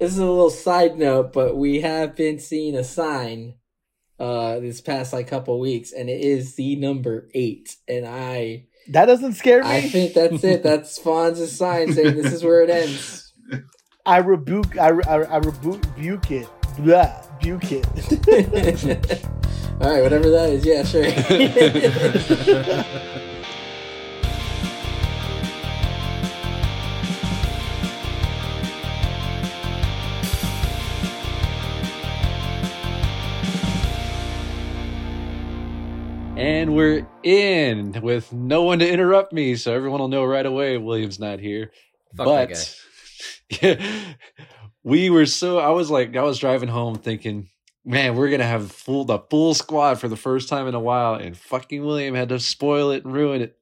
this is a little side note, but we have been seeing a sign uh this past like couple weeks, and it is the number eight. And I That doesn't scare me. I think that's it. That's Fonz's sign saying this is where it ends. I rebuke. I, I, I rebuke rebuke it. Blah, rebuke it. All right, whatever that is. Yeah, sure. And we're in with no one to interrupt me, so everyone will know right away William's not here. Fuck but yeah, we were so I was like I was driving home thinking, man, we're gonna have full the full squad for the first time in a while, and fucking William had to spoil it and ruin it.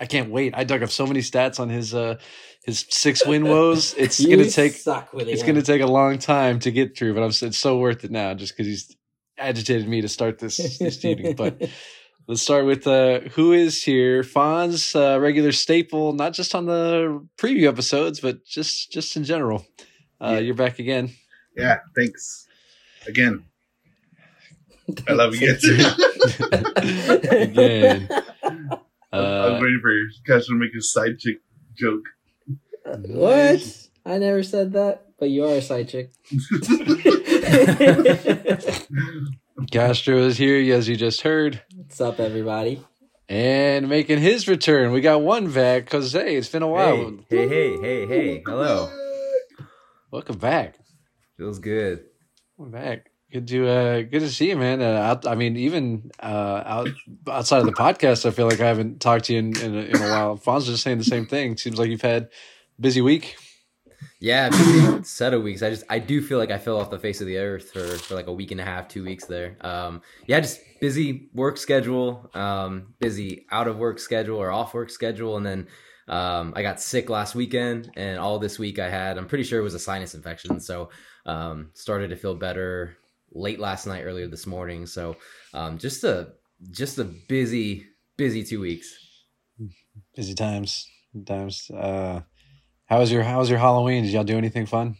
I can't wait. I dug up so many stats on his uh his six win woes. It's gonna take suck it's going to take a long time to get through, but I'm it's so worth it now just because he's agitated me to start this this evening. But let's start with uh, who is here. Fonz, uh, regular staple, not just on the preview episodes, but just just in general. Uh, Yeah. You're back again. Yeah, thanks. Again. I love you guys. Again. I was Uh, waiting for you guys to make a side chick joke. what? I never said that, but you are a side chick. Castro is here, as you just heard, What's up, everybody? and making his return. We got one back because hey, it's been a while. Hey, hey, hey, hey, hey. Hello. Welcome back. Feels good. Welcome back. Good to uh, good to see you, man. Uh, out, I mean, even uh, out outside of the podcast, I feel like I haven't talked to you in in a, in a while. Fonz just saying the same thing. Seems like you've had a busy week. Yeah, set of weeks. I just I do feel like I fell off the face of the earth for, for like a week and a half, two weeks there. Um, yeah, just busy work schedule, um, busy out of work schedule or off work schedule, and then um, I got sick last weekend, and all this week I had. I'm pretty sure it was a sinus infection, so um, started to feel better late last night, earlier this morning. So um, just a just a busy busy two weeks. Busy times. Times. Uh, how was your How was your Halloween? Did y'all do anything fun?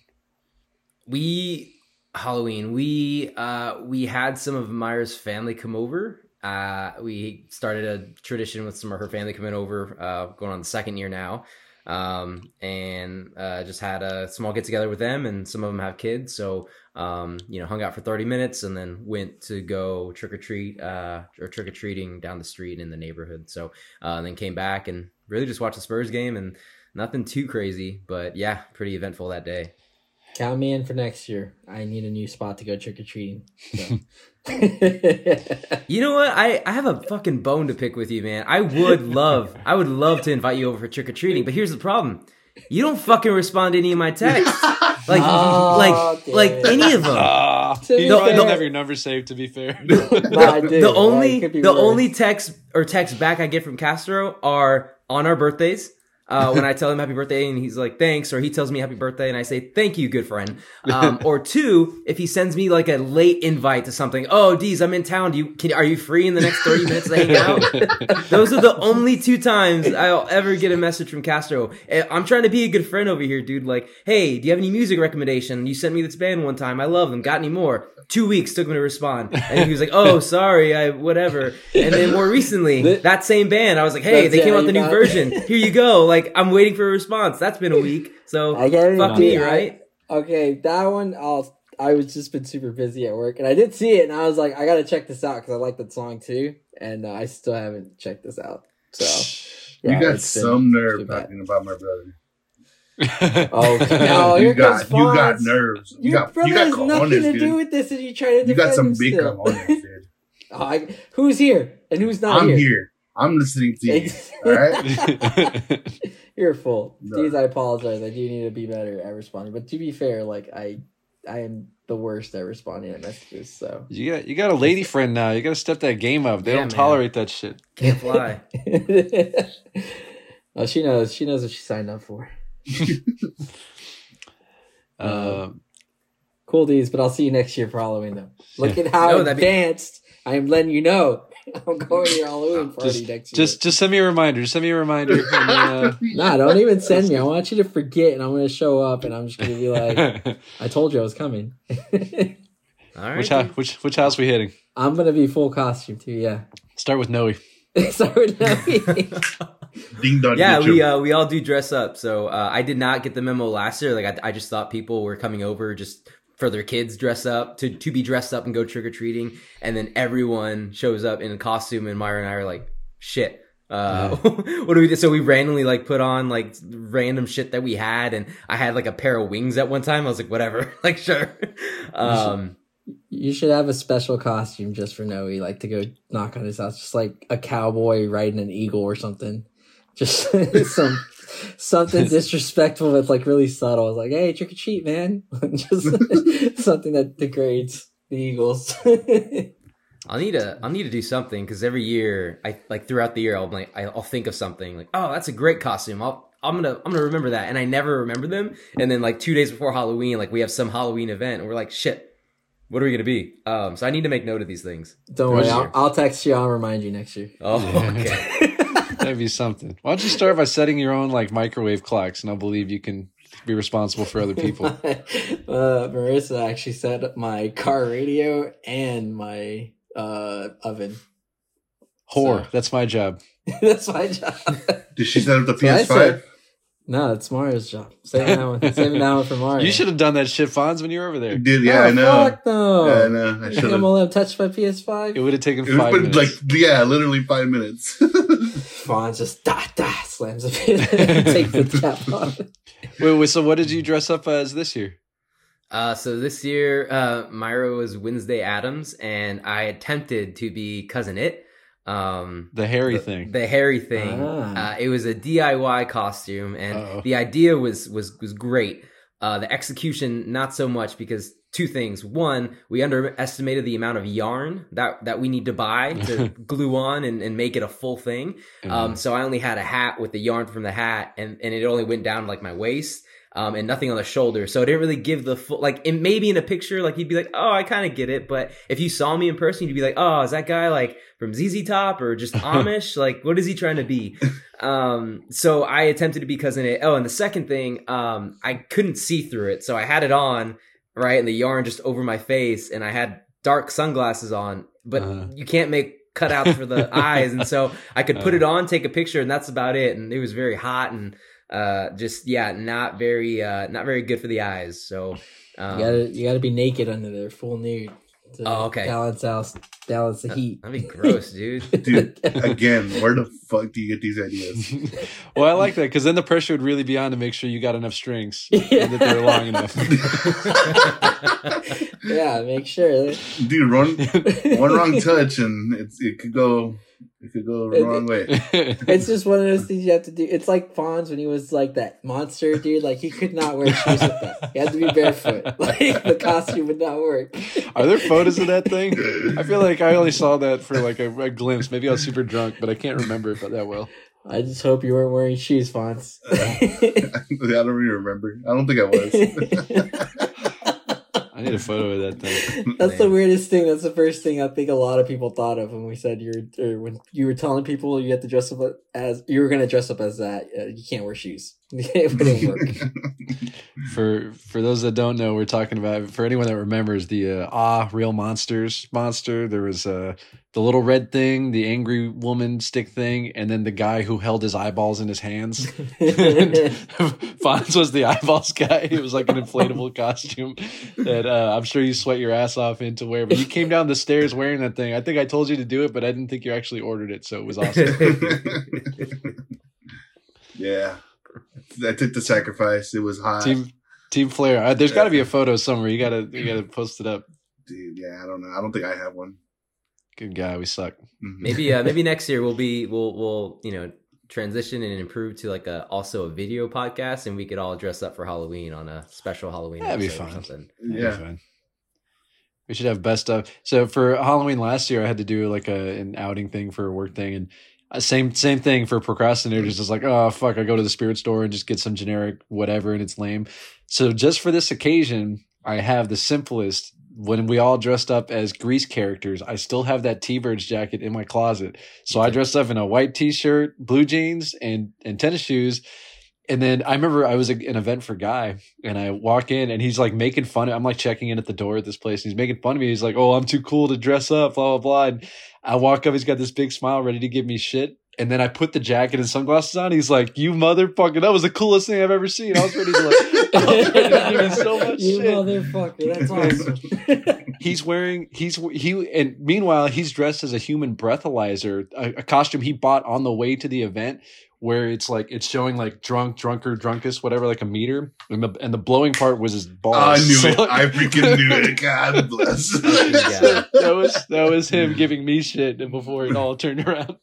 we Halloween we uh we had some of Myra's family come over. Uh we started a tradition with some of her family coming over, uh going on the second year now. Um and uh just had a small get together with them and some of them have kids, so um you know, hung out for 30 minutes and then went to go trick or treat uh or trick or treating down the street in the neighborhood. So uh and then came back and really just watched the Spurs game and nothing too crazy, but yeah, pretty eventful that day. Count me in for next year. I need a new spot to go trick or treating. So. You know what? I, I have a fucking bone to pick with you, man. I would love, I would love to invite you over for trick or treating, but here's the problem: you don't fucking respond to any of my texts, like Oh, like damn like any of them. Ah, to you be probably don't have your number saved. To be fair, No, I do. The only it the worse. only text or text back I get from Castro are on our birthdays. Uh, when I tell him happy birthday and he's like thanks, or he tells me happy birthday and I say thank you, good friend. Um, or two, if he sends me like a late invite to something, oh, Deez, I'm in town. Do you can, are you free in the next thirty minutes to hang out? Those are the only two times I'll ever get a message from Castro. I'm trying to be a good friend over here, dude. Like, hey, do you have any music recommendation? You sent me this band one time. I love them. Got any more? Two weeks took him to respond, and he was like, "Oh, sorry, I whatever." And then more recently, that same band, I was like, "Hey, That's they came out the new version. Here you go." Like, I'm waiting for a response. That's been a week, so I get it. fuck dude. me, I- right? Okay, that one. I'll. I was just been super busy at work, and I did see it, and I was like, I gotta check this out because I like that song too, and uh, I still haven't checked this out. So you got it's been some nerve talking about my brother. Oh, no, you got comes you got nerves. You Your got brother you got has nothing cojones, to do with this, and you try to You got defend some him big still. cojones, dude. Oh, I- who's here and who's not I'm here? here. I'm listening to you. All right. You're full. No. Please, I apologize. I do need to be better at responding. But to be fair, like I, I am the worst at responding at messages. So you got you got a lady friend now. You got to step that game up. They Yeah, don't man. tolerate that shit. Can't fly. oh, she knows. She knows what she signed up for. Uh, Cool D's, but I'll see you next year for Halloween though. Look at how No, that'd be- advanced I am letting you know. I'm going to your Halloween party Just, next year. just, just send me a reminder. Just send me a reminder. And then, Nah, don't even send me. I want you to forget, and I'm going to show up, and I'm just going to be like, uh, I told you I was coming. All right. which house? Which which house we hitting? I'm going to be full costume too. Yeah. Start with Noe. Sorry, no. Ding dong. yeah, we uh, we all do dress up. So uh, I did not get the memo last year. Like I, I just thought people were coming over just for their kids dress up to to be dressed up and go trick or treating, and then everyone shows up in a costume, and Myra and I are like, shit. Uh, what do we do? So we randomly like put on like random shit that we had, and I had like a pair of wings at one time. I was like, whatever, like sure. Um, You should have a special costume just for Noe, like to go knock on his house, just like a cowboy riding an eagle or something. Just some something disrespectful that's like really subtle. It's like, hey, trick or treat, man. just something that degrades the eagles. I'll need to I'll need to do something because every year I like throughout the year I'll like I'll think of something like oh that's a great costume I'll I'm gonna I'm gonna remember that and I never remember them and then like two days before Halloween like we have some Halloween event and we're like shit what are we gonna be um so I need to make note of these things Don't worry, I'll. I'll text you. I'll remind you next year. oh okay That'd be something. Why don't you start by setting your own like microwave clocks, and I'll believe you can be responsible for other people. uh, Marissa actually set up my car radio and my uh, oven. Whore. So- That's my job. That's my job. Did she set up the So PS5? no, it's Mario's job. Saving that one. Saving that one for Mario. You should have done that shit, Fonz, when you were over there. Did yeah, Oh, I know. Fuck no. Yeah, I know. I should think I'm have. gonna let him touch my PS5? It would have taken It five been minutes. like yeah, literally five minutes. Fawn just da da slams it, takes the cap off. wait, wait, so what did you dress up as this year? uh so this year uh Myra was Wednesday Addams and I attempted to be cousin Itt um The hairy the, thing. the hairy thing. Ah. Uh, it was a DIY costume, and Uh-oh. the idea was was was great. Uh, the execution, not so much, because two things. One, we underestimated the amount of yarn that that we need to buy to glue on and, and make it a full thing. Um, so I only had a hat with the yarn from the hat, and and it only went down like my waist. Um, and nothing on the shoulder, so it didn't really give the full like. It maybe in a picture, like you'd be like, "Oh, I kind of get it," but if you saw me in person, you'd be like, "Oh, is that guy like from ZZ Top or just Amish? like, what is he trying to be?" Um, so I attempted to be cousin Itt. Oh, and the second thing, um, I couldn't see through it, so I had it on right, and the yarn just over my face, and I had dark sunglasses on, but Uh-huh. you can't make cutouts for the eyes, and so I could put it on, take a picture, and that's about it. And it was very hot and uh, just yeah, not very uh, not very good for the eyes. So um, You gotta you gotta be naked under there, full nude. To Oh, okay. Balance out, balance the heat. that'd be gross, dude. Dude, again, where the fuck do you get these ideas? well, I like that because then the pressure would really be on to make sure you got enough strings Yeah. and that they're long enough. yeah, make sure. Dude, one one wrong touch and it's it could go it could go the wrong way. It's just one of those things you have to do. It's like Fonz when he was like that monster dude. Like he could not wear shoes with that. He had to be barefoot. Like the costume would not work. Are there photos of that thing? I feel like I only saw that for like a, a glimpse. Maybe I was super drunk, but I can't remember it that well. I just hope you weren't wearing shoes, Fonz. I don't really remember. I don't think I was. I need a photo of that thing. That's the weirdest thing. That's the first thing I think a lot of people thought of when we said you're or when you were telling people you had to dress up as you were going to dress up as that. Uh, you can't wear shoes. it wouldn't work. For for those that don't know, we're talking about for anyone that remembers the uh, Ah Real Monsters monster. There was uh, the little red thing, the angry woman stick thing, and then the guy who held his eyeballs in his hands. Fonz was the eyeballs guy. It was like an inflatable costume that uh, I'm sure you sweat your ass off into wear. But you came down the stairs wearing that thing. I think I told you to do it, but I didn't think you actually ordered it, so it was awesome. yeah. I took the sacrifice. It was hot. Team Team Flair. Uh, there's got to be a photo somewhere. You gotta you gotta post it up. Dude, yeah, I don't know. I don't think I have one. Good guy. We suck. Mhm. maybe uh, maybe next year we'll be we'll we'll you know transition and improve to like a also a video podcast and we could all dress up for Halloween on a special Halloween That'd be episode or fun. something. That'd be Yeah. fun. We should have best of. So for Halloween last year, I had to do like a an outing thing for a work thing, and Uh, same same thing for procrastinators. It's like, oh fuck, I go to the spirit store and just get some generic whatever, and it's lame. So just for this occasion, I have the simplest when we all dressed up as Grease characters. I still have that T-Birds jacket in my closet. So I dressed up in a white T-shirt, blue jeans, and and tennis shoes. And then I remember I was at an event for Guy, and I walk in, and he's like making fun of. I'm like checking in at the door at this place, and he's making fun of me. He's like, "Oh, I'm too cool to dress up," blah blah blah. And I walk up, he's got this big smile, ready to give me shit. And then I put the jacket and sunglasses on. He's like, "You motherfucker! That was the coolest thing I've ever seen." I was ready to like, I was ready to give me so much you shit. motherfucker, that's awesome. He's wearing he's he and meanwhile he's dressed as a human breathalyzer, a, a costume he bought on the way to the event, where it's like it's showing like drunk, drunker, drunkest, whatever, like a meter, and the and the blowing part was his balls. I knew So, it. I freaking knew it. God bless. Yeah. that was that was him giving me shit, and before it all turned around.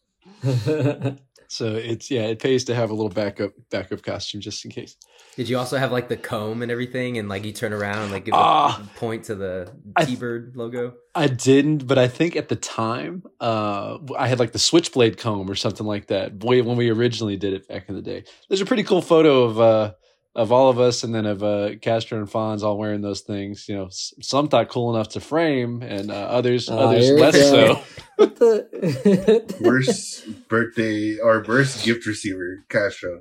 So it's yeah, it pays to have a little backup backup costume just in case. Did you also have like the comb and everything, and like you turn around and like give Ah. a point to the I- T-bird logo? I didn't, but I think at the time, uh, I had like the switchblade comb or something like that. Way when we originally did it back in the day. There's a pretty cool photo of uh, of all of us, and then of uh, Castro and Fonz all wearing those things. You know, some thought cool enough to frame, and uh, others Oh, others less so. what the? worst birthday or worst gift receiver, Castro.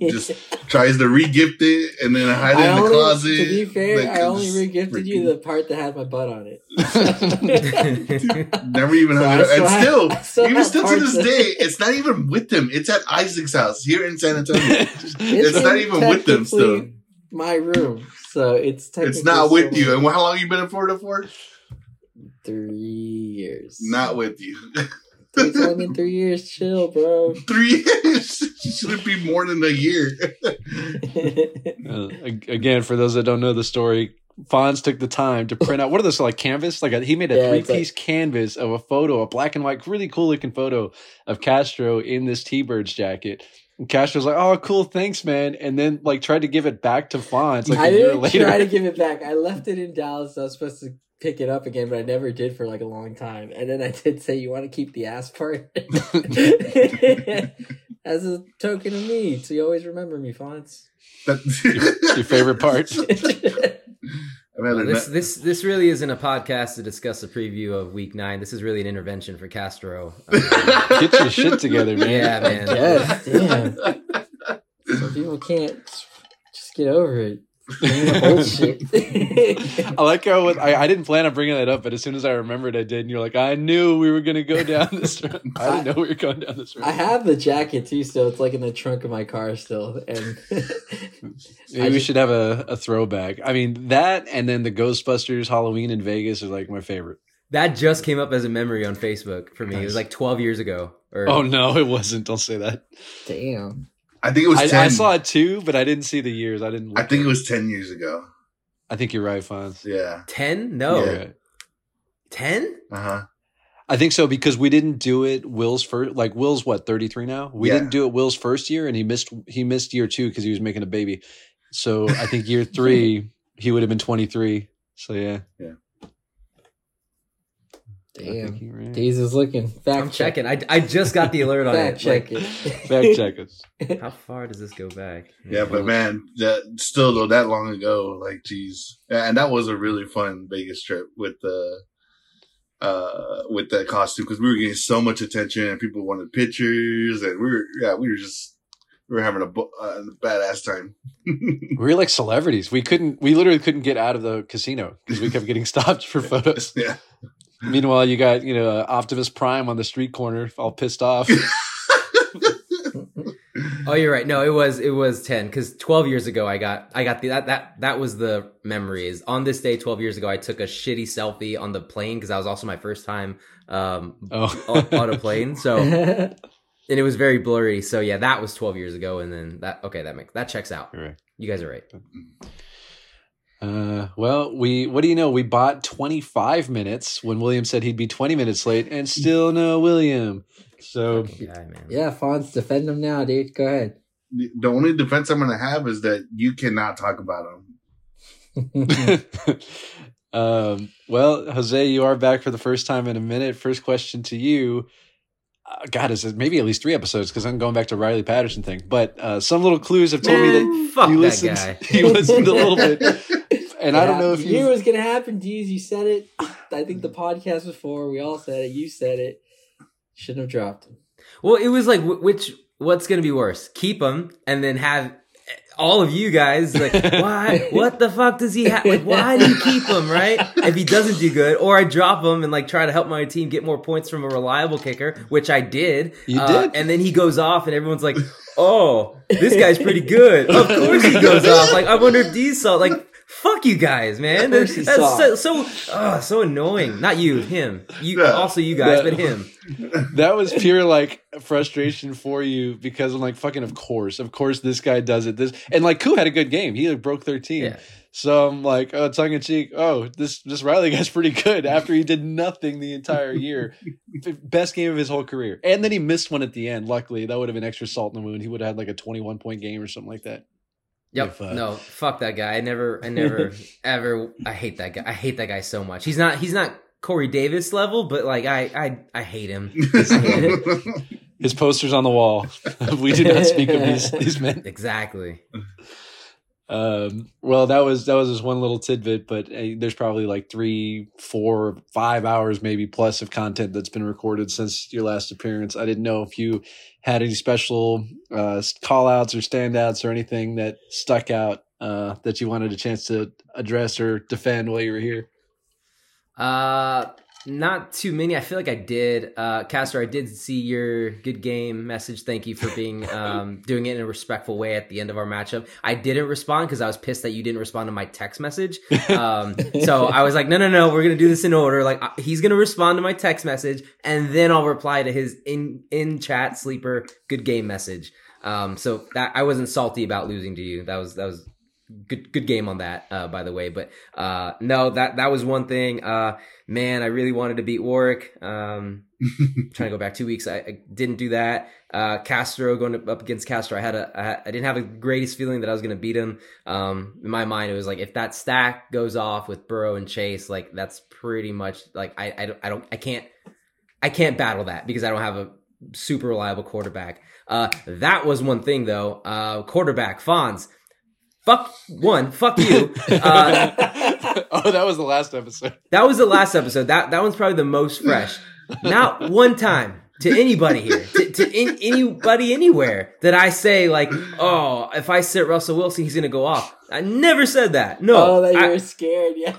Just tries to re-gift it and then hide it in the closet. to be fair, Like, I only regifted you the part that had my butt on it. Never even So I it. And still have- still, still even still to this of- day, it's not even with them. It's at Isaac's house here in San Antonio. It's, not even with them still. My room, so it's technically it's not with you. And how long you been in Florida for? Three years. Not with you. It's only been three years. Chill, bro. Three years. Should it be more than a year? Uh, again, for those that don't know the story, Fonz took the time to print out what are those like canvas? Like a, he made a Yeah, three it's like- piece canvas of a photo, a black and white, really cool looking photo of Castro in this T Birds jacket. And Castro's like, "Oh, cool, thanks, man," and then like tried to give it back to Fonz like I a didn't later. try to give it back. I left it in Dallas. I was supposed to pick it up again, but I never did for like a long time. And then I did say, "You want to keep the ass part as a token of me, so you always remember me, Fonz." Your favorite part? Well, this this this really isn't a podcast to discuss a preview of Week Nine. This is really an intervention for Castro. Um, Get your shit together, man. yeah, man. yes, damn. Some people can't just get over it. Bringing up old shit. I like how it- I, I didn't plan on bringing that up, but as soon as I remembered, I did. And you're like, I knew we were going to go down this road. I didn't know we were going down this road. I have the jacket too. Still, it's like in the trunk of my car still, and Maybe I we just- should have a, a throwback. I mean, that and then the Ghostbusters Halloween in Vegas are like my favorite. That just came up as a memory on Facebook for me. It was like 12 years ago. Or Oh, no, it wasn't. Don't say that. damn. I think it was I, 10. I saw it too, but I didn't see the years. I didn't. I think at it was 10 years ago. I think you're right, Fonz. Yeah. 10? No. You're Yeah. 10? Uh huh. I think so because we didn't do it Will's first. Like Will's what thirty three now. We Yeah. didn't do it Will's first year, and he missed he missed year two because he was making a baby. So I think year three he would have been twenty three. So yeah, I think Damn. you're right. Deez is looking. Fact I'm check. checking. I, I just got the alert on Fact it. check Like, it. Fact check us. how far does this go back? Yeah, but man, that still though that long ago, like geez, and that was a really fun Vegas trip with the uh with that costume because we were getting so much attention and people wanted pictures and we were yeah we were just we were having a, bu- uh, a badass time. We were like celebrities. We couldn't. We literally couldn't get out of the casino because we kept getting stopped for photos. yeah, Meanwhile, you got you know Optimus Prime on the street corner, all pissed off. Oh, you're right. No, it was it was 10 because 12 years ago I got I got the that that that was the memories. On this day 12 years ago I took a shitty selfie on the plane because that was also my first time um Oh, on, on a plane. So and it was very blurry. So yeah, that was 12 years ago. And then that okay that makes that checks out. You're right. You guys are right. Uh, well, we what do you know? We bought 25 minutes when William said he'd be 20 minutes late, and still no William. So guy, yeah, Fonz, defend him now, dude. Go ahead. the the only defense I'm gonna have is that you cannot talk about them. um, well, Jose, you are back for the first time in a minute. First question to you. Uh, God, is it maybe at least three episodes because I'm going back to Riley Patterson thing. But uh, some little clues have told me that Man, fuck you that listened. guy. You listened a little bit. and I don't know if you knew it was gonna happen. Deez, you said it. I think the podcast before we all said it. You said it. Shouldn't have dropped him. Well, it was like which what's going to be worse? Keep him and then have all of you guys like why what the fuck does he have like why do you keep him right? If he doesn't do good or i drop him and like try to help my team get more points from a reliable kicker which i did You Uh, did. and then he goes off and everyone's like oh this guy's pretty good. Of course he goes off. Like i wonder if d saw like fuck you guys man Of course he that's saw. so so, uh, so annoying not you him you Yeah. also you guys Yeah. but him That was pure like frustration for you because I'm like fucking. Of course, of course, this guy does it. This and like Koo had a good game. He like, broke thirteen. Yeah. So I'm like, oh, tongue in cheek. Oh, this this Riley guy's pretty good after he did nothing the entire year. Best game of his whole career, and then he missed one at the end. Luckily, that would have been extra salt in the wound. He would have had like a 21 point game or something like that. Yep. If, uh, no, fuck that guy. I never, I never, ever. I hate that guy. I hate that guy so much. He's not, he's not Corey Davis level, but like I, I, I hate him. I hate him. His posters on the wall. we do not speak of these these men. Exactly. Um, well, that was that was just one little tidbit, but uh, there's probably like three, four, five hours maybe plus of content that's been recorded since your last appearance. I didn't know if you had any special uh, call outs or standouts or anything that stuck out uh, that you wanted a chance to address or defend while you were here. Uh, not too many. I feel like I did. Uh, Castro, I did see your good game message. Thank you for being um doing it in a respectful way at the end of our matchup. I didn't respond because I was pissed that you didn't respond to my text message. Um, so I was like, no, no, no, we're gonna do this in order. Like I- he's gonna respond to my text message, and then I'll reply to his in in chat sleeper good game message. Um, so that I wasn't salty about losing to you. That was that was good good game on that uh by the way but uh no that that was one thing uh man i really wanted to beat Warrick. Um trying to go back two weeks. I, I didn't do that. Uh castro going up against castro i had a I, didn't have the greatest feeling that i was going to beat him. Um in my mind it was like if that stack goes off with burrow and chase like that's pretty much like i i don't i, don't, I can't i can't battle that because i don't have a super reliable quarterback. Uh that was one thing though. Uh quarterback fonz fuck one fuck you. Uh oh, that was the last episode. that was the last episode. That that one's probably the most fresh. Not one time to anybody here, to, to in, anybody anywhere that I say like, oh, if I sit Russell Wilson, he's gonna go off. I never said that. No, Oh, that you I- were scared. Yeah.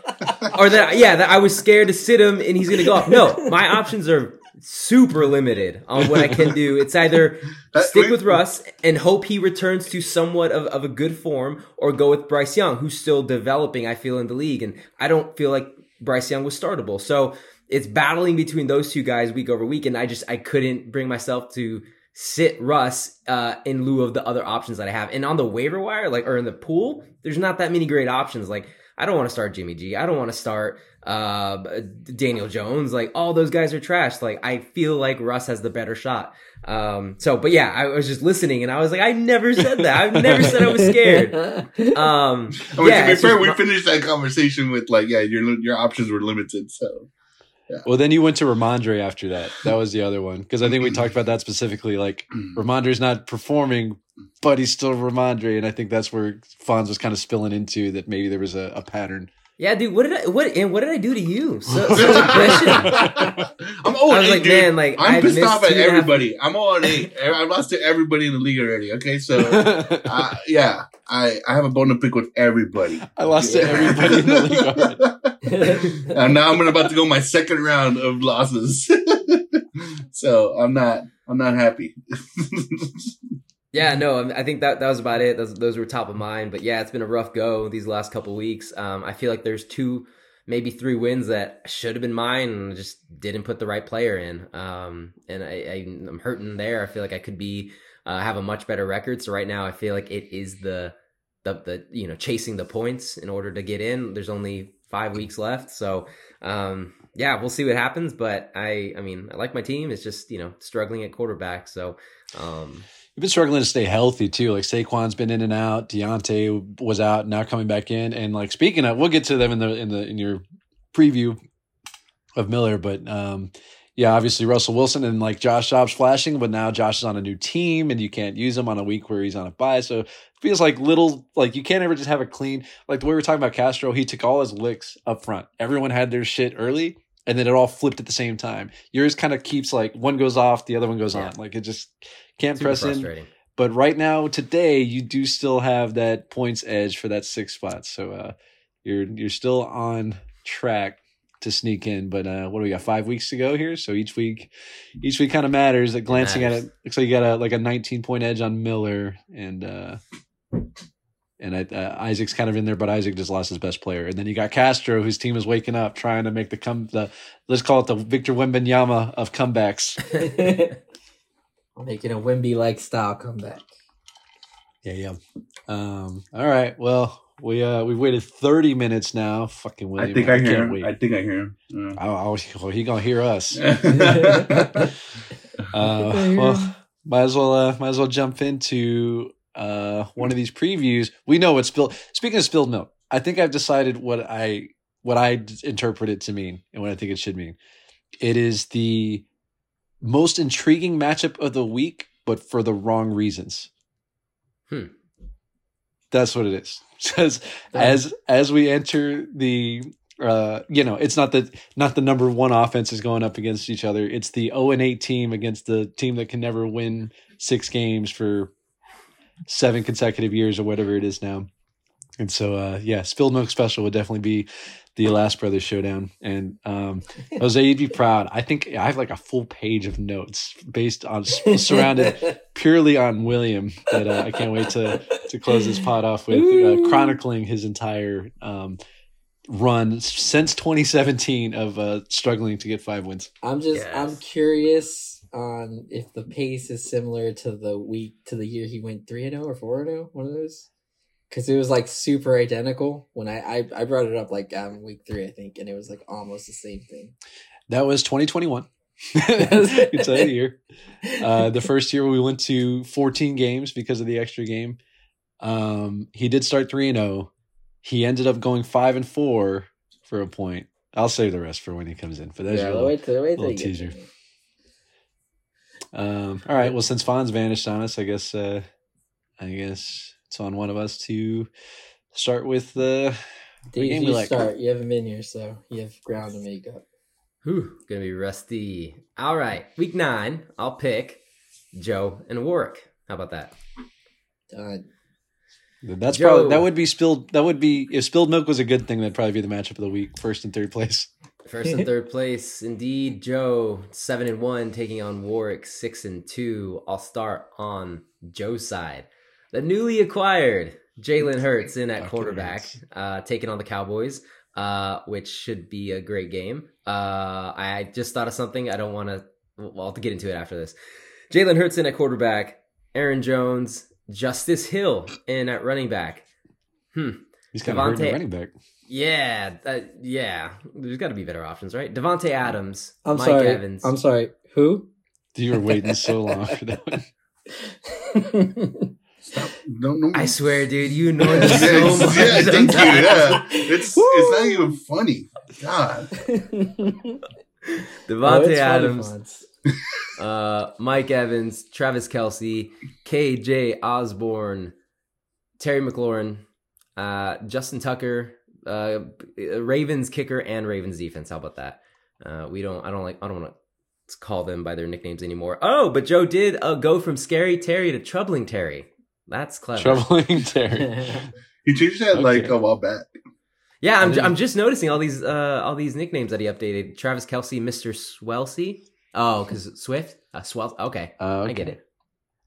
or that yeah, that I was scared to sit him and he's gonna go off. No, my options are super limited on what I can do. It's either stick with Russ and hope he returns to somewhat of, of a good form, or go with Bryce Young, who's still developing, I feel, in the league. And I don't feel like Bryce Young was startable. So it's battling between those two guys week over week, and I just I couldn't bring myself to sit Russ uh, in lieu of the other options that I have. And on the waiver wire, like or in the pool, there's not that many great options. Like I don't want to start Jimmy G. I don't want to start uh, Daniel Jones. Like all those guys are trash. Like I feel like Russ has the better shot. Um, so, but yeah, I was just listening and I was like, I never said that. I've never said I was scared. Um, I mean, yeah, to be fair, just we finished that conversation with like, yeah, your your options were limited. So Well, then you went to Rhamondre after that. That was the other one because I think we talked about that specifically. Like Rhamondre's not performing, but he's still Rhamondre, and I think that's where Fonz was kind of spilling into that maybe there was a, a pattern. Yeah, dude, what did I, what, and what did I do to you? So, such aggression. I'm all I was eight, like, dude. man, like, I'm I've pissed off at two and a half- everybody. I'm all on eight. I lost to everybody in the league already. Okay, so uh, yeah, I I have a bone to pick with everybody. I lost to everybody in the league and now I'm about to go my second round of losses. so I'm not I'm not happy. Yeah, no, I think that that was about it. Those, those were top of mind. But yeah, it's been a rough go these last couple weeks. Um, I feel like there's two, maybe three wins that should have been mine and just didn't put the right player in. Um, and I, I, I'm hurting there. I feel like I could be uh, have a much better record. So right now, I feel like it is the the the you know chasing the points in order to get in. There's only five weeks left, so um, yeah, we'll see what happens. But I, I mean, I like my team. It's just you know struggling at quarterback. So. Um, You've been struggling to stay healthy too. Like Saquon's been in and out. Diontae was out, now coming back in. And like speaking of, we'll get to them in the in the in your preview of Miller. But um, yeah, obviously Russell Wilson and like Josh Dobbs flashing, but now Josh is on a new team and you can't use him on a week where he's on a bye. So it feels like little like you can't ever just have a clean like the way we're talking about Castro. He took all his licks up front. Everyone had their shit early, and then it all flipped at the same time. Yours kind of keeps like one goes off, the other one goes Yeah. on. Like it just can't Super press in. But right now, today, you do still have that points edge for that six spot. So uh, you're you're still on track to sneak in. But uh, what do we got? Five weeks to go here. So each week, each week kind of matters. Like glancing at matters. it, looks like you got a like a 19 point edge on Miller and. uh and I, uh, Isaac's kind of in there, but Isaac just lost his best player. And then you got Castro, whose team is waking up, trying to make the come the let's call it the Victor Wembanyama of comebacks. Making a Wemby like style comeback. Yeah, yeah. Um, all right. Well, we uh we've waited thirty minutes now. Fucking William. I think I hear can't him. wait. I think I hear him. Yeah. I, I was, well, he gonna hear us. Uh, well, might as well uh, might as well jump into uh one of these previews. We know it's spilled. Speaking of spilled milk, I think I've decided what I what I interpret it to mean and what I think it should mean. It is the most intriguing matchup of the week, but for the wrong reasons. Hmm. That's what it is. Says as as we enter the uh you know it's not the not the number one offense is going up against each other it's the 0 and 8 team against the team that can never win six games for seven consecutive years or whatever it is now and so uh yeah spilled milk special would definitely be the Alas brothers showdown and um jose you'd be proud i think i have like a full page of notes based on surrounded purely on william that uh, i can't wait to to close this pot off with uh, chronicling his entire um, run since 2017 of uh, struggling to get five wins. I'm just Yes. I'm curious on if the pace is similar to the week to the year he went three and zero or four and zero. One of those. Because it was like super identical when I, I I brought it up like um week three I think and it was like almost the same thing. That was 2021. it's a year. Uh, the first year we went to 14 games because of the extra game. Um, he did start three and zero. He ended up going five and four for a point. I'll save the rest for when he comes in. But that's yeah, your little- wait till wait till little teaser. To me. Um, all right. Well, since Fonz vanished on us, I guess uh, I guess it's on one of us to start with the Dude, game we you like. start. You haven't been here, so you have ground to make up. Whew, gonna be rusty. All right, week nine, I'll pick Joe and Warrick. How about that? Done. That's Joe. probably that would be spilled. That would be if spilled milk was a good thing. That'd probably be the matchup of the week, first and third place. First and third place, indeed. Joe seven and one, taking on Warrick six and two. I'll start on Joe's side. The newly acquired Jalen Hurts in at quarterback, uh, taking on the Cowboys, uh, which should be a great game. Uh, I just thought of something. I don't want to. Well, I'll to get into it after this. Jalen Hurts in at quarterback. Aaron Jones, Justice Hill in at running back. Hmm. He's kind of hurting the running back. Yeah, that, yeah. There's got to be better options, right? Davante Adams, I'm Mike sorry. Evans. I'm sorry. Who? You were waiting so long for that one. No, no. I swear, dude, you know Yeah, me so much. yeah, thank you. Yeah, it's it's not even funny. God, Davante Oh, Adams, uh, Mike Evans, Travis Kelce, KJ Osborn, Terry McLaurin, uh, Justin Tucker, uh, Ravens kicker and Ravens defense. How about that? Uh, we don't. I don't like. I don't want to call them by their nicknames anymore. Oh, but Joe did uh, go from Scary Terry to Troubling Terry. That's clever. Troubling Terry. he changed that like a while back. Yeah, I I'm, didn't- I'm just noticing all these uh all these nicknames that he updated. Travis Kelce, Mr. Swelsey. Oh, because Swift, uh, Swell. Okay, Uh, I get it.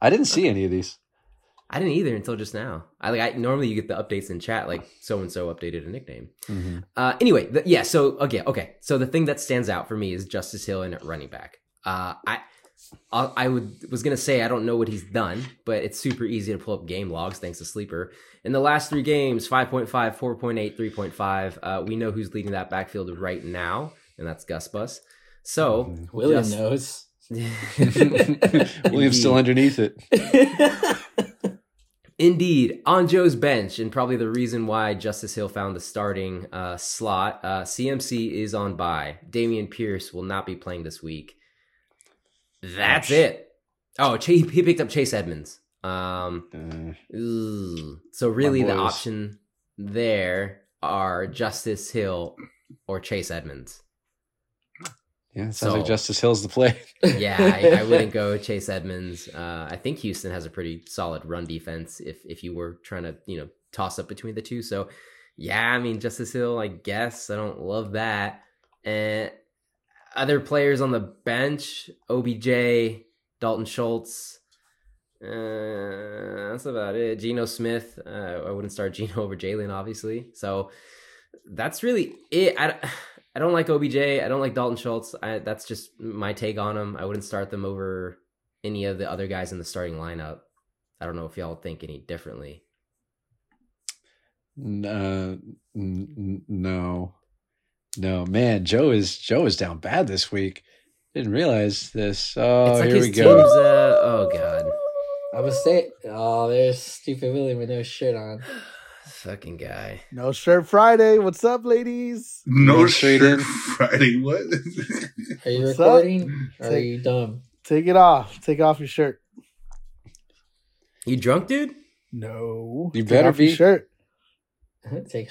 I didn't see any of these. I didn't either until just now. I like. I normally you get the updates in chat, like so and so updated a nickname. Uh, anyway, the, yeah. So okay, okay. So the thing that stands out for me is Justice Hill and running back. Uh, I, I, I would was gonna say I don't know what he's done, but it's super easy to pull up game logs thanks to Sleeper. In the last three games, 5.5, 4.8, 3.5. Uh, we know who's leading that backfield right now, and that's Gus Bus. So William just- knows. William's still underneath it. Indeed, on Joe's bench, and probably the reason why Justice Hill found the starting uh, slot, uh, CMC is on bye. Dameon Pierce will not be playing this week. That's it. Oh, he picked up Chase Edmonds. Um, Uh, so really the option there are Justice Hill or Chase Edmonds. Yeah, it sounds So- like Justice Hill's the play. Yeah, I, I wouldn't go Chase Edmonds. Uh, I think Houston has a pretty solid run defense. If if you were trying to you know toss up between the two, so yeah, I mean Justice Hill, I guess I don't love that. And other players on the bench, OBJ, Dalton Schultz. Uh, that's about it. Geno Smith. Uh, I wouldn't start Geno over Jalen, obviously. So that's really it. I, I don't like OBJ. I don't like Dalton Schultz. I, that's just my take on them. I wouldn't start them over any of the other guys in the starting lineup. I don't know if y'all think any differently. N- uh, n- n- no, no, man, Joe is Joe is down bad this week. Didn't realize this. Oh, like here we go. Uh, oh god, I was saying, oh, there's stupid Willie with no shirt on. Fucking guy. No shirt Friday. What's up, ladies? no Going shirt in. Friday. What? Are you What's up? recording? Or are you dumb? Take it off. Take off your shirt. You drunk, dude? No. You Take better off your be. shirt. Take.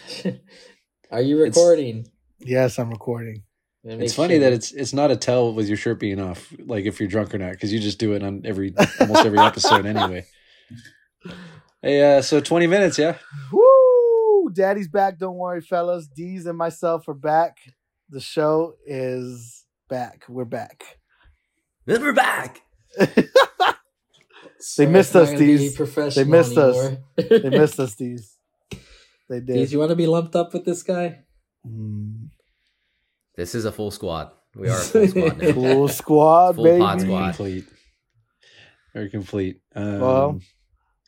Are you recording? Yes, I'm recording. It's funny sure- that it's it's not a tell with your shirt being off, like if you're drunk or not, because you just do it on every almost every episode anyway. Hey, uh, so twenty minutes, yeah. Woo! Daddy's back. Don't worry, fellas. D's and myself are back. The show is back. We're back. Then we're back. So They missed us, gonna Deez. They missed us. They missed us, D's. They did. Deez, you want to be lumped up with this guy? Mm. This is a full squad. We are a full squad now. Full squad, Full baby. pod Very squad. complete. Very complete. Um, Well,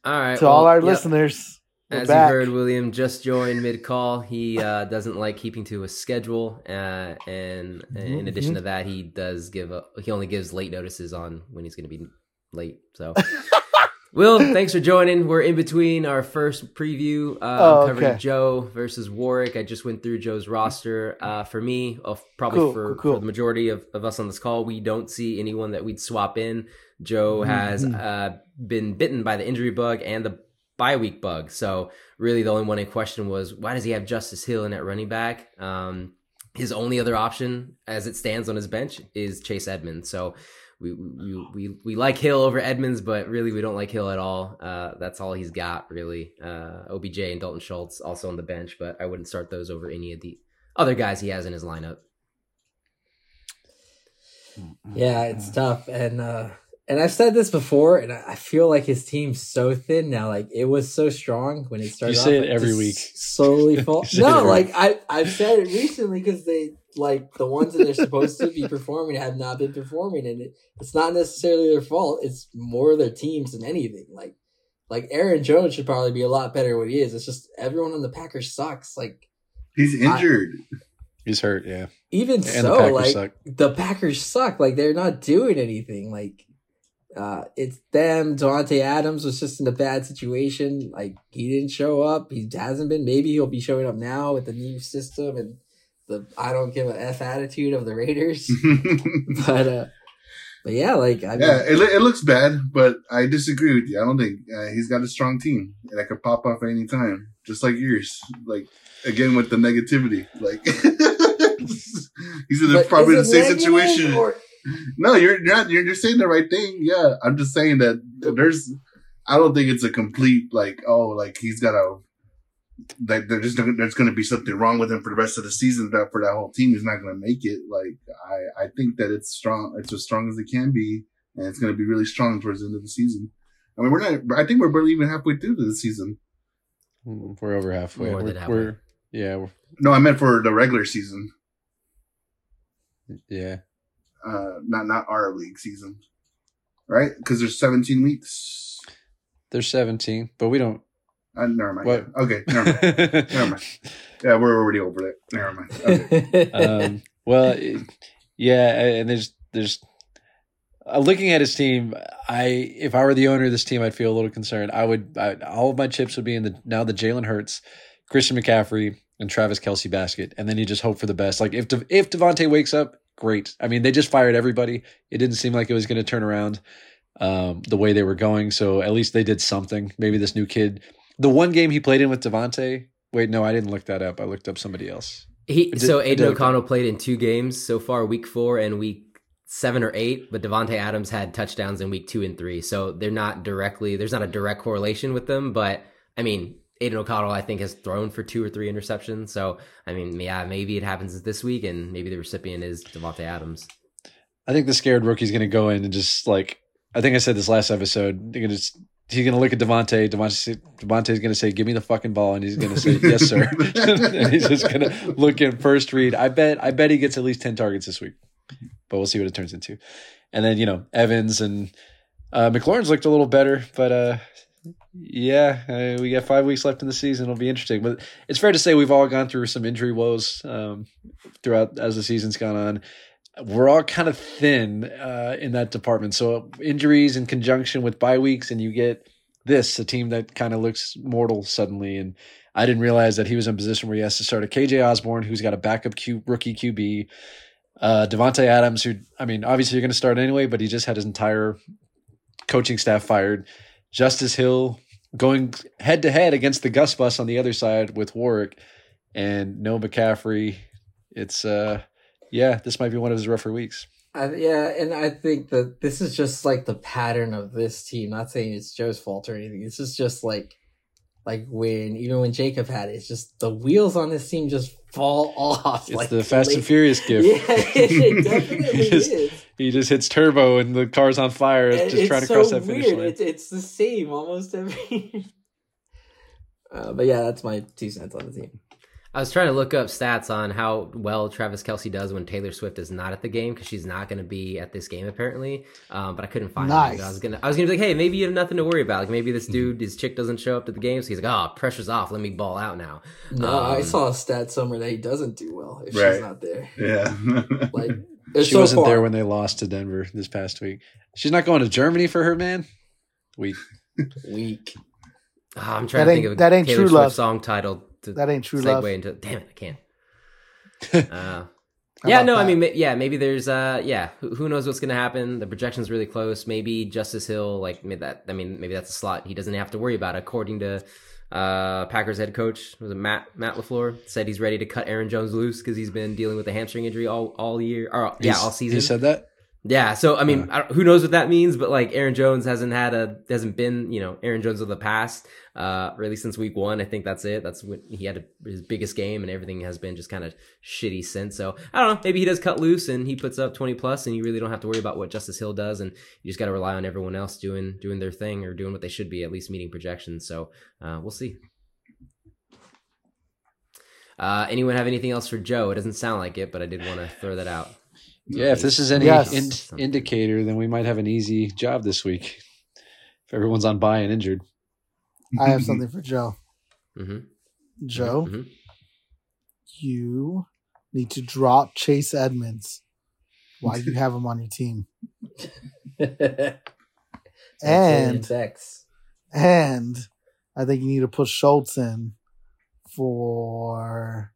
All right. To all our yep. listeners, As back. you heard, William just joined mid call. He uh, doesn't like keeping to a schedule, uh, and in addition Mm-hmm. to that, he does give a, he only gives late notices on when he's going to be late. So, Will, thanks for joining. We're in between our first preview. Uh, Oh, I'm covering okay. Joe versus Warrick. I just went through Joe's roster. Uh, for me, of probably Cool, for, cool, for the majority of, of us on this call, we don't see anyone that we'd swap in. Joe Mhm, has mhm. uh, been bitten by the injury bug and the bye week bug. So really, the only one in question was why does he have Justice Hill in at running back? Um, his only other option, as it stands on his bench, is Chase Edmonds. So we we we, we like Hill over Edmonds, but really we don't like Hill at all. Uh, that's all he's got really. Uh, OBJ and Dalton Schultz also on the bench, but I wouldn't start those over any of the other guys he has in his lineup. Yeah, it's tough, and uh and I've said this before, and I I feel like his team's so thin now. Like it was so strong when it started. You say off, it every week. Slowly fall. You say it no, like I I've said it recently because they like the ones that they're supposed to be performing have not been performing, and it, it's not necessarily their fault. It's more their teams than anything. Like like Aaron Jones should probably be a lot better than what he is. It's just everyone on the Packers sucks. Like He's injured. He's hurt, yeah. even And so, Packers like suck. the Packers suck. Like they're not doing anything. Like uh it's them. Davante Adams was just in a bad situation. Like he didn't show up. He hasn't been. Maybe he'll be showing up now with the new system and the I don't give a f attitude of the Raiders. but uh but yeah, like I mean, yeah, it, it looks bad, but I disagree with you. I don't think uh, he's got a strong team that could pop off at any time, just like yours. Like again with the negativity, like he's in the, probably the same situation. or- No, you're not. You're just saying the right thing. Yeah, I'm just saying that there's. I don't think it's a complete like oh like he's got a like there's just there's going to be something wrong with him for the rest of the season that for that whole team he's not going to make it. Like I I think that it's strong. It's as strong as it can be, and it's going to be really strong towards the end of the season. I mean, we're not. I think we're barely even halfway through the season. We're over halfway. More we're, than halfway. we're yeah, we're, No, I meant for the regular season, yeah. uh, not not our league season, right? Because there's 17 weeks. There's 17, but we don't. Uh, never mind. What? Okay, never mind. Never mind. Yeah, we're already over it. Never mind. Okay. um, well, yeah, and there's there's uh, looking at his team. I if I were the owner of this team, I'd feel a little concerned. I would I, all of my chips would be in the now the Jalen Hurts, Christian McCaffrey, and Travis Kelce basket, and then you just hope for the best. Like if De, if Davante wakes up great. I mean, they just fired everybody. It didn't seem like it was going to turn around um, the way they were going. So at least they did something. Maybe this new kid, the one game he played in with Davante. Wait, no, I didn't look that up. I looked up somebody else. He did- so Aidan O'Connell played in two games so far, week four and week seven or eight. But Davante Adams had touchdowns in week two and three, so they're not directly. There's not a direct correlation with them, but I mean. Aidan O'Connell, I think, has thrown for two or three interceptions. So, I mean, yeah, maybe it happens this week, and maybe the recipient is Davante Adams. I think the scared rookie's going to go in and just like I think I said this last episode. They're going to he's going to look at Davante. Davante Davante's going to say, "Give me the fucking ball," and he's going to say, "Yes, sir." and he's just going to look in first read. I bet I bet he gets at least ten targets this week, but we'll see what it turns into. And then you know Evans and uh, McLaurin's looked a little better, but uh, yeah, uh, we got five weeks left in the season. It'll be interesting, but it's fair to say we've all gone through some injury woes um, throughout as the season's gone on we're all kind of thin uh, in that department. So injuries in conjunction with bye weeks, and you get this a team that kind of looks mortal suddenly. And I didn't realize that he was in a position where he has to start a KJ Osborn, who's got a backup Q, rookie QB, uh, Davante Adams, who I mean, obviously you're going to start anyway, but he just had his entire coaching staff fired. Justice Hill going head to head against the Gus Bus on the other side with Warrick, and no McCaffrey. It's uh yeah, this might be one of his rougher weeks. I, yeah, and I think that this is just like the pattern of this team. Not saying it's Joe's fault or anything. This is just like, like when even when Jacob had it, it's just the wheels on this team just fall off. It's like the Fast and Furious gift. Yeah, it definitely he, just, is. he just hits turbo and the car's on fire. And just trying to cross that finish line. It's it's the same almost every. uh, but yeah, that's my two cents on the team. I was trying to look up stats on how well Travis Kelce does when Taylor Swift is not at the game because she's not going to be at this game apparently. Um, but I couldn't find Nice. it. I was gonna, I was gonna be like, hey, maybe you have nothing to worry about. Like maybe Mm-hmm. this dude, his chick doesn't show up to the game, so he's like, oh, pressure's off. Let me ball out now. No, I Um, saw a stat somewhere that he doesn't do well if Right. she's not there. Yeah. Like it's She so wasn't far. there when they lost to Denver this past week. She's not going to Germany for her man. Week. weak. Ah, I'm trying That to think ain't- of that ain't Taylor true Swift love. song title to That ain't true segue love. into. Damn it, I can't. Uh, yeah, no, I mean, yeah, maybe there's, uh, yeah, who, who knows what's going to happen? The projection's really close. Maybe Justice Hill, like, maybe that, I mean, maybe that's a slot he doesn't have to worry about. According to uh, Packers head coach, was it Matt Matt LaFleur said he's ready to cut Aaron Jones loose because he's been dealing with a hamstring injury all all year, or yeah, He's- all season. He said that. Yeah, so I mean, I who knows what that means? But like, Aaron Jones hasn't had a hasn't been you know Aaron Jones of the past, uh, really since week one. I think that's it. That's when he had a, his biggest game, and everything has been just kind of shitty since. So I don't know. Maybe he does cut loose and he puts up twenty plus, and you really don't have to worry about what Justice Hill does, and you just got to rely on everyone else doing doing their thing or doing what they should be, at least meeting projections. So uh, we'll see. Uh, anyone have anything else for Joe? It doesn't sound like it, but I did want to throw that out. Yeah, if this is any Yes. in- indicator, then we might have an easy job this week. If everyone's on bye and injured. I have something for Joe. hmm Joe, hmm you need to drop Chase Edmonds. Why do you have him on your team? And and I think you need to put Schultz in for.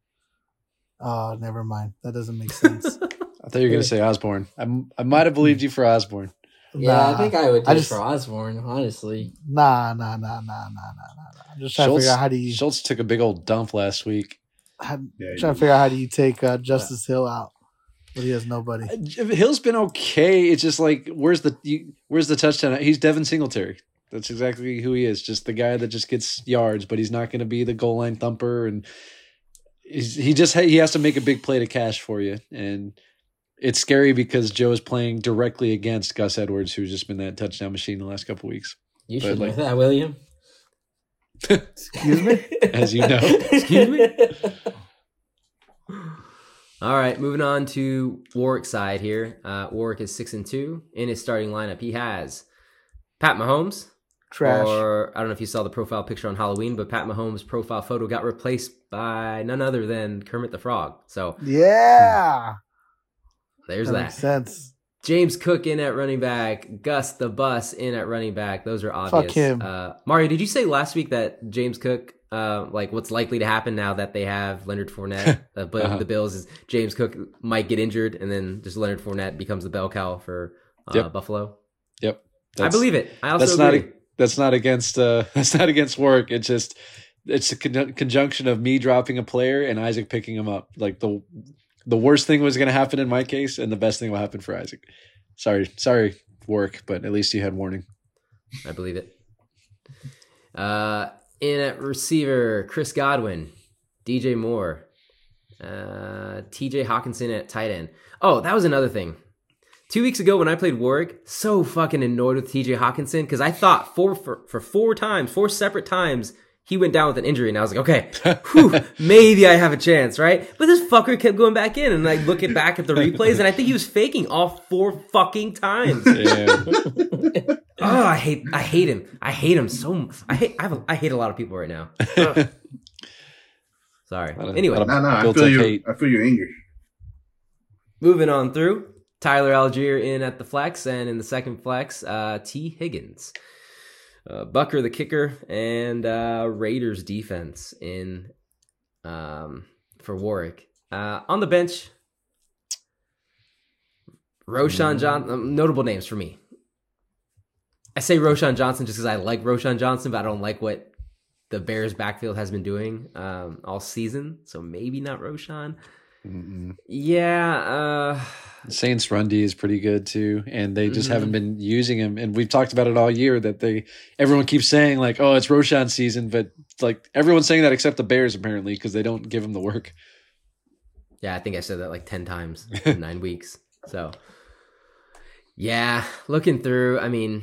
Oh, never mind. That doesn't make sense. I thought you were going to say Osborn. I I might have believed you for Osborn. Yeah, Nah. I think I would do I it just- for Osborn, honestly. Nah, nah, nah, nah, nah, nah, nah, nah. I'm just trying Schultz, to figure out how do you Schultz took a big old dump last week. how, Yeah, trying to figure out how do you take uh, Justice Hill out, but he has nobody. Uh, Hill's been okay. It's just like where's the you, where's the touchdown? He's Devin Singletary. That's exactly who he is. Just the guy that just gets yards, but he's not going to be the goal line thumper. And he's, he just ha- he has to make a big play to cash for you. And it's scary because Joe is playing directly against Gus Edwards, who's just been that touchdown machine the last couple weeks, You But, should like- know that, William. Excuse me? as you know. Excuse me? All right, moving on to Warrick's side here. Uh, Warrick is six and two in his starting lineup. He has Pat Mahomes, Trash. or I don't know if you saw the profile picture on Halloween, but Pat Mahomes' profile photo got replaced by none other than Kermit the Frog. So yeah, there's that that. makes sense. James Cook in at running back, Gus the Bus in at running back. Those are obvious. Fuck him. Uh, Mario, did you say last week that James Cook Uh, like what's likely to happen now that they have Leonard Fournette, uh, but Uh-huh. the Bills is James Cook might get injured, and then just Leonard Fournette becomes the bell cow for uh, Yep. Buffalo. Yep. I believe it. I also that's not agree. a, that's not against uh that's not against work. It's just it's a con- conjunction of me dropping a player and Isaac picking him up. Like the the worst thing was going to happen in my case, and the best thing will happen for Isaac. Sorry, sorry, work, but at least you had warning. I believe it. Uh, in at receiver, Chris Godwin, DJ Moore, uh, TJ Hockenson at tight end. Oh, that was another thing. Two weeks ago when I played Warrick, so fucking annoyed with TJ Hockenson because I thought four for, for four times, four separate times, he went down with an injury, and I was like, okay, whew, maybe I have a chance, right? But this fucker kept going back in, and I look at back at the replays, and I think he was faking all four fucking times. Yeah, Oh, I hate I hate him. I hate him so. m- I hate I, have a, I hate a lot of people right now. Ugh. Sorry. Of- Anyway, No, no, I feel up you. hate. I feel your anger. moving on through. Tyler Allgeier in at the flex, and in the second flex, uh, Tee Higgins, uh, Bucker the kicker, and uh, Raiders defense in um, for Warrick. Uh, on the bench, Roschon John. Um, notable names for me. I say Roschon Johnson just because I like Roschon Johnson, but I don't like what the Bears backfield has been doing um, all season. So maybe not Roschon. Mm-mm. Yeah. Uh, Saints run D is pretty good too, and they just Mhm. haven't been using him. And we've talked about it all year that they everyone keeps saying like, "Oh, it's Roschon season," but like everyone's saying that except the Bears apparently because they don't give him the work. Yeah, I think I said that like 10 times in nine weeks. So, yeah, looking through, I mean,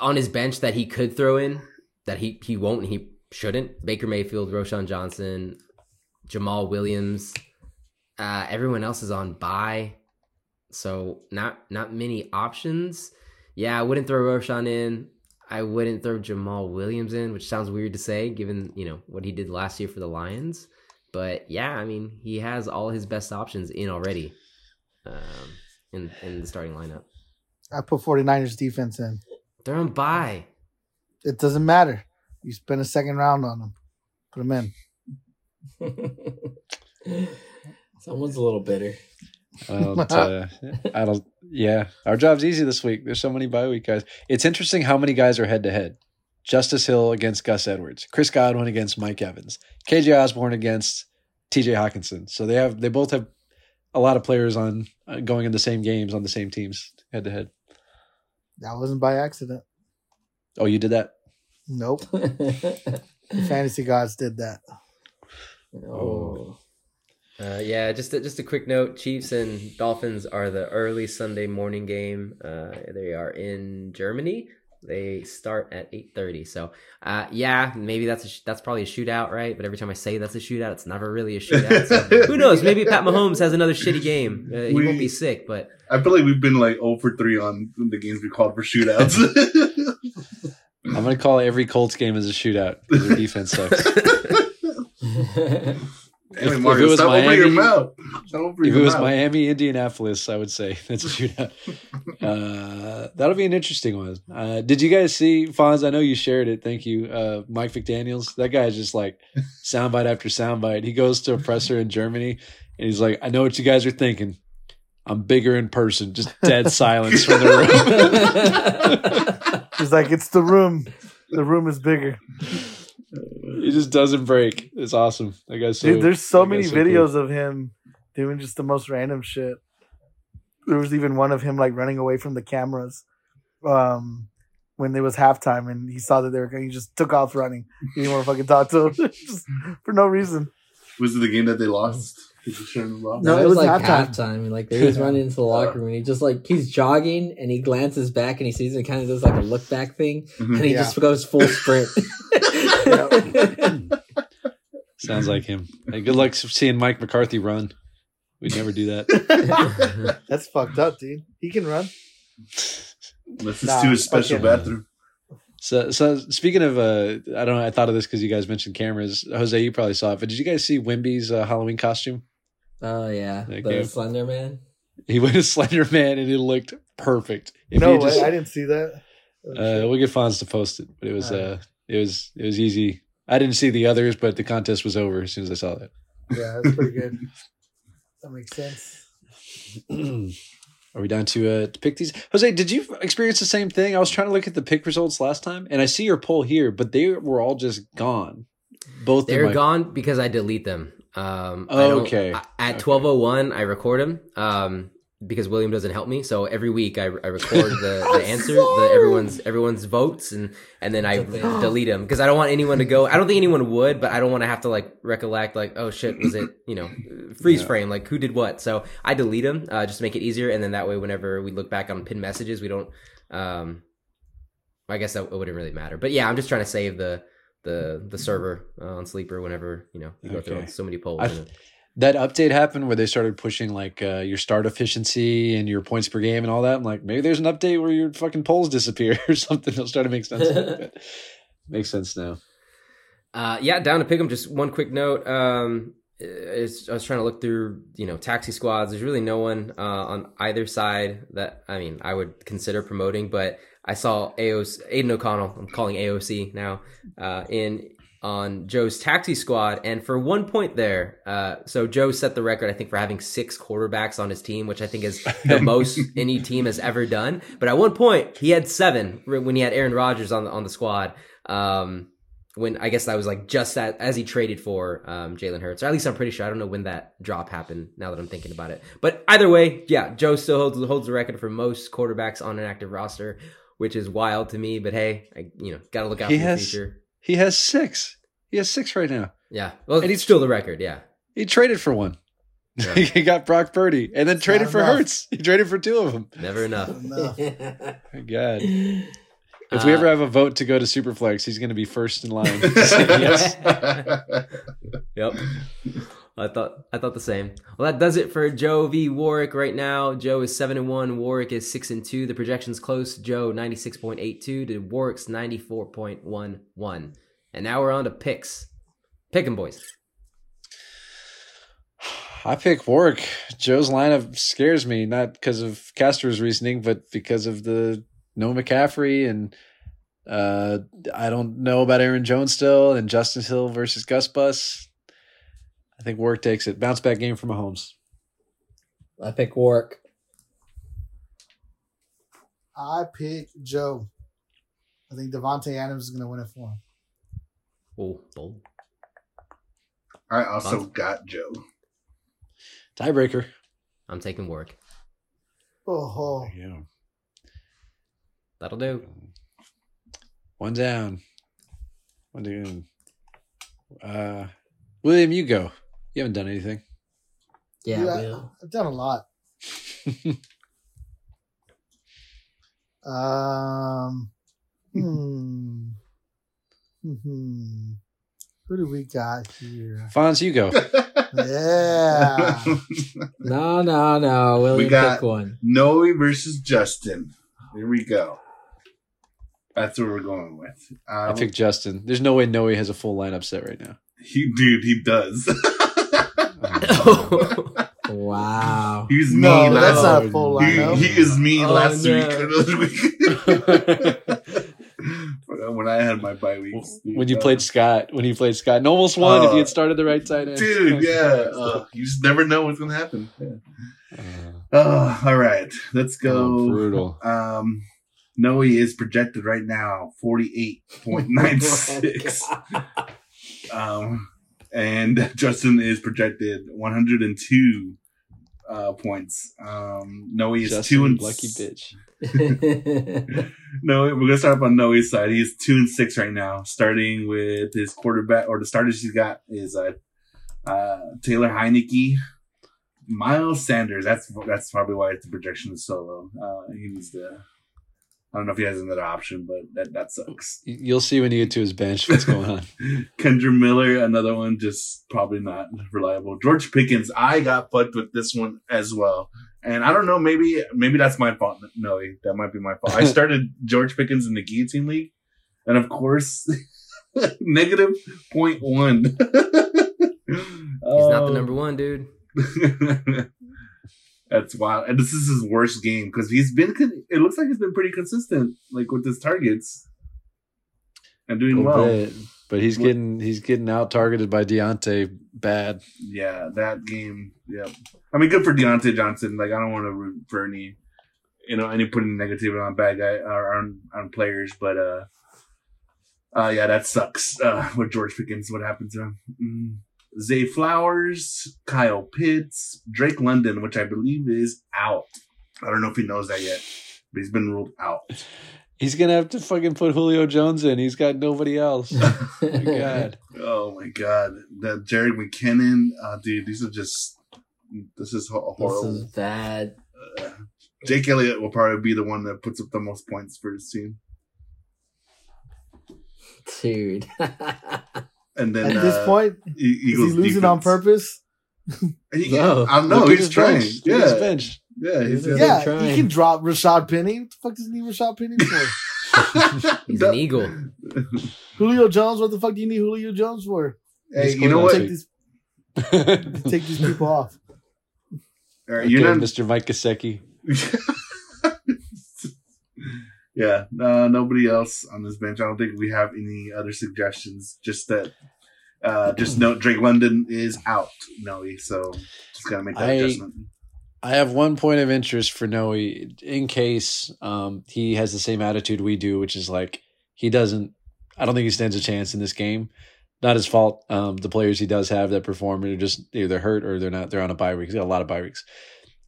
on his bench that he could throw in, that he, he won't and he shouldn't Baker Mayfield, Roschon Johnson, Jamaal Williams, uh, everyone else is on bye, So, not not many options. Yeah, I wouldn't throw Roschon in. I wouldn't throw Jamaal Williams in, which sounds weird to say given, you know, what he did last year for the Lions. But yeah, I mean, he has all his best options in already um, in in the starting lineup. I put 49ers defense in. They're on bye. It doesn't matter. You spend a second round on them. Put them in. Someone's a little bitter. I don't. Uh, I don't. Yeah, our job's easy this week. There's so many bye week guys. It's interesting how many guys are head to head. Justice Hill against Gus Edwards, Chris Godwin against Mike Evans, KJ Osborn against TJ Hockenson. So they have they both have a lot of players on uh, going in the same games on the same teams head to head. That wasn't by accident. Oh, you did that? Nope. The fantasy gods did that. oh. Uh, yeah, just a, just a quick note: Chiefs and Dolphins are the early Sunday morning game. Uh, they are in Germany. They start at eight thirty. So, uh, yeah, maybe that's a sh- that's probably a shootout, right? But every time I say that's a shootout, it's never really a shootout. So who knows? Maybe Pat Mahomes has another shitty game. Uh, he We- won't be sick, but I feel like we've been like 0 for 3 on the games we called for shootouts. I'm gonna call every Colts game as a shootout because their defense sucks. Damn it, if it was stop opening your Miami- mouth. Stop opening If it your was mouth. Miami, Indianapolis, I would say that's a shootout. uh, that'll be an interesting one. Uh, did you guys see Fonz? I know you shared it. Thank you, uh, Mike McDaniel's. That guy is just like soundbite after soundbite. He goes to a presser in Germany, and he's like, "I know what you guys are thinking. I'm bigger in person." Just dead silence from the room. he's like it's the room. The room is bigger. He just doesn't break. It's awesome. That guy's so. Dude, there's so that many guy's cool. videos of him doing just the most random shit. There was even one of him like running away from the cameras um, when it was halftime, and he saw that they were going. He just took off running. He didn't want to fucking talk to him just for no reason. Was it the game that they lost? Did you turn them off? No, No, it it was was like halftime. halftime. and like they was running into the locker room and he just like he's jogging and he glances back and he sees it kind of does like a look back thing Mhm. and he Yeah. just goes full sprint. Sounds like him. Hey, good luck seeing Mike McCarthy run. We'd never do that. That's fucked up, dude. He can run. Let's just Nah, do a special fucking- bathroom. So, so speaking of, uh, I don't know. I thought of this because you guys mentioned cameras. Jose, you probably saw it, but did you guys see Wemby's uh, Halloween costume? Oh yeah, That the game. Slender Man. He went as Slender Man, and it looked perfect. If no you way. I didn't see that. Oh, uh, we'll get Fonz to post it, but it was, Alright. uh, it was, it was easy. I didn't see the others, but the contest was over as soon as I saw that. Yeah, that's pretty good. that makes sense. Are we down to uh to pick these? Jose, did you experience the same thing? I was trying to look at the pick results last time, and I see your poll here, but they were all just gone. Both They're my- gone because I delete them. Um, Oh, okay. I- At twelve oh one, I record them. Um, because William doesn't help me, so every week I, I record the, the answer, the everyone's everyone's votes, and and then I That's a thing. delete them because I don't want anyone to go. I don't think anyone would, but I don't want to have to like recollect like oh shit was it you know freeze Yeah. frame like who did what. So I delete them uh, just to make it easier, and then that way whenever we look back on pin messages, we don't. Um, I guess that it wouldn't really matter, but yeah, I'm just trying to save the the the server uh, on Sleeper whenever you know you go through Okay. so many polls. It- that update happened where they started pushing like uh, your start efficiency and your points per game and all that. I'm like, maybe there's an update where your fucking polls disappear or something. It'll start to make sense. Makes sense now. Uh, yeah, down to pick them. Just one quick note. Um, I was trying to look through, you know, taxi squads. There's really no one uh, on either side that I mean I would consider promoting. But I saw AOC, Aidan O'Connell. I'm calling AOC now. Uh, in on Joe's taxi squad, and for one point there, uh, so Joe set the record I think for having six quarterbacks on his team, which I think is the most any team has ever done. But at one point, he had seven when he had Aaron Rodgers on the on the squad. Um, when I guess that was like just that as he traded for um, Jalen Hurts, or at least I'm pretty sure. I don't know when that drop happened. Now that I'm thinking about it, but either way, yeah, Joe still holds holds the record for most quarterbacks on an active roster, which is wild to me. But hey, I, you know, got to look out He for has- the future. He has six. He has six right now. Yeah, well, And he's- still the record. Yeah, He traded for one. Yeah. he got Brock Purdy and then It's traded for enough. Hurts. He traded for two of them. never enough. Enough. My God. If we Uh, ever have a vote to go to Superflex, he's going to be first in line. yes. Yep. I thought I thought the same. Well, that does it for Joe v Warrick right now. Joe is seven and one. Warrick is six and two. The projection's close. Joe ninety six point eight two to Warrick's ninety four point one one. And now we're on to picks. Pick 'em, boys. I pick Warrick. Joe's lineup scares me, not because of Castro's reasoning, but because of the no McCaffrey and uh I don't know about Aaron Jones still and Justin Hill versus Gus Bus. I think Warrick takes it. Bounce back game for Mahomes. I pick Warrick. I pick Joe. I think Davante Adams is going to win it for him. Oh, bold. I also got Joe. Tiebreaker. I'm taking Warrick. Oh, oh. Yeah. That'll do. One down. One down. Uh William, you go. You haven't done anything. Yeah, Yeah, Will. I've done a lot. Um, hmm. Hmm. Who do we got here? Fonz, you go. Yeah. No, no, no. William got- pick one. Noe versus Justin. Here we go. That's what we're going with. I Um, picked Justin. There's no way Noe has a full lineup set right now. he, dude, he does. Wow. He's me no, last that's not a full He, lineup. he is me Oh, last no. week. when I had my bye weeks. when you Uh, played Scott, when you played Scott, and almost won if Uh, you had started the right side. end. dude, yeah. Uh, you just never know what's gonna happen. Yeah. Uh, Oh, all right, let's oh, go. brutal. Um, Noe is projected right now forty eight point nine six. Um, and Justin is projected one hundred and two uh, points. Um, Noe is Justin, two and lucky bitch. No, we're gonna start up on Noe's side. He's two and six right now, starting with his quarterback or the starters he's got is uh, uh, Taylor Heinicke, Miles Sanders. That's that's probably why the projection is so low. Uh, he needs to. I don't know if he has another option, but that that sucks. You'll see when you get to his bench what's going on. Kendre Miller, another one, just probably not reliable. George Pickens, I got fucked with this one as well. And I don't know, maybe maybe that's my fault. No, that might be my fault. I started George Pickens in the guillotine league, and of course, negative point one. He's He's not the oh. number one, dude. That's wild, and this is his worst game because he's been. con- It looks like he's been pretty consistent, like with his targets, and doing well. bit. but he's getting he's getting out targeted by Diontae bad. Yeah, that game. Yeah, I mean, good for Diontae Johnson. Like, I don't want to root for any, you know, any putting negativity on bad guy or on on players, but uh, uh, yeah, that sucks. Uh, with George Pickens, what happened to him? Mm. Zay Flowers, Kyle Pitts, Drake London, which I believe is out. I don't know if he knows that yet, but he's been ruled out. He's gonna have to fucking put Julio Jones in. He's got nobody else. oh my god. Oh my god, that Jerick McKinnon, uh, dude, these are just this is ho- This is bad. Uh, Jake Elliott will probably be the one that puts up the most points for his team, Dude. and then At this uh, point, E- is he Eagles losing on defense. purpose? He, No. I don't know. He's trying. bench. Look at his Yeah, bench. yeah. He's, He's Yeah, trying. he can drop Rashad Penny. What the fuck does he need Rashad Penny for? He's an eagle. Julio Jones. What the fuck do you need Julio Jones for? Hey, you know what? Take these, take these people off. All right, okay, you're not. Mr. Mike Gesicki. Yeah, no, nobody else on this bench. I don't think we have any other suggestions. Just that, uh, just note Drake London is out. No, so just gotta make that I- adjustment. I have one point of interest for Noe in case um, he has the same attitude we do, which is like he doesn't. I don't think he stands a chance in this game. Not his fault. Um, the players he does have that perform are just either hurt or they're not. They're on a bye week. He's got a lot of bye weeks.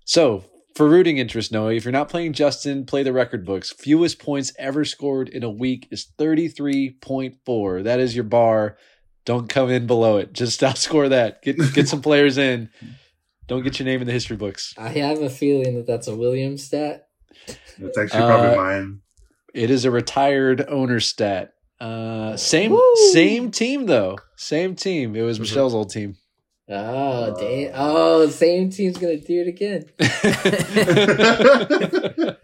So for rooting interest, Noah, if you're not playing Justin, play the record books. Fewest points ever scored in a week is thirty three point four. That is your bar. Don't come in below it. Just outscore that. Get get some players in. Don't get your name in the history books. I have a feeling that that's a Williams stat. That's actually probably Uh, mine. It is a retired owner stat. Uh, same Woo! same team though. Same team. It was Michelle's old team. Oh, damn. Oh, same team's going to do it again.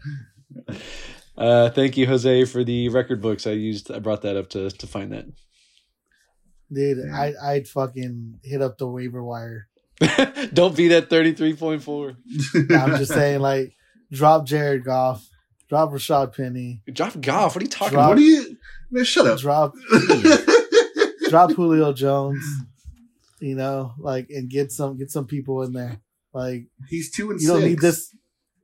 uh, thank you, Jose, for the record books. I used. I brought that up to to find that. Dude, I, I'd fucking hit up the waiver wire. Don't be that thirty three point four. I'm just saying, like, drop Jared Goff, drop Rashad Penny, Drop Goff. What are you talking Drop- what do you? Man, shut up. drop drop Julio Jones, you know, like, and get some get some people in there. Like, He's two and you six. don't need this.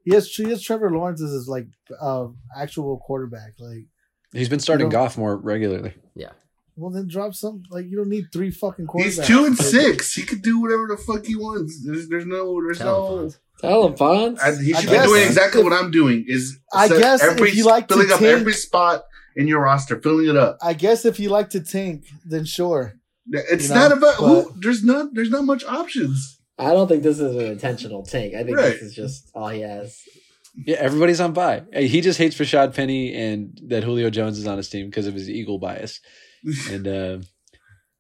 Yes, he has Trevor Lawrence is his like uh, actual quarterback. Like, He's been starting You don't- Goff more regularly. Yeah. Well, then drop some. Like, you don't need three fucking quarterbacks. He's two and six. He could do whatever the fuck he wants. There's, there's no, there's Tell no. Fonz. Tell him, Fonz. I, he should guess be doing if- exactly what I'm doing. Is I set guess if every, you like to filling up tank- every spot in your roster, filling it up. I guess if you like to tank, then sure. It's You know, not about who. There's not. There's not much options. I don't think this is an intentional tank. I think Right. this is just all he has. Yeah, everybody's on bye. Hey, He just hates Rashad Penny and that Julio Jones is on his team because of his Eagle bias. And uh,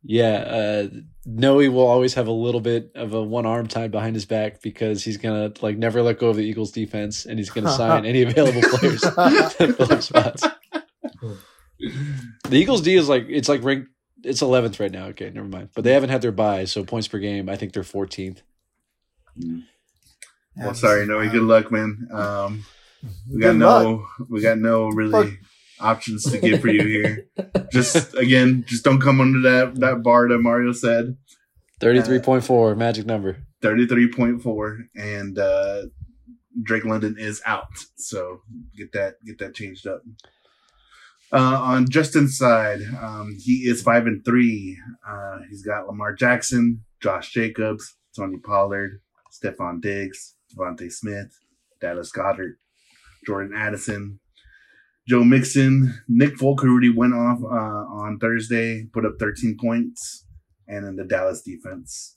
yeah, uh, Noe will always have a little bit of a one arm tied behind his back because he's gonna like never let go of the Eagles defense and he's gonna sign any available players to fill up spots. The Eagles D is like it's like ranked it's eleventh right now. Okay, never mind. But they haven't had their bye, so points per game. I think they're fourteenth. well, sorry, no. Good luck, man. Um, we got Good no. luck. We got no really options to give for you here. just again, just don't come under that that bar that Mario said. Thirty three point four magic number. 33.4 and uh Drake London is out. So get that get that changed up. Uh on Justin's side, um he is 5 and 3. Uh he's got Lamar Jackson, Josh Jacobs, Tony Pollard, Stefon Diggs, DeVonta Smith, Dallas Goedert, Jordan Addison, Joe Mixon, Nick Folk, who already went off uh, on Thursday, put up 13 points, and then the Dallas defense.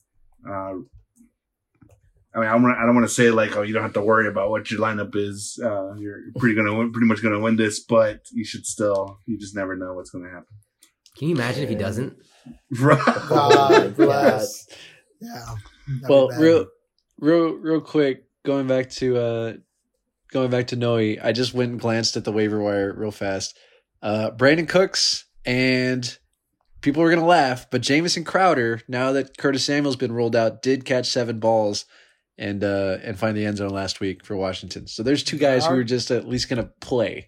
I mean, I, wanna, I don't want to say like, oh, you don't have to worry about what your lineup is. Uh, you're pretty gonna win, pretty much gonna win this, but you should still. You just never know what's gonna happen. Can you imagine if he doesn't? Right. God bless. Yeah. That'd well bad. real real real quick going back to uh going back to noe i just went and glanced at the waiver wire real fast uh brandin cooks and people are gonna laugh but Jamison crowder now that curtis samuel's been rolled out did catch seven balls and uh and find the end zone last week for washington so there's two guys who are just at least gonna play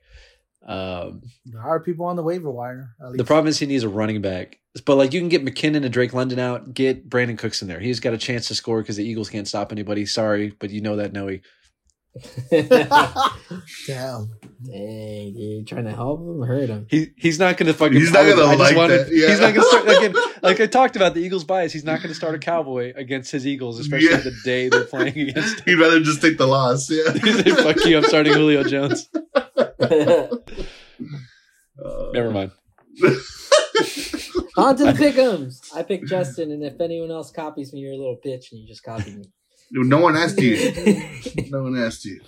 um There are people on the waiver wire. the problem is he needs a running back But like you can get McKinnon and Drake London out, get Brandin Cooks in there. He's got a chance to score because the Eagles can't stop anybody. Sorry, but you know that Noe. Damn. Dang, dude, trying to help him, hurt him. He he's not going to fucking. He's not gonna I like wanted- that, yeah. He's not going to start again. Like I talked about the Eagles bias. He's not going to start a Cowboy against his Eagles, especially Yeah. the day they're playing against. He'd rather just take the loss. Yeah. He's like, Fuck you! I'm starting Julio Jones. Uh, Never mind. On to the pick'ems. I picked Justin, and if anyone else copies me, you're a little bitch, and you just copied me. No one asked you. No one asked you.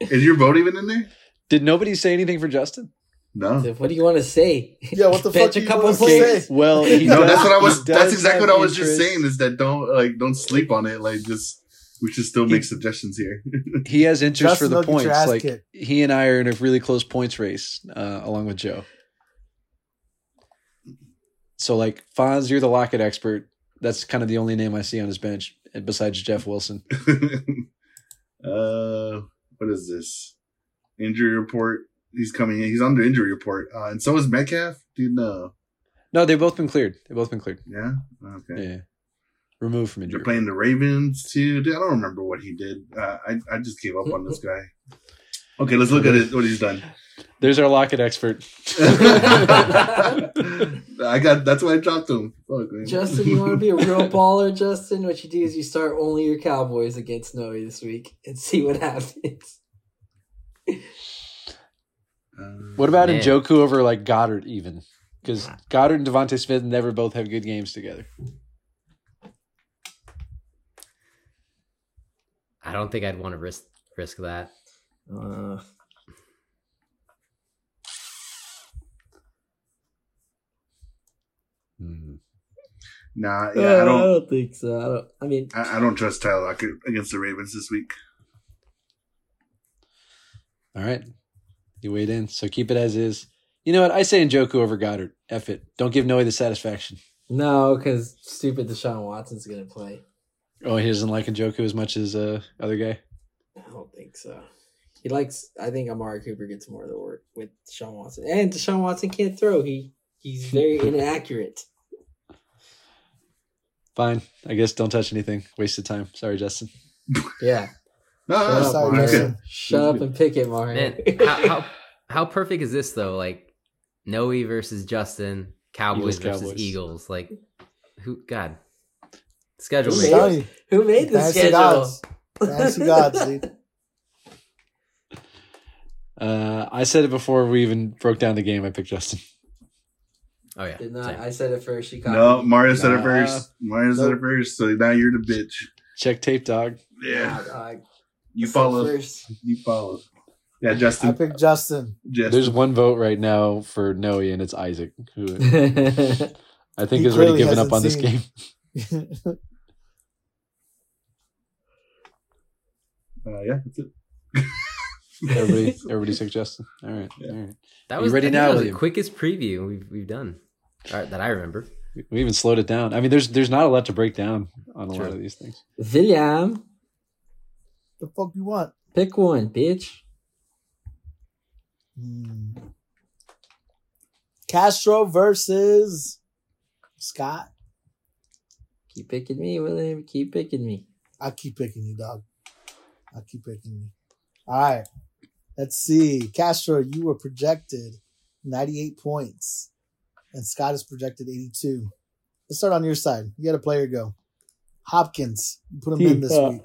Is your vote even in there? Did nobody say anything for Justin? No. what do you want to say? Yeah, what the Bench fuck a you couple wanna say? Well, he No, does- that's what I was. That's exactly what I was just saying. Is that don't like don't sleep on it. Like just we should still make suggestions here. He has interest Justin, for the don't points. Like kicked. he and I are in a really close points race, uh, along with Joe. So like Fonz, you're the Lockett expert. That's kind of the only name I see on his bench, besides Jeff Wilson. uh, what is this? Injury report. He's coming in. He's under injury report, uh, and so is Metcalf. You know? No, they've both been cleared. They've both been cleared. Yeah. Okay. Yeah, removed from They're playing the Ravens too. Dude, I don't remember what he did. Uh, I I just gave up on this guy. Okay, let's look at it. What he's done. There's our Lockett expert. I got. That's why I dropped him. Fuck, man. Justin, you want to be a real baller, Justin? What you do is you start only your Cowboys against Noe this week and see what happens. Uh, What about Man. Njoku over like Goedert even? Because Goedert and DeVonta Smith never both have good games together. I don't think I'd want to risk risk that. Uh, Nah, yeah, yeah, I I don't. don't think so. I, don't, I mean, I, I don't trust Tyler Lockett against the Ravens this week. All right. You weighed in. So keep it as is. You know what? I say Njoku over Goedert. F it. Don't give Noe the satisfaction. no, because stupid Deshaun Watson's going to play. Oh, he doesn't like Njoku as much as uh other guy. I don't think so. He likes. I think Amari Cooper gets more of the work with Deshaun Watson, and Deshaun Watson can't throw. He he's very inaccurate. Fine. I guess don't touch anything. Wasted time. Sorry, Justin. Yeah, No, Shut no, up, sorry, Mario. Justin. Shut up and pick it, Mario. Man, how, how how perfect is this though? Like Noe versus Justin, Cowboys Eagles, versus Cowboys. Eagles. Like who? God, schedule Who made Tell you, Who made the Fantasy schedule? gods. Fantasy gods, dude. Uh, I said it before we even broke down the game. I picked Justin. Oh yeah, Did not. same. I said it first. She copied. No, Mario said it Nah. first. Mario said it Nope. first. So now you're the bitch. Check tape, dog. Yeah, Nah, dog. you I said follow. first. You follow. Yeah, Justin. I Justin. picked Justin. Justin. There's one vote right now for Noe, and it's Isaac, who I think He has already clearly given up hasn't on this seen- game. Uh, yeah, that's it. Everybody, everybody took Justin. All right, Yeah. all right. That You was ready I now, that was William? the quickest preview we've we've done All right, that I remember. We even slowed it down. I mean, there's there's not a lot to break down on a lot of these things. William, the fuck you want? pick one, bitch. Hmm. Castro versus Scott. Keep picking me, William. Keep picking me. I keep picking you, dog. I keep picking you. All right. Let's see. Castro, you were projected 98 points, and Scott is projected 82. Let's start on your side. You got a player go. Hopkins, you put him in this week.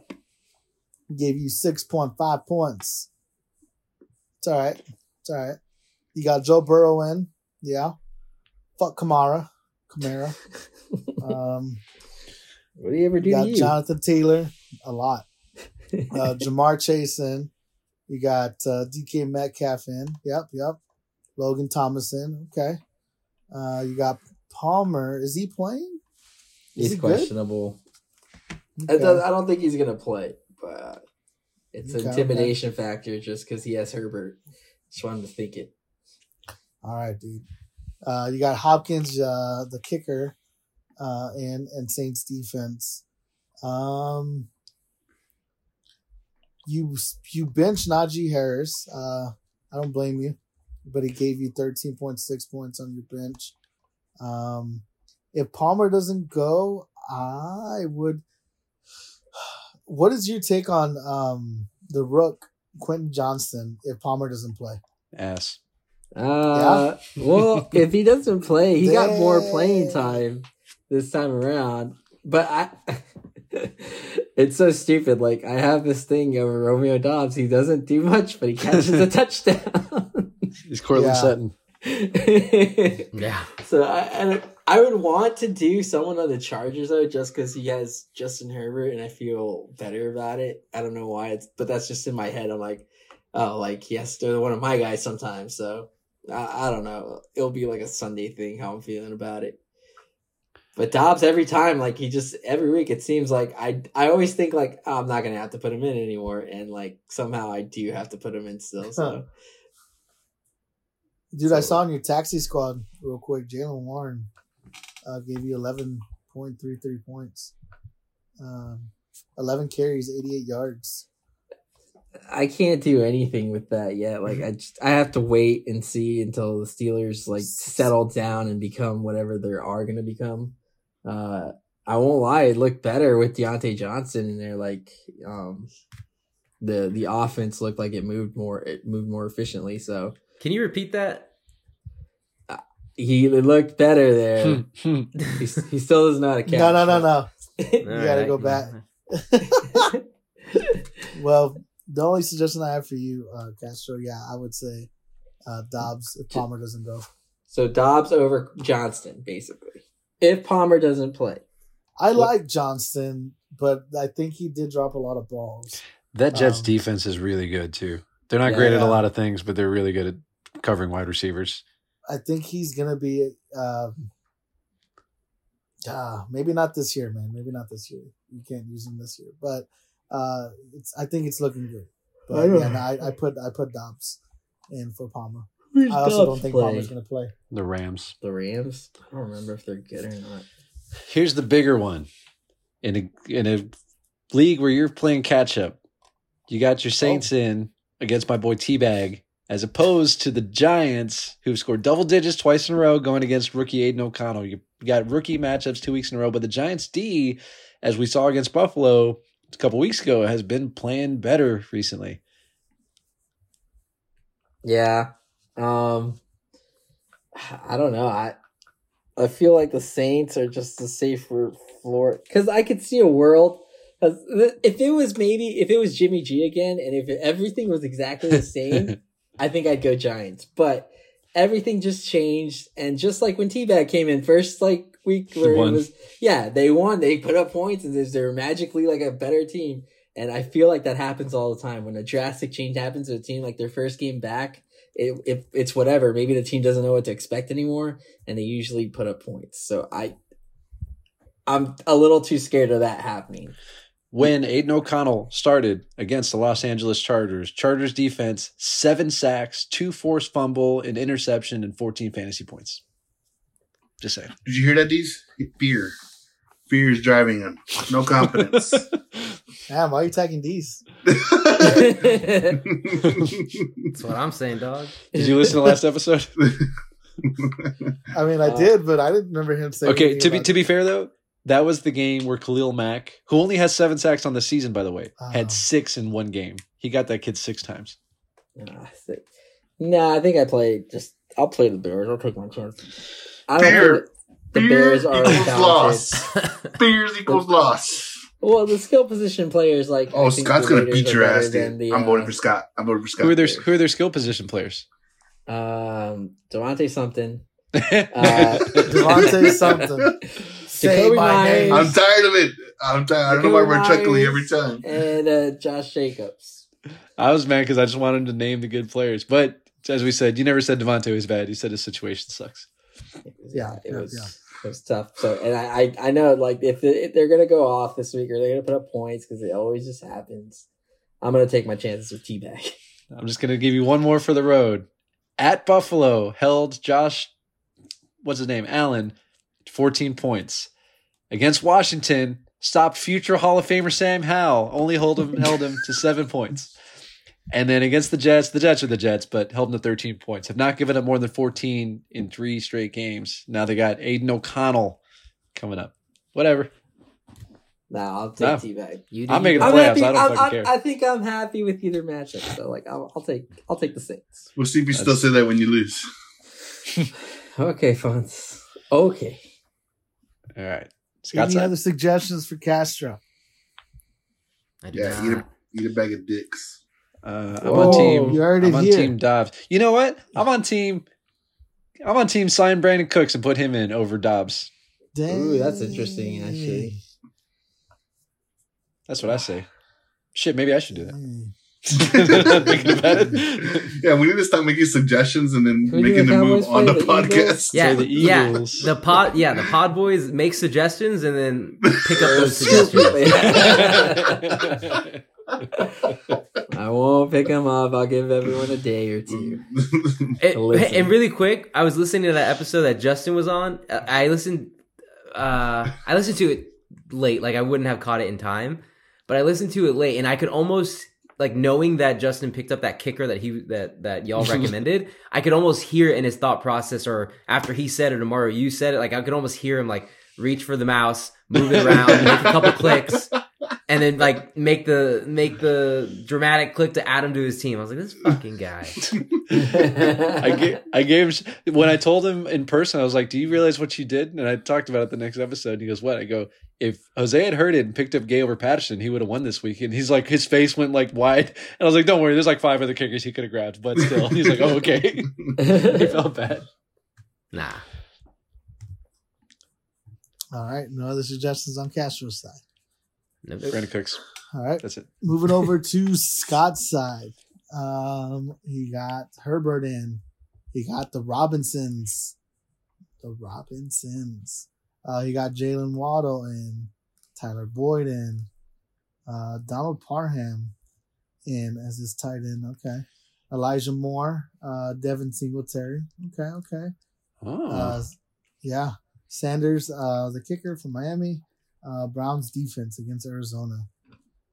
He gave you 6.5 points. It's all right. It's all right. You got Joe Burrow in. Yeah. Fuck Kamara. Kamara. Um, What do you ever do you got you? Jonathan Taylor. A lot uh, Ja'Marr Chase in. You got uh, DK Metcalf in. Yep, yep. Logan Thomas in. Okay. Uh, you got Palmer. Is he playing? Is He's he good? questionable. I, don't, I don't think he's gonna play, but it's Okay, an intimidation factor just because he has Herbert. Just wanted to think it. All right, dude. Uh, you got Hopkins, uh, the kicker, uh, and and Saints defense. Um, you you bench Najee Harris. Uh, I don't blame you, but he gave you thirteen point six points on your bench. Um, if Palmer doesn't go, I would. What is your take on um the Rook Quentin Johnston if Palmer doesn't play? Ass. Uh, well, if he doesn't play, he got more playing time this time around. But I, it's so stupid. Like I have this thing over Romeo Doubs. He doesn't do much, but he catches a touchdown. He's Courtland Yeah. Sutton. Yeah. so I, and I would want to do someone on the Chargers though, just because he has Justin Herbert, and I feel better about it. I don't know why it's, but that's just in my head. I'm like, oh, like he has to one of my guys sometimes. So I, I don't know. It'll be like a Sunday thing how I'm feeling about it. But Doubs every time, like he just every week it seems like I I always think like oh, I'm not gonna have to put him in anymore, and like somehow I do have to put him in still. So Dude, I saw in your taxi squad real quick. Jalen Warren uh, gave you eleven point three three points, um, eleven carries, eighty eight yards. I can't do anything with that yet. Like I just I have to wait and see until the Steelers like settle down and become whatever they are gonna become. Uh I won't lie, it looked better with Diontae Johnson in there. Like um the the offense looked like it moved more it moved more efficiently. So Can you repeat that? he looked better there. Hmm. he, he still doesn't know how to catch. No, no, no, no. no. You gotta go back. well, the only suggestion I have for you, uh, Castro, yeah, I would say uh, Doubs if Palmer doesn't go. so Doubs over Johnston, basically. If Palmer doesn't play. I What- like Johnston, but I think he did drop a lot of balls. That Jets Um, defense is really good too. They're not Yeah. great at a lot of things, but they're really good at covering wide receivers. I think he's gonna be. Um, ah, maybe not this year, man. Maybe not this year. You can't use him this year, but uh, it's. I think it's looking good. But I yeah, no, I, I put I put Doubs in for Palmer. I also don't think Palmer's gonna play. The Rams. The Rams? I don't remember if they're good or not. Here's the bigger one. In a in a league where you're playing catch up, you got your Saints oh. in against my boy Teabag, as opposed to the Giants, who've scored double digits twice in a row, going against rookie Aidan O'Connell. You got rookie matchups two weeks in a row, but the Giants D, as we saw against Buffalo a couple weeks ago, has been playing better recently. Yeah. Um I don't know. I I feel like the Saints are just a safer floor cuz I could see a world if it was maybe if it was Jimmy G again and if everything was exactly the same, I think I'd go Giants. But everything just changed and just like when T-Bag came in first like week where it was yeah, they won, they put up points and they're magically like a better team. And I feel like that happens all the time when a drastic change happens to a team like their first game back it, if it's whatever, maybe the team doesn't know what to expect anymore, and they usually put up points. So I, I'm a little too scared of that happening. when Aidan O'Connell started against the Los Angeles Chargers, Chargers defense, seven sacks, two forced fumble, an interception, and 14 fantasy points. Just saying. Did you hear that, D's? Fear. Fear is driving him. No confidence. Damn, why are you tagging these? That's what I'm saying, dog. Did you listen to the last episode? I mean, I Uh, did, but I didn't remember him saying. Okay, to be to be fair though, that was the game where Khalil Mack, who only has seven sacks on the season, by the way, Oh. had six in one game. He got that kid six times. Nah, I nah, I think I play just. I'll play the Bears. I'll take my chance. I don't Bear- know. The Bears are equals loss. Bears equals loss. Well, the skill position players like. Oh, Scott's gonna beat your ass, than dude. the, I'm uh, voting for Scott. I'm voting for Scott. Who are their who are their skill position players? Um, Davante something. Uh, Davante something. Say Jacoby my name. I'm tired of it. I'm tired. I don't know why we're chuckling every time. and uh, Josh Jacobs. I was mad because I just wanted to name the good players. But as we said, you never said Davante was bad. You said his situation sucks. Yeah, it yeah, was yeah. It was tough. So, and I I, I know like if, if they're gonna go off this week or they're gonna put up points because it always just happens. I'm gonna take my chances with T-Bag. I'm just gonna give you one more for the road. At Buffalo, held Josh, what's his name, Allen, 14 points. Against Washington, stopped future Hall of Famer Sam Howell, only hold him held him to seven points. And then against the Jets, the Jets are the Jets, but held them to 13 points. Have not given up more than 14 in three straight games. Now they got Aidan O'Connell coming up. Whatever. Nah, I'll take No. T-Bag. You I'm do making you. the I'm playoffs. happy. I don't I'm- fucking I'm- care. I think I'm happy with either matchup. So like, I'll, I'll take I'll take the Saints. We'll see if you still say that when you lose. Okay, Fonz. Okay. All right. Scott Any other suggestions for Castro? I do Yeah, eat a, eat a bag of dicks. Uh, I'm Whoa, on team. you heard it I'm on here. team Doubs. You know what? I'm on team. I'm on team. Sign Brandin Cooks and put him in over Doubs. Ooh, that's interesting, actually. That's what I say. Shit, maybe I should do that. Dang. Thinking about it. Yeah, we need to start making suggestions and then Who making the the move on the, The podcast. Eagles? Yeah, the yeah. The pod, yeah, the pod boys make suggestions and then pick up those suggestions. I won't pick them up. I'll give everyone a day or two. And, and really quick, I was listening to that episode that Justin was on. I listened, uh, I listened to it late, like I wouldn't have caught it in time, but I listened to it late, and I could almost like knowing that Justin picked up that kicker that he that that y'all recommended. I could almost hear it in his thought process, or after he said it, or tomorrow you said it, like I could almost hear him like reach for the mouse, move it around, make a couple clicks, and then like make the make the dramatic click to add him to his team. I was like, this fucking guy. I gave, I gave when I told him in person, I was like, "Do you realize what you did?" And I talked about it the next episode. And He goes, "What?" I go, "If Jose had heard it and picked up Gay over Patterson, he would have won this week." And he's like, his face went like wide, and I was like, "Don't worry, there's like five other kickers he could have grabbed, but still." He's like, "Oh, okay." he felt bad. Nah. All right, no other suggestions on Castro's side. Nope. Brandin Cooks. All right, That's it. moving over to Scott's side. Um, he got Herbert in. He got the Robinsons. The Robinsons. Uh, he got Jaylen Waddle in. Tyler Boyd in. Uh, Donald Parham in as his tight end. Okay. Elijah Moore. Uh, Devin Singletary. Okay, okay. Oh, Uh, yeah. Sanders, uh, the kicker from Miami. Uh, Browns defense against Arizona.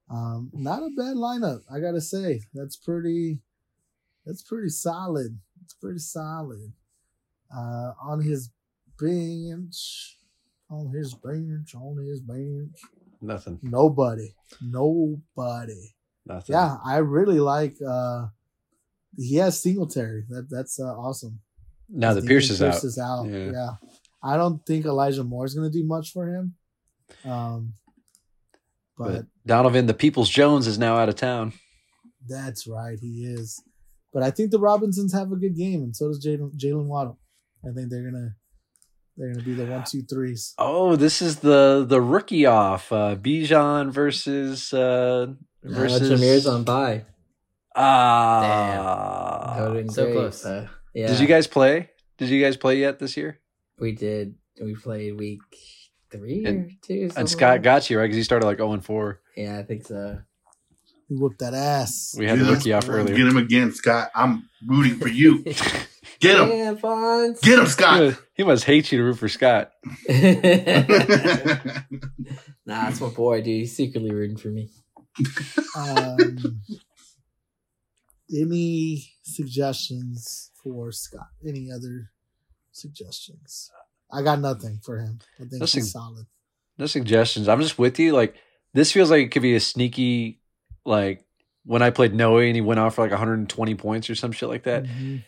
Um, not a bad lineup, I gotta say. That's pretty. That's pretty solid. It's pretty solid. Uh, on his bench, on his bench, on his bench. nothing. Nobody, nobody. Nothing. Yeah, I really like. uh He has Singletary. That that's uh, awesome. Now the Pierce is out. Is out. Yeah. Yeah. I don't think Elijah Moore is going to do much for him. Um, but, But Donovan, the People's Jones, is now out of town. that's right, he is. But I think the Robinsons have a good game, and so does Jaylen Jaylen Waddle. I think they're gonna they're gonna be the one, two, threes. Oh, this is the the rookie off. Uh Bijan versus uh Now versus Jahmyr's on bye. Ah. That would've so great, close. but, yeah, Did you guys play? Did you guys play yet this year? We did. We played week three And- or two. And Scott like got you right because he started like zero and four. Yeah, I think so. He whooped that ass. We had the Get rookie him- off earlier. Get him again, Scott. I'm rooting for you. Get him. Yeah, Fonz. Get him, He Scott. must, he must hate you to root for Scott. nah, that's my boy, dude. He's secretly rooting for me. Um, any suggestions for Scott? Any other suggestions? I got nothing for him. I think Nothing. he's solid. No suggestions. I'm just with you. Like this feels like it could be a sneaky like when I played Noe and he went off for like 120 points or some shit like that. Mhm.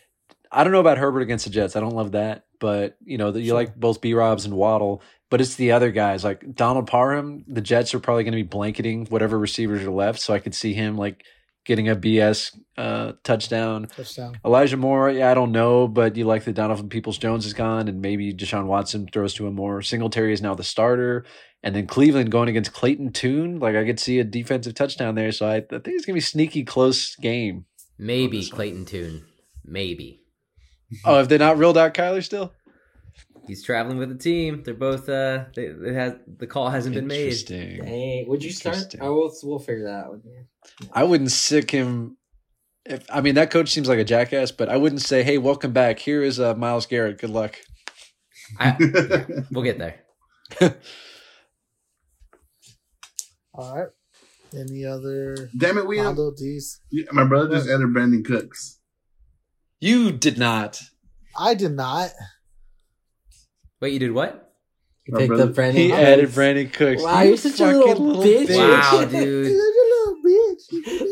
I don't know about Herbert against the Jets. I don't love that, but you know, that you Sure. like both B Robs and Waddle, but it's the other guys like Donald Parham. The Jets are probably going to be blanketing whatever receivers are left, so I could see him like getting a BS uh, touchdown. Touchdown. Elijah Moore, yeah, I don't know, but you like that Donovan Peoples Jones is gone, and maybe Deshaun Watson throws to him more. Singletary is now the starter, and then Cleveland going against Clayton Tune. Like I could see a defensive touchdown there, so I, I think it's gonna be a sneaky close game. Maybe this one. Clayton Tune. Maybe. Oh, if they're not reeled out Kyler still, He's traveling with the team. They're both uh they, it has the call hasn't been made. Interesting. Dang, would you start? Interesting. Oh, we'll we'll figure that out. Yeah. I wouldn't sick him. If I mean that coach seems like a jackass, but I wouldn't say, "Hey, welcome back. Here is uh, Myles Garrett. Good luck." I, we'll get there. All right. Any other Damn it, we have, Rondo D's? my brother just entered Brandin Cooks. You did not. I did not. Wait, you did what? You My picked brother- up Brandon. He Cooks. added Brandin Cooks. Wow, You you're such a fucking little bitch. Wow, Look dude. at little bitch.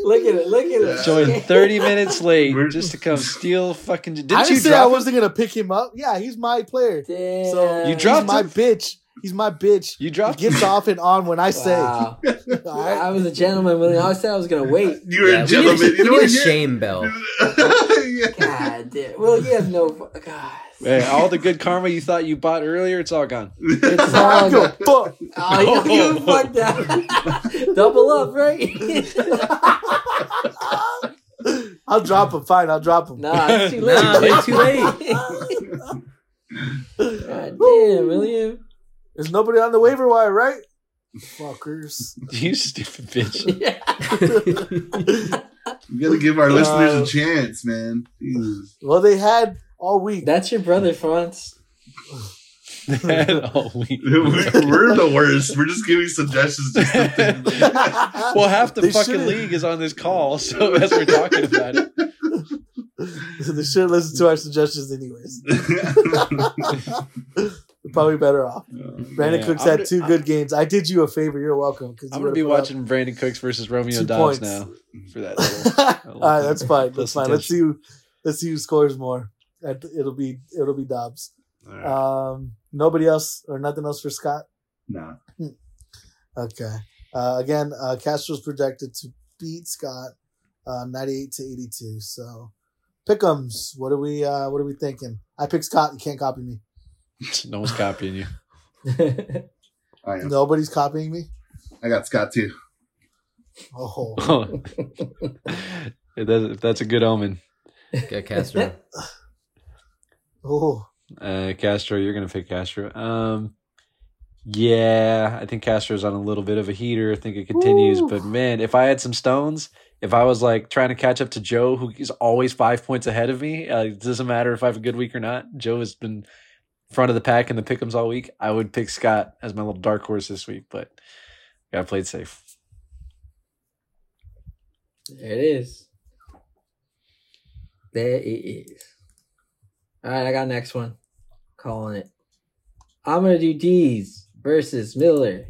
Look at it. Look at it. Joined 30 minutes late just to come steal fucking. Didn't I you didn't say I wasn't gonna pick him up. Yeah, he's my player. Damn. So You he's dropped my him? bitch. He's my bitch. You He dropped gets off and on when I say. Wow. I was a gentleman, William. I said I was gonna wait. You're Yeah, a we gentleman. need you know need a shame bell. God damn. Well, you have no. God. Hey, all the good karma you thought you bought earlier, it's all gone. It's all don't give a fuck. Oh, you don't give a that. Double up, right? I'll drop him. Fine, I'll drop him. nah, it's too late. Nah, it's too God damn, William. There's nobody on the waiver wire, right? Fuckers. You stupid bitch. Yeah. You gotta give our listeners Uh, a chance, man. Jesus. well, they had all week. That's your brother, Franz. all week. We're the worst. We're just giving suggestions. Just to. Well, half the They fucking should've- league is on this call, so as we're talking about it. they should listen to our suggestions anyways. They're probably better off. Brandon Yeah, Cooks I'm had gonna- two good games. I did you a favor. You're welcome. Because I'm gonna be watching Brandin Cooks versus Romeo Two Doubs points. now for that. Little, All right, that's fine. That's Close fine. Let's see who. Let's see who scores more. I- It'll be it'll be Doubs. All right. Um, nobody else or nothing else for Scott. No. Okay. Uh, again, uh, Castro's projected to beat Scott, uh, ninety-eight to eighty-two. So, pickums. What are we? Uh, what are we thinking? I picked Scott. You can't copy me. no one's copying you. I am. Nobody's copying me. I got Scott too. Oh, if, that's, if that's a good omen, Got Castro. Oh. uh, Castro, you're gonna pick Castro. Um, yeah, I think Castro's on a little bit of a heater. I think it continues, Woo. but man, if I had some stones, if I was like trying to catch up to Joe, who is always five points ahead of me, uh, it doesn't matter if I have a good week or not. Joe has been front of the pack in the pickums all week. I would pick Scott as my little dark horse this week, but got played safe. There it is. There it is. All right, I got next one. Calling it. I'm gonna do D's versus Miller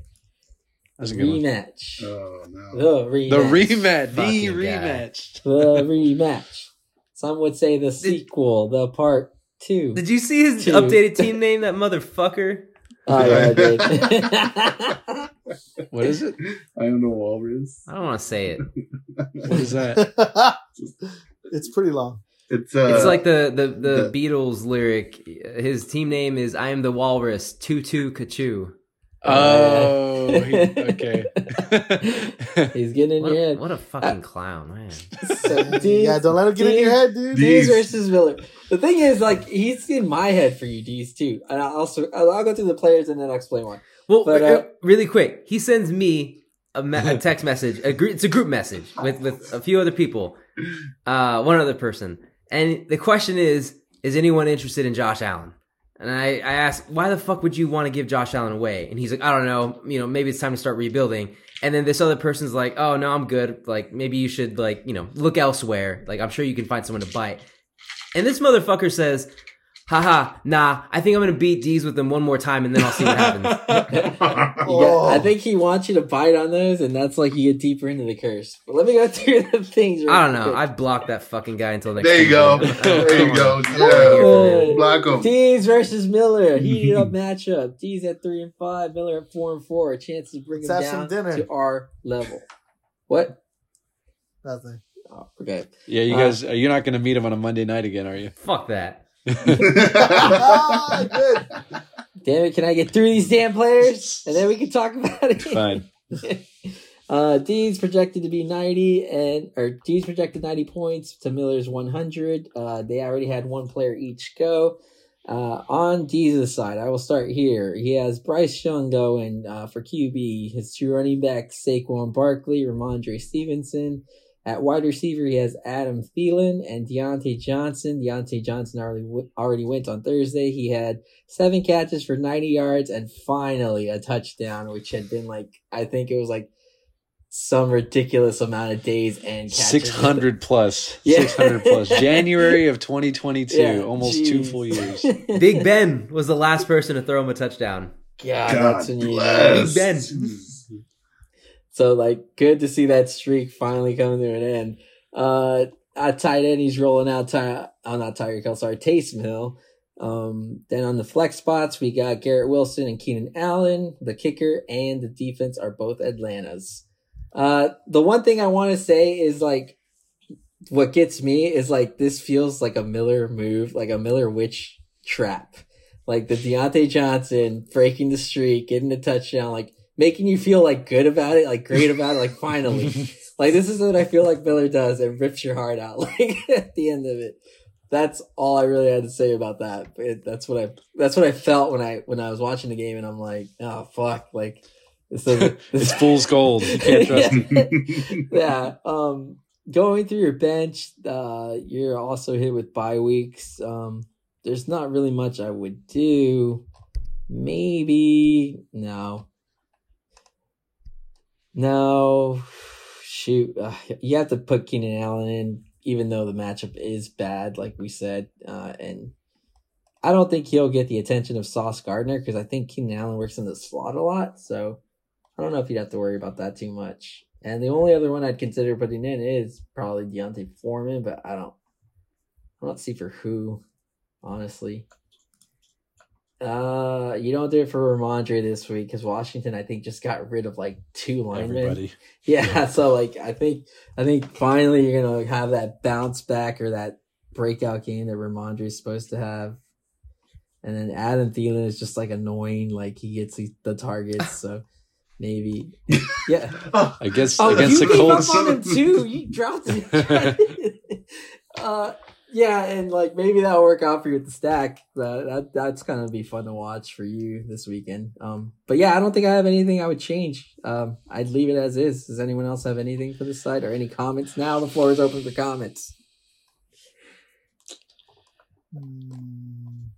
That's a good one. rematch. Oh no. The rematch. The rematch, the rematch. the rematch. Some would say the sequel, the part two. Did you see his Two. updated team name? That motherfucker. oh yeah, I did. What is it? I am the walrus. I don't want to say it. What is that? it's pretty long. It's uh, It's like the the the the- Beatles lyric. His team name is "I am the Walrus." Tutu Kachu. Oh, he- okay. He's getting in What, your head. what a fucking clown, man. So, D's, yeah, don't let him get in your head, dude. D's D's. versus Miller. The thing is, like, he's in my head for you, D's too. And I'll also I'll, I'll go through the players and then I'll explain one. Well, But, uh, uh, really quick, he sends me a, me- a text message. A gr- it's a group message with with a few other people, uh, one other person, and the question is: Is anyone interested in Josh Allen? And I, I asked, why the fuck would you want to give Josh Allen away? And he's like, I don't know. You know, maybe it's time to start rebuilding. And then this other person's like, oh no, I'm good. Like maybe you should like you know look elsewhere. Like I'm sure you can find someone to bite. And this motherfucker says, haha, nah, I think I'm gonna beat D's with them one more time and then I'll see what happens. You got- I think he wants you to bite on those, and that's like you get deeper into the curse. But let me go through the things. real I don't know. quick. I've blocked that fucking guy until next There you go. Uh, There you go. Yeah. I don't wanna hear from him. Uh, Block 'em. D's versus Miller, heated up matchup. D's at three and five, Miller at four and four. A chance to bring Let's him down to our level. What? Nothing. Oh, okay. Yeah, you Uh, guys, are you not going to meet him on a Monday night again, are you? Fuck that. Ah, good. Damn it! Can I get through these damn players, and then we can talk about it? Fine. uh, D's projected to be 90 and or D's projected 90 points to Miller's 100. Uh, they already had one player each go. Uh, on D's side, I will start here. He has Bryce Young going uh, for QB. His two running backs, Saquon Barkley, Rhamondre Stevenson. At wide receiver, he has Adam Thielen and Diontae Johnson. Diontae Johnson already w- already went on Thursday. He had seven catches for 90 yards and finally a touchdown, which had been like, I think it was like some ridiculous amount of days and catches. Six hundred plus. Yeah. Six hundred plus. January of twenty twenty two. Yeah, almost two full years. Big Ben was the last person to throw him a touchdown. God, God that's when you know. bless. Big Ben. Mm-hmm. So like good to see that streak finally coming to an end. Uh at tight end he's rolling out Ty oh not Tyreek Hill, sorry, Taysom Hill. Um then on the flex spots we got Garrett Wilson and Keenan Allen. The kicker and the defense are both Atlanta's. Uh the one thing I want to say is like what gets me is like this feels like a Miller move, like a Miller witch trap. Like the Diontae Johnson breaking the streak, getting the touchdown, like making you feel like good about it, like great about it, like finally. like this is what I feel like Miller does and rips your heart out like at the end of it. That's all I really had to say about that. It, that's what I that's what I felt when I when I was watching the game and I'm like, oh fuck, like this doesn't it's fool's gold. You can't trust yeah. yeah. Um going through your bench, uh you're also hit with bye weeks. Um there's not really much I would do. Maybe no. No, shoot, uh, you have to put Keenan Allen in, even though the matchup is bad, like we said, uh, and I don't think he'll get the attention of Sauce Gardner because I think Keenan Allen works in the slot a lot, so I don't know if you'd have to worry about that too much. And the only other one I'd consider putting in is probably D'Onta Foreman, but I don't, I don't see for who, honestly. Uh, you don't do it for Rhamondre this week because Washington, I think, just got rid of like two linemen. Everybody. Yeah, so like I think I think finally you're gonna have that bounce back or that breakout game that Rhamondre is supposed to have. And then Adam Thielen is just like annoying, like he gets the, targets, so maybe yeah. Against Oh, against you the Colts. up on him too. You dropped him. uh, yeah, and like maybe that'll work out for you with the stack. But that that's gonna be fun to watch for you this weekend. Um, but yeah, I don't think I have anything I would change. Um, I'd leave it as is. Does anyone else have anything for this side or any comments? Now the floor is open for comments. Mm,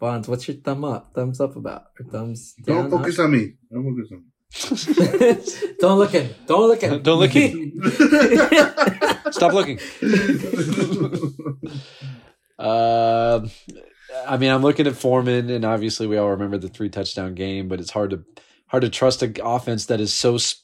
Bonds, what's your thumb up? Thumbs up about or thumbs down? Don't focus on me. Don't focus on me. don't look in. Don't look in. Don't look in. Stop looking. Uh, I mean, I'm looking at Foreman, and obviously we all remember the three touchdown game, but it's hard to hard to trust an offense that is so s-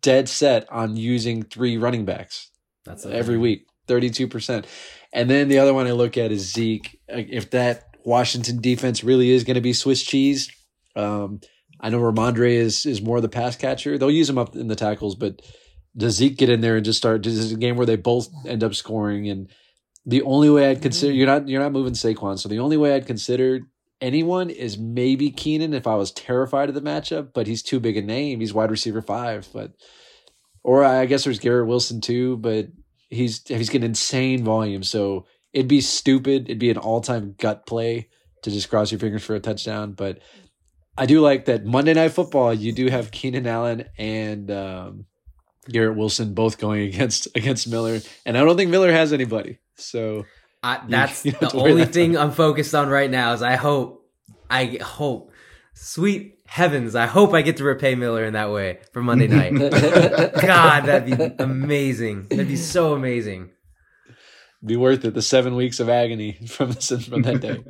dead set on using three running backs That's every week, thirty two percent. And then the other one I look at is Zeke. If that Washington defense really is going to be Swiss cheese, um, I know Rhamondre is is more the pass catcher. They'll use him up in the tackles, but does Zeke get in there and just start? This is a game where they both end up scoring, and the only way I'd consider you're not you're not moving Saquon, so the only way I'd consider anyone is maybe Keenan if I was terrified of the matchup, but he's too big a name. He's wide receiver five, but or I guess there's Garrett Wilson too, but he's he's getting insane volume, so it'd be stupid. It'd be an all time gut play to just cross your fingers for a touchdown, but. I do like that Monday Night Football. You do have Keenan Allen and um, Garrett Wilson both going against against Miller, and I don't think Miller has anybody. So I, that's you don't the have to worry only that thing I'm focused on right now. Is I hope, I hope, sweet heavens, I hope I get to repay Miller in that way for Monday night. God, that'd be amazing. That'd be so amazing. be worth it. The seven weeks of agony from from that day.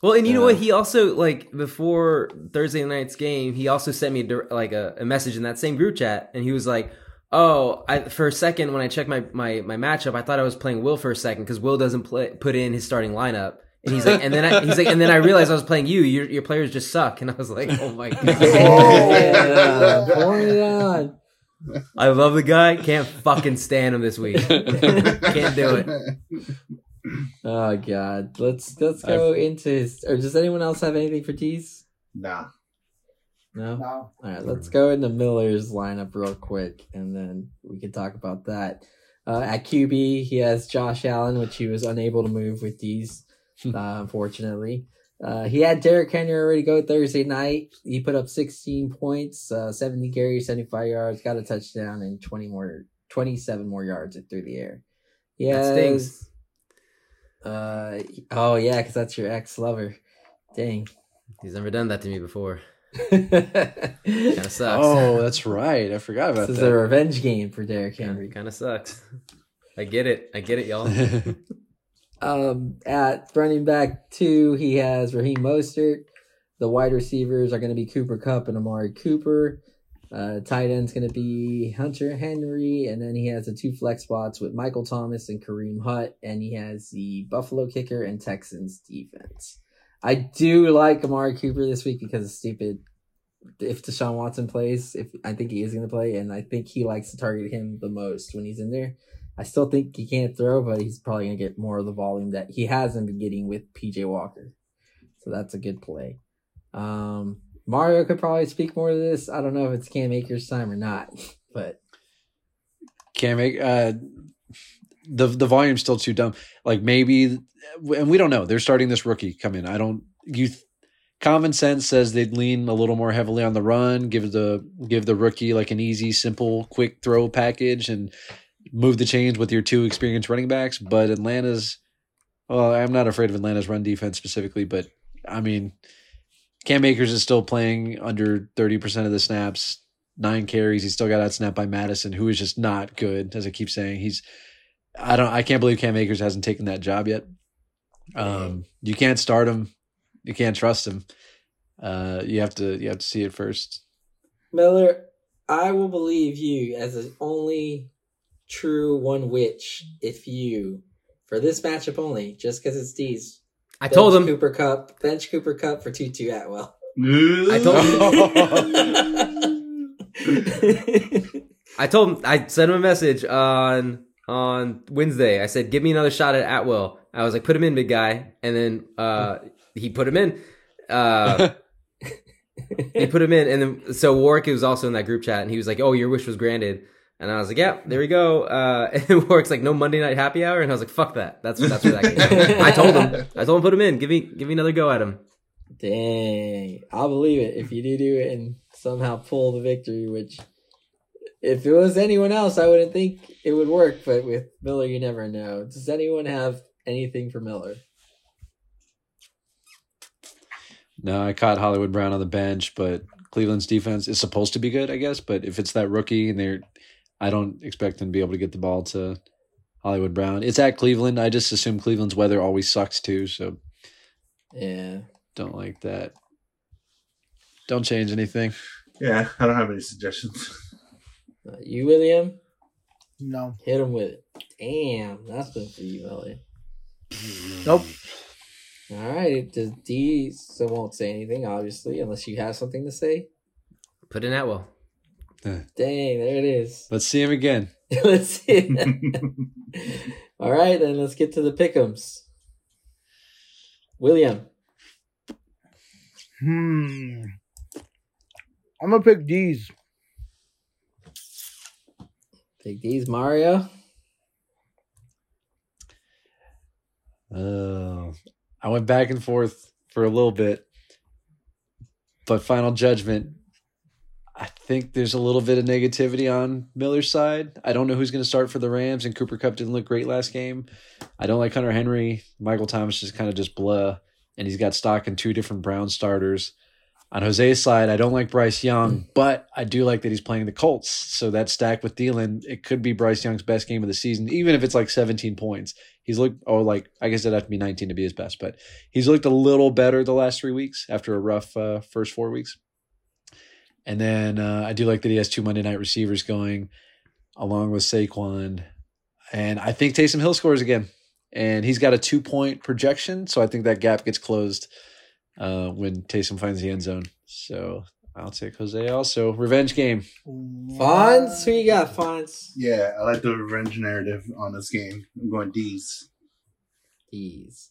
Well, and you know what? He also like before Thursday night's game, he also sent me a, dir- like a, a message in that same group chat, and he was like, "Oh, I, for a second when I checked my my my matchup, I thought I was playing Will for a second because Will doesn't play put in his starting lineup." And he's like, and then I, he's like, and then I realized I was playing you. Your your players just suck, and I was like, oh my god, oh, yeah, oh on. I love the guy. Can't fucking stand him this week. Can't do it. Oh god, let's let's go into his. Or does anyone else have anything for teas? Nah. No. no. All right, let's go into Miller's lineup real quick, and then we can talk about that. Uh, at QB, he has Josh Allen, which he was unable to move with these, uh, unfortunately. Uh, he had Derrick Henry already go Thursday night. He put up 16 points, uh, 70 carries, 75 yards, got a touchdown, and 20 more, 27 more yards through the air. He That stings. Uh, oh yeah, because that's your ex lover. Dang. He's never done that to me before. Kind of sucks. Oh, that's right. I forgot about this is a revenge game for Derrick Henry. kind of sucks. I get it. I get it, y'all. Um, at running back two, he has Raheem Mostert. The wide receivers are going to be Cooper Kupp and Amari Cooper. Uh, tight end's going to be Hunter Henry, and then he has the two flex spots with Michael Thomas and Kareem Hunt, and he has the Buffalo kicker and Texans defense. I do like Amari Cooper this week because it's stupid. If Deshaun Watson plays, if I think he is going to play, and I think he likes to target him the most when he's in there. I still think he can't throw, but he's probably going to get more of the volume that he hasn't been getting with PJ Walker. So that's a good play. Um, Mario could probably speak more to this. I don't know if it's Cam Akers' time or not, but make uh the the volume's still too dumb. Like maybe, and we don't know. They're starting this rookie come in. I don't. You common sense says they'd lean a little more heavily on the run, give the give the rookie like an easy, simple, quick throw package, and move the chains with your two experienced running backs. But Atlanta's, well, I'm not afraid of Atlanta's run defense specifically, but I mean, Cam Akers is still playing under 30% of the snaps, nine carries. He's still got that snap by Mattison, who is just not good, as I keep saying. He's, I don't, I can't believe Cam Akers hasn't taken that job yet. Um, you can't start him. You can't trust him. Uh, you have to, you have to see it first. Miller, I will believe you as the only true one witch if you, for this matchup only, just because it's D's. I told him. Cooper Kupp, bench Cooper Kupp for Tutu Atwell. I I told him. I sent him a message on on Wednesday. I said, "Give me another shot at Atwell." I was like, "Put him in, big guy," and then uh, he put him in. Uh, he put him in, and then so Warrick was also in that group chat, and he was like, "Oh, your wish was granted." And I was like, "Yeah, there we go." Uh, and Warrick's like, "No Monday night happy hour," and I was like, "Fuck that." That's that's where that came. I told him. I told him put him in. Give me give me another go at him. Dang, I'll believe it if you do do it and somehow pull the victory. Which, if it was anyone else, I wouldn't think it would work. But with Miller, you never know. Does anyone have anything for Miller? No, I caught Hollywood Brown on the bench, but Cleveland's defense is supposed to be good, I guess. But if it's that rookie and they're, I don't expect them to be able to get the ball to Hollywood Brown. It's at Cleveland. I just assume Cleveland's weather always sucks too, so Yeah, don't like that. Don't change anything. Yeah, I don't have any suggestions. Uh, you William, No. hit him with it. Damn, that's been for you, Miller. Nope. All right, does D so won't say anything obviously unless you have something to say. Put in Atwell. Dang, there it is. Let's see him again. let's see. All right, then let's get to the pickums. William, Hmm. I'm gonna pick D's. Pick these. Mario, Oh, I went back and forth for a little bit, but final judgment. I think there's a little bit of negativity on Miller's side. I don't know who's going to start for the Rams, and Cooper Kupp didn't look great last game. I don't like Hunter Henry. Michael Thomas is kind of just blah, and he's got stock in two different Brown starters. On Jose's side, I don't like Bryce Young, but I do like that he's playing the Colts. So that stack with Thielen, it could be Bryce Young's best game of the season, even if it's like 17 points. He's looked, oh, like I guess it'd have to be 19 to be his best, but he's looked a little better the last three weeks after a rough uh, first four weeks. And then uh, I do like that he has two Monday night receivers going along with Saquon. And I think Taysom Hill scores again. And he's got a two point projection. So I think that gap gets closed uh, when Taysom finds the end zone. So I'll take Jose also. Revenge game. Fonz, who you got, Fonz? Yeah, I like the revenge narrative on this game. I'm going D's. D's.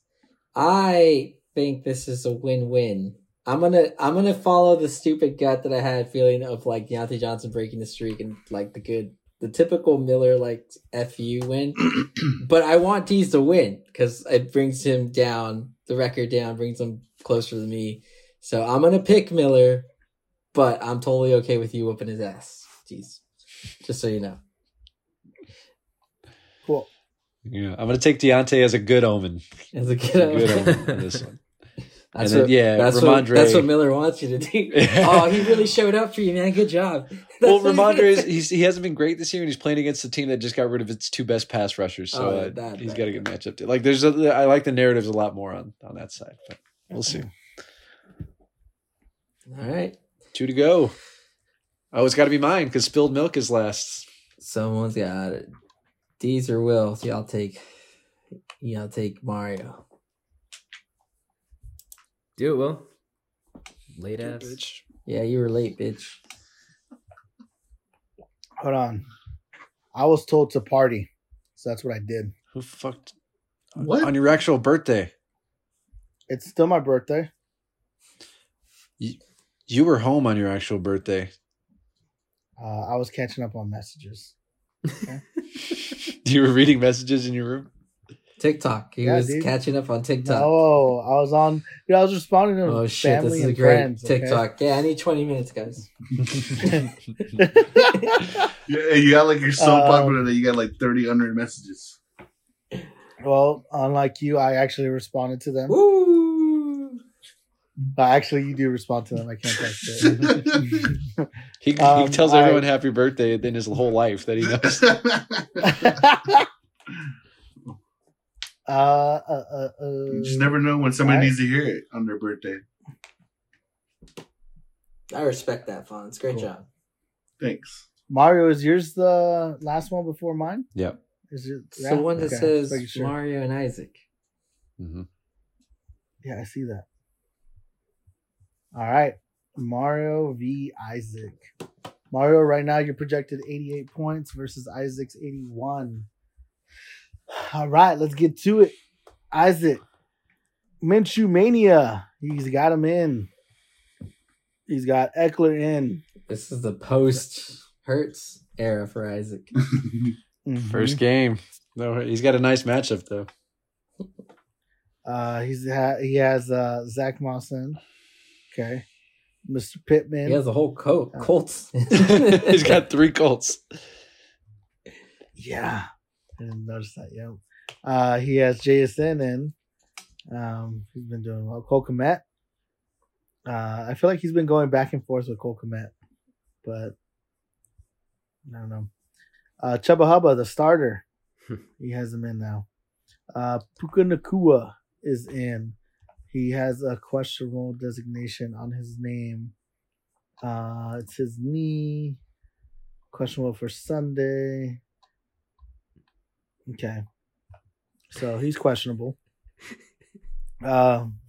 I think this is a win-win. I'm gonna I'm gonna follow the stupid gut that I had feeling of like Diontae Johnson breaking the streak and like the good the typical Miller like fu win. but I want D's to win because it brings him down the record down, brings him closer to me. So I'm gonna pick Miller, but I'm totally okay with you whooping his ass. Jeez. Just so you know. Cool. Yeah, I'm going to take Diontae as a good omen. As a A good good omen this one. That's then, what, yeah, that's Rhamondre- what that's what Miller wants you to do. oh, he really showed up for you, man. Good job. well, That's he's Rhamondre is he's, he hasn't been great this year, and he's playing against a team that just got rid of its two best pass rushers. So Oh, uh, that- he's that- got a good matchup. Too. Like there's, a, I like the narratives a lot more on on that side, but we'll see. All right. Two to go. Oh, it's got to be mine because spilled milk is last. Someone's got it. D's or Will. So y'all take y'all take Mario. Do it, Will. Late ass. Bitch. Yeah, you were late, bitch. Hold on. I was told to party, so that's what I did. Who fucked What? on your actual birthday? It's still my birthday. You you were home on your actual birthday. Uh, I was catching up on messages. You were reading messages in your room. TikTok. He Yeah, was dude. catching up on TikTok. No, I was on. Dude, I was responding to Oh shit, family this is a great friends. okay? TikTok. Yeah, I need 20 minutes, guys. Yeah, you got like you're so Um, popular that you got like 30 unread messages. well, unlike you, I actually responded to them. Woo! Uh, actually, you do respond to them. I can't touch it. He, he Um, tells I- everyone happy birthday and then his whole life that he knows. uh, uh, uh, uh, you just never know when somebody Right. needs to hear it on their birthday. I respect that, Fonz. Great Cool. job. Thanks. Mario, is yours the last one before mine? Yep. Is it It's the one that Okay, says just making sure. Mario and Isaac. hmm Yeah, I see that. All right. Mario v. Isaac. Mario, right now you're projected 88 points versus Isaac's 81. All right, let's get to it. Isaac. Minshew Mania. He's got him in. He's got Ekeler in. This is the post Hertz era for Isaac. Mhm. First game. No, he's got a nice matchup though. Uh, he's ha- he has uh, Zack Moss in. Okay. Mr. Pittman. He has a whole coat. Uh, Colts. he's got three Colts. Yeah. I didn't notice that. Yeah. Uh, he has JSN in. Um, he's been doing well. Cole Kmet. Uh, I feel like he's been going back and forth with Cole Kmet, but I don't know. Uh, Chuba Hubba, the starter, he has him in now. Uh, Puka Nacua is in. He has a questionable designation on his name. Uh, it's his knee. Questionable for Sunday. Okay. So he's questionable. Um,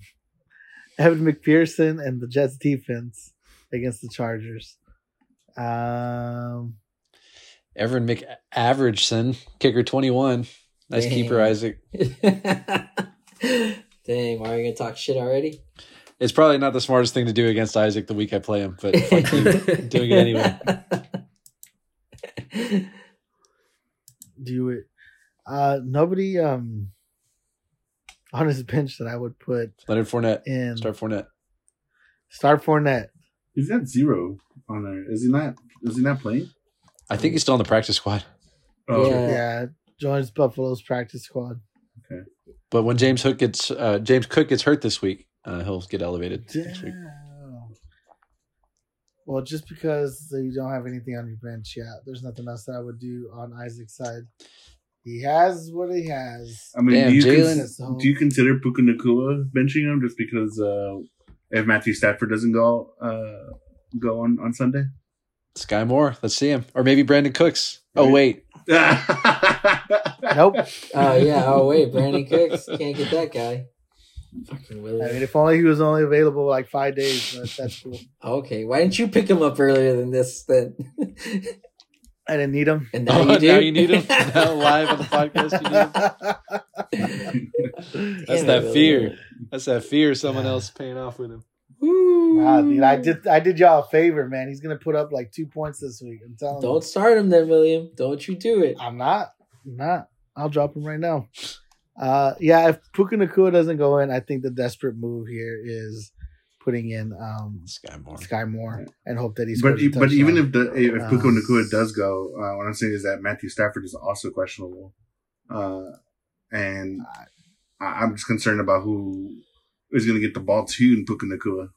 Evan McPherson and the Jets defense against the Chargers. Um, Everett McAverageson, kicker 21. Nice Dang. keeper, Isaac. Dang, why are you gonna talk shit already? It's probably not the smartest thing to do against Isaac the week I play him, but fuck you. Doing it anyway. do it. Uh, nobody um on his bench that I would put Leonard Fournette. in Start Fournette. start Fournette. He's got zero on there. Is he not? Is he not playing? I think he's still on the practice squad. Oh, Yeah. Yeah, joins Buffalo's practice squad. Okay. But when James Hook gets uh, James Cook gets hurt this week, uh, he'll get elevated next week. Well, just because you don't have anything on your bench, yet, there's nothing else that I would do on Isaac's side. He has what he has. I mean, Damn, do, you Jalen- cons- do you consider Puka Nacua benching him just because uh, if Matthew Stafford doesn't go uh, go on on Sunday? Skyy Moore, let's see him, or maybe Brandin Cooks. Oh wait, Nope. oh yeah. Oh wait, Brandin Cooks can't get that guy. Fucking I mean, if only he was only available like five days, but that's cool. Okay, why didn't you pick him up earlier than this? Then I didn't need him. and now Oh, you do. now you need him now live on the podcast. You need him. That's that it, fear. Willie. That's that fear. Someone else paying off with him. Woo. Wow, dude, I did I did y'all a favor, man. He's gonna put up like two points this week. I'm telling Don't start him then, William. Don't you do it. I'm not. I'm not. I'll drop him right now. Uh yeah, if Puka Nacua doesn't go in, I think the desperate move here is putting in um Skyy Moore. Skyy Moore and hope that he's but e- but even if the if Um, Puka Nacua does go, uh, what I'm saying is that Matthew Stafford is also questionable, uh, and I, I'm just concerned about who is going to get the ball to Puka Nacua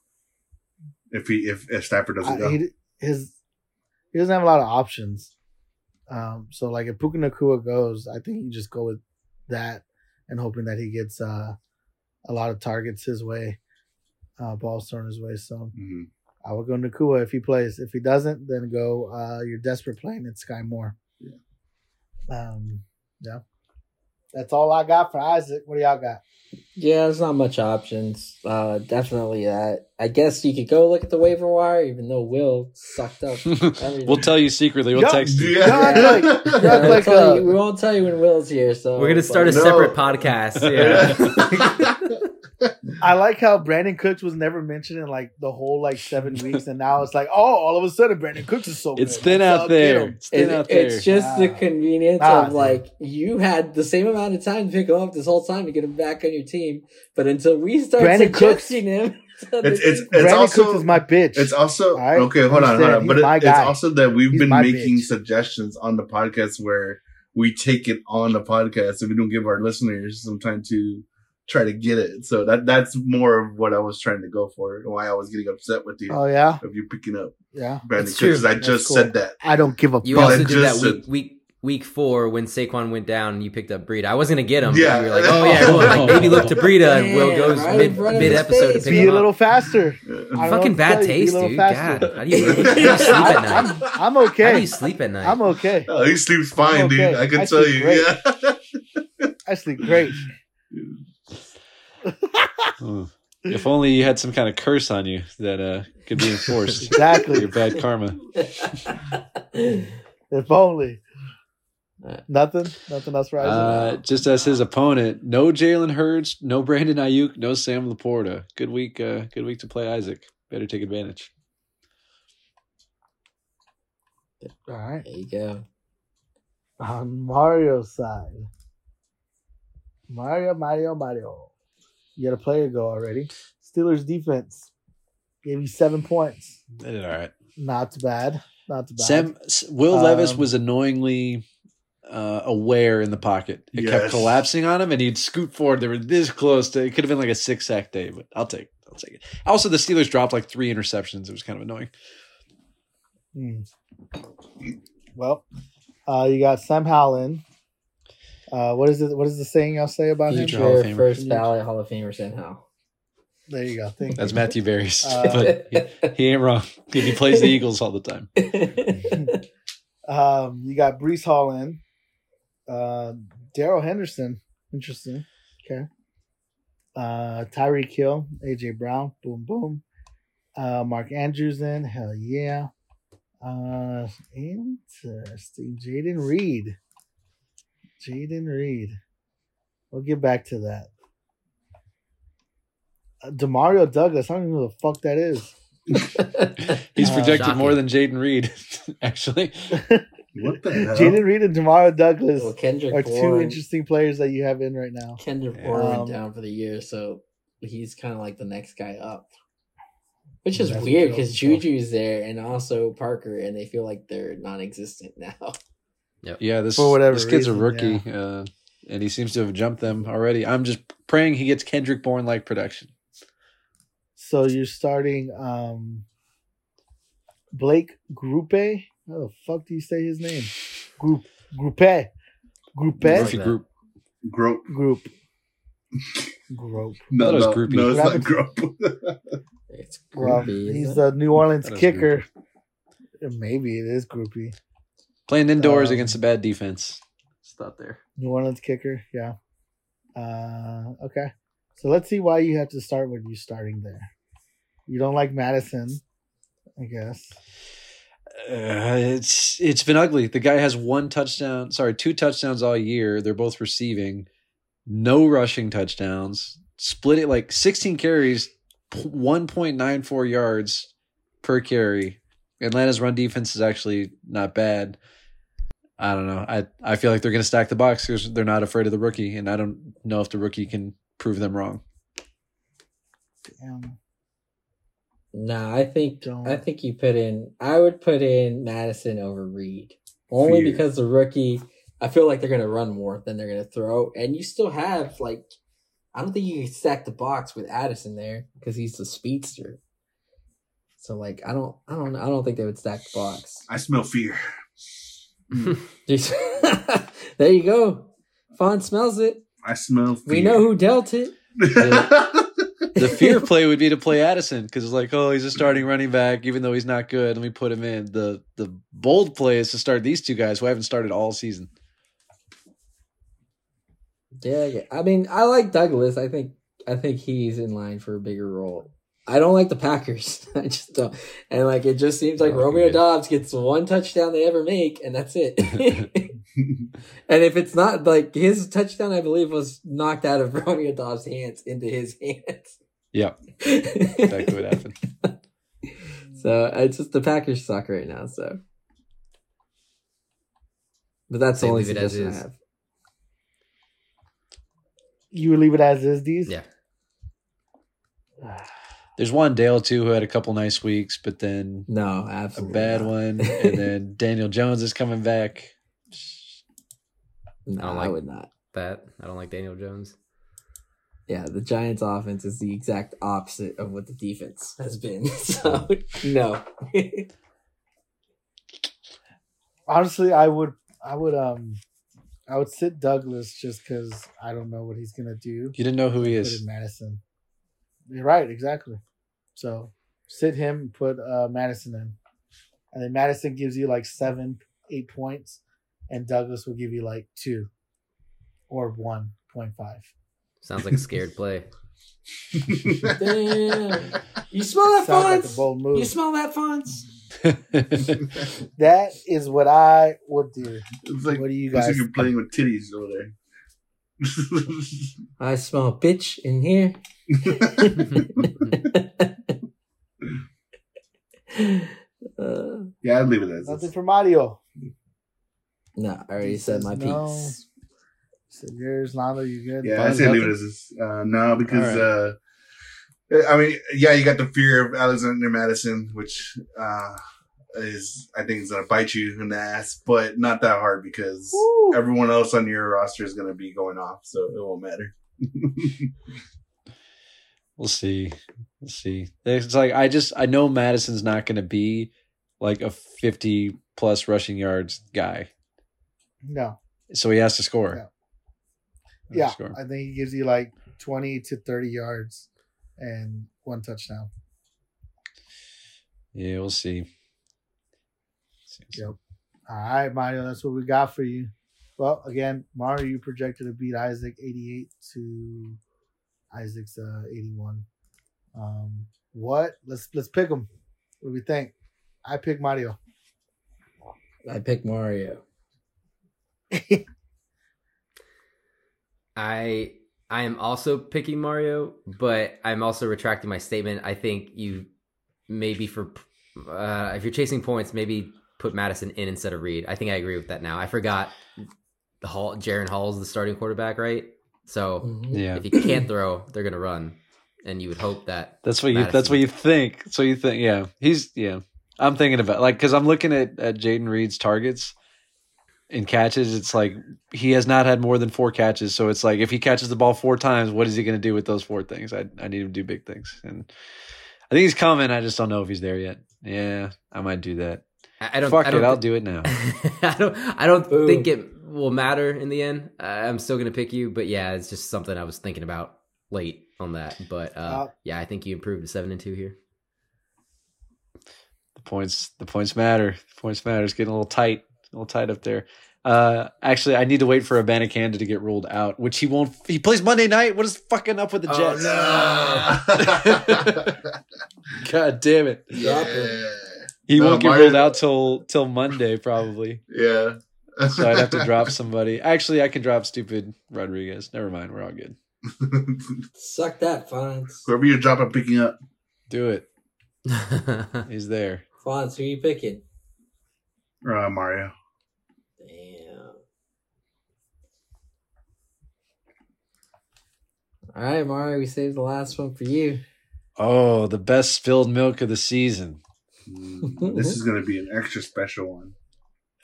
if he if, if Stafford doesn't I, go. he, his he doesn't have a lot of options. Um, so like if Puka Nacua goes, I think you just go with that and hoping that he gets uh, a lot of targets his way, uh, balls thrown his way. So Mhm. I would go Nacua if he plays. If he doesn't, then go uh, your desperate playing it's Skyy Moore. Yeah. Um, yeah. That's all I got for Isaac. What do y'all got? Yeah, there's not much options. Uh, definitely that. I guess you could go look at the waiver wire, even though Will sucked up. we'll tell you secretly. We'll Yeah. text you. Yeah. No, I like- Yeah, Yeah, we'll like, tell uh, you- we won't tell you when Will's here. So We're gonna start a No. separate podcast. Yeah. I like how Brandin Cooks was never mentioned in like the whole like seven weeks, and now it's like, oh, all of a sudden Brandin Cooks is so It's good. thin Let's, out there. It's thin It- out there. it's just the convenience Nah, of like you had the same amount of time to pick him up this whole time to get him back on your team, but until we start Brandin Cooks- suggesting him, It's it's it's Brandon also Cooks is my bitch. It's also Alright? okay. Hold on, hold Understand, on. But it, it's also that we've He's been making bitch. suggestions on the podcast where we take it on the podcast and we don't give our listeners some time to try to get it. So that that's more of what I was trying to go for. and Why I was getting upset with you oh yeah, of you picking up yeah. Brandon It's Cooks. true. 'cause I That's just cool. said that. I don't give a You fuck. also did that just week said- week week four when Saquon went down and you picked up Breida. I was gonna get him. Yeah. Yeah. You were like, oh yeah, well, like maybe look to Breida and Will Damn, goes right mid in front of mid his episode to pick Be him a little faster. I Fucking bad tell you. Be a taste, dude. God, how do you, how do you sleep at I'm, night? I'm, I'm How do okay. you sleep at night? I'm okay. Oh, he sleeps fine, Okay. dude. I can I tell you. great. Yeah. I sleep great. Oh. If only you had some kind of curse on you that uh, could be enforced. Exactly. Your bad karma. If only. Nothing. Nothing else for Isaac. Uh, just as his opponent, no Jalen Hurts, no Brandon Aiyuk, no Sam LaPorta. Good week. Uh, good week to play Isaac. Better take advantage. All right. there you go. On Mario's side, Mario, Mario, Mario. You got a player go already. Steelers defense gave you seven points. They did all right. Not bad. Not too bad. Sam S- Will Levis Um, was annoyingly uh, aware in the pocket. It kept collapsing on him, and he'd scoot forward. They were this close to. It could have been like a six sack day, but I'll take. I'll take it. Also, the Steelers dropped like three interceptions. It was kind of annoying. Hmm. Well, uh, you got Sam Howell. Uh, what is it? What is the saying y'all say about him? Future Hall of Future Famer. first ballot Hall of Famer somehow. There you go. Thank That's you. Matthew Berry's, Uh, but he, he ain't wrong. He plays the Eagles all the time. Um, you got Breece Hall in. Uh, Darrell Henderson. Interesting. Okay. Uh, Tyreek Hill, AJ Brown. Boom, boom. Uh, Mark Andrews in. Hell yeah. Uh, interesting. Jayden Reed. Jayden Reed. We'll get back to that. Uh, Demario Douglas. I don't even know who the fuck that is. He's Uh, projected Shocking. more than Jayden Reed, actually. What the hell? Jayden Reed and Demario Douglas well, Kendrick are two Bourne, interesting players that you have in right now. Kendrick Yeah. Bourne Um, went down for the year, so he's kind of like the next guy up. Which is That's weird because feels- Juju's there and also Parker, and they feel like they're non-existent now. Yeah, this For whatever this kid's a reason, rookie, uh, and he seems to have jumped them already. I'm just praying he gets Kendrick Bourne like production. So you're starting um Blake Grupe. How the fuck do you say his name? Group Grupe. Grupe Murphy that. Group. Grope. Group. Group. No, thought no, groupie. no, it's Rabbit- not grope. It's Well, groupie, isn't he's it? the New Orleans kicker. Maybe it is groupie. Playing indoors Um, against a bad defense. Stop there. New Orleans kicker, yeah. Uh okay. So let's see why you have to start with you starting there. You don't like Mattison, I guess. Uh, it's it's been ugly. The guy has one touchdown. Sorry, two touchdowns all year. They're both receiving. No rushing touchdowns. Split it like 16 carries, 1.94 yards per carry. Atlanta's run defense is actually not bad. I don't know. I I feel like they're going to stack the box because they're not afraid of the rookie, and I don't know if the rookie can prove them wrong. Damn. Nah, I think Don't. I think you put in. I would put in Mattison over Reed only Fear. because the rookie. I feel like they're gonna run more than they're gonna throw, and you still have like I don't think you can stack the box with Addison there because he's the speedster. So like I don't I don't I don't think they would stack the box. I smell fear. Hmm. There you go. Fawn smells it. I smell fear. We know who dealt it. The fear play would be to play Addison because it's like, oh, he's a starting running back, even though he's not good. Let me put him in. The the bold play is to start these two guys who haven't started all season. Yeah, yeah. I mean, I like Douglas. I think I think he's in line for a bigger role. I don't like the Packers. I just don't. And like it just seems like Oh, Romeo good. Doubs gets one touchdown they ever make, and that's it. and if it's not like his touchdown, I believe was knocked out of Romeo Doubs' hands into his hands. Yeah, exactly what happened. So it's just the Packers suck right now. So, but that's Say the only leave suggestion I have. You leave it as is, these? Yeah. Ah. There's one Dale too who had a couple nice weeks, but then No, absolutely a bad not. one, and then Daniel Jones is coming back. no, I don't I like- would not. that I don't like Daniel Jones. Yeah, the Giants' offense is the exact opposite of what the defense has been. So no. Honestly, I would, I would, um, I would sit Douglas just because I don't know what he's gonna do. You didn't know who he is. in Mattison. You're right, exactly. So sit him, put uh, Mattison in, and then Mattison gives you like seven, eight points, and Douglas will give you like two or one point five. Sounds like a scared play. Damn. You smell that, Sounds like Fonz? bold you smell that, Fonz? that is what I would do. It's like, What do you guys? like you're playing with titties over there. I smell a bitch in here. Uh, yeah, I'd leave it as Nothing is. for Mario. no, I already He said says my no. piece. So yours, Lando, you good? Yeah, I Fonz, say leave it as is. Uh, no, because All uh, I mean, yeah, you got the fear of Alexander Mattison, which uh, is I think is gonna bite you in the ass, but not that hard because Woo. everyone else on your roster is gonna be going off, so it won't matter. We'll see. We'll see. It's like I just I know Mattison's not going to be like a 50 plus rushing yards guy. No. So he has to score. Yeah. Has Yeah, to score. I think he gives you like 20 to 30 yards and one touchdown. Yeah, we'll see. See, we'll see. Yep. All right, Mario, that's what we got for you. Well, again, Mario, you projected to beat Isaac 88 to Isaac's uh, 81. Um, what? Let's let's pick them. What do we think? I pick Mario. I pick Mario. I I am also picking Mario, but I'm also retracting my statement. I think you maybe for uh, if you're chasing points, maybe put Mattison in instead of Reed. I think I agree with that now. I forgot the Hall Jaren Hall's the starting quarterback, right? So Mhm. Yeah. if he can't throw, they're gonna run, and you would hope that That's what you that's what you think. So you think yeah. He's yeah. I'm thinking about like cuz I'm looking at at Jayden Reed's targets and catches it's like he has not had more than 4 catches. So it's like if he catches the ball 4 times, what is he going to do with those 4 things? I I need him to do big things. And I think he's coming. I just don't know if he's there yet. Yeah, I might do that. I, I don't. Fuck I don't it, I'll do it now. I don't. I don't Boom. think it will matter in the end. Uh, I'm still gonna pick you, but yeah, it's just something I was thinking about late on that. But uh, Uh, yeah, I think you improved to seven and two here. The points the points matter. The points matter. It's getting a little tight. A little tight up there. Uh actually I need to wait for a Abanikanda to get ruled out, which he won't he plays Monday night. What is fucking up with the Oh, Jets? no. God damn it. Yeah. He No, won't get Mario- ruled out till till Monday probably. yeah. So I'd have to drop somebody. Actually, I can drop stupid Rodriguez. Never mind, we're all good. Suck that, Fonz. Whoever you drop, I'm picking up. Do it. He's there. Fonz, who are you picking? Uh, Mario. Damn. All right, Mario, we saved the last one for you. Oh, the best spilled milk of the season. Mm, this is going to be an extra special one.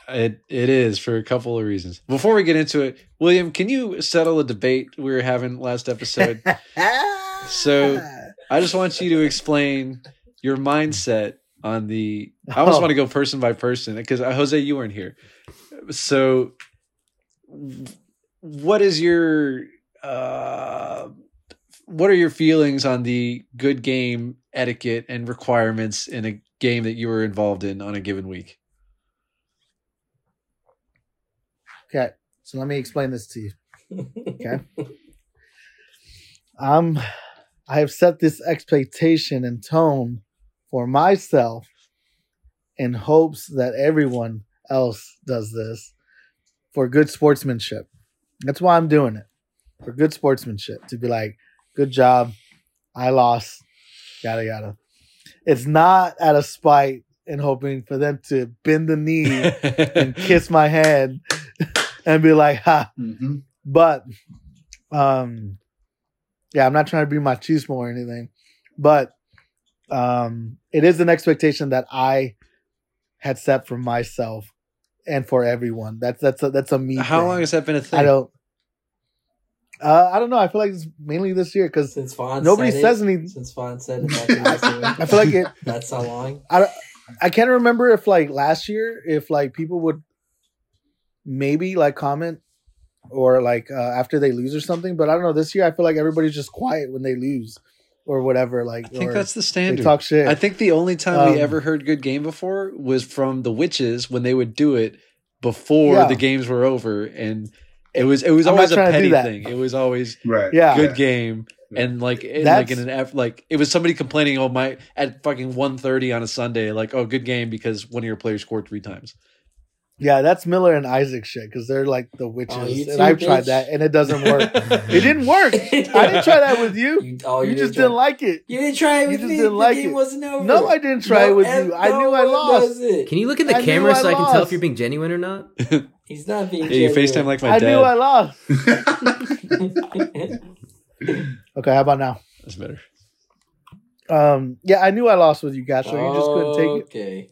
It it is for a couple of reasons. Before we get into it, William, can you settle a debate we were having last episode? So- I just want you to explain your mindset on the. I almost Oh. want to go person by person because Jose, you weren't here. So, what is your uh, what are your feelings on the good game etiquette and requirements in a game that you were involved in on a given week? Okay, so let me explain this to you. Okay. I'm um, I have set this expectation and tone for myself in hopes that everyone else does this for good sportsmanship. That's why I'm doing it. For good sportsmanship. To be like, good job. I lost. Yada yada. It's not out of spite and hoping for them to bend the knee and kiss my hand and be like, ha, Mm-hmm. but um yeah i'm not trying to be machismo or anything but um it is an expectation that i had set for myself and for everyone that's that's a that's a me How thing. long has that been a thing? i don't uh i don't know i feel like it's mainly this year because Since Vaughn nobody said says it, anything Since Vaughn said it back in last week. i feel like it That's how long. I, I can't remember if like last year if like people would maybe like comment or like uh, after they lose or something, but I don't know. This year I feel like everybody's just quiet when they lose or whatever. Like I think or that's the they standard. talk shit. I think the only time we Um, ever heard good game before was from the witches when they would do it before Yeah. the games were over, and it was it was I'm always a trying to do petty thing. It was always Right. Yeah. good game, and like in, like in an eff- like it was somebody complaining, oh my, at fucking 1.30 on a Sunday, like oh good game because one of your players scored three times. Yeah, that's Miller and Isaac shit because they're like the witches, Oh, and too, I've tried that and it doesn't work. it didn't work. I didn't try that with you. You, oh, You, you, just try- didn't like it. You didn't try it you with just me. didn't the like game it. wasn't over. No, I didn't try it with and you. I no knew I lost. it. Can you look in the I camera so I can tell if you're being genuine or not? He's not being. Yeah, you. FaceTime like my I dad. I knew I lost. Okay, how about now? That's better. Um, yeah, I knew I lost with you guys, so you just couldn't take it.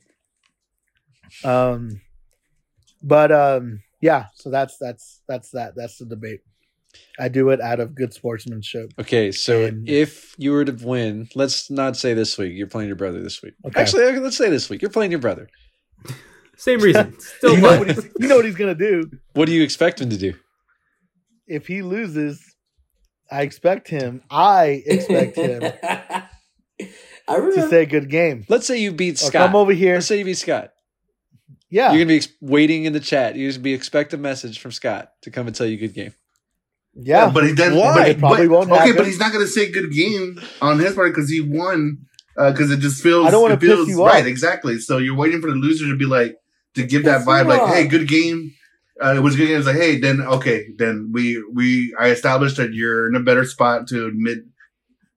Okay. Um, but um, yeah. So that's that's that's that. That's the debate. I do it out of good sportsmanship. Okay, so And- if you were to win, let's not say this week. You're playing your brother this week. Okay. Actually, let's say this week. You're playing your brother. Same reason. Still you know, what he's, you know what he's gonna do What do you expect him to do? if he loses. I expect him. I expect him I to remember. say good game. Let's say you beat Or Scott. come over here. Let's say you beat Scott. Yeah, You're gonna be ex- waiting in the chat. You're gonna be expect a message from Scott to come and tell you good game. yeah. but he doesn't. Why? But, It probably but- won't Okay, happen. but he's not going to say good game on his part because he won. Because it just feels. I don't wanna it feels- piss you off. Right, exactly. So you're waiting for the loser to be like to give that Piss vibe, you like, off. "Hey, good game." Uh, it was a good game. It's like, "Hey, then okay, then we we I established that you're in a better spot to admit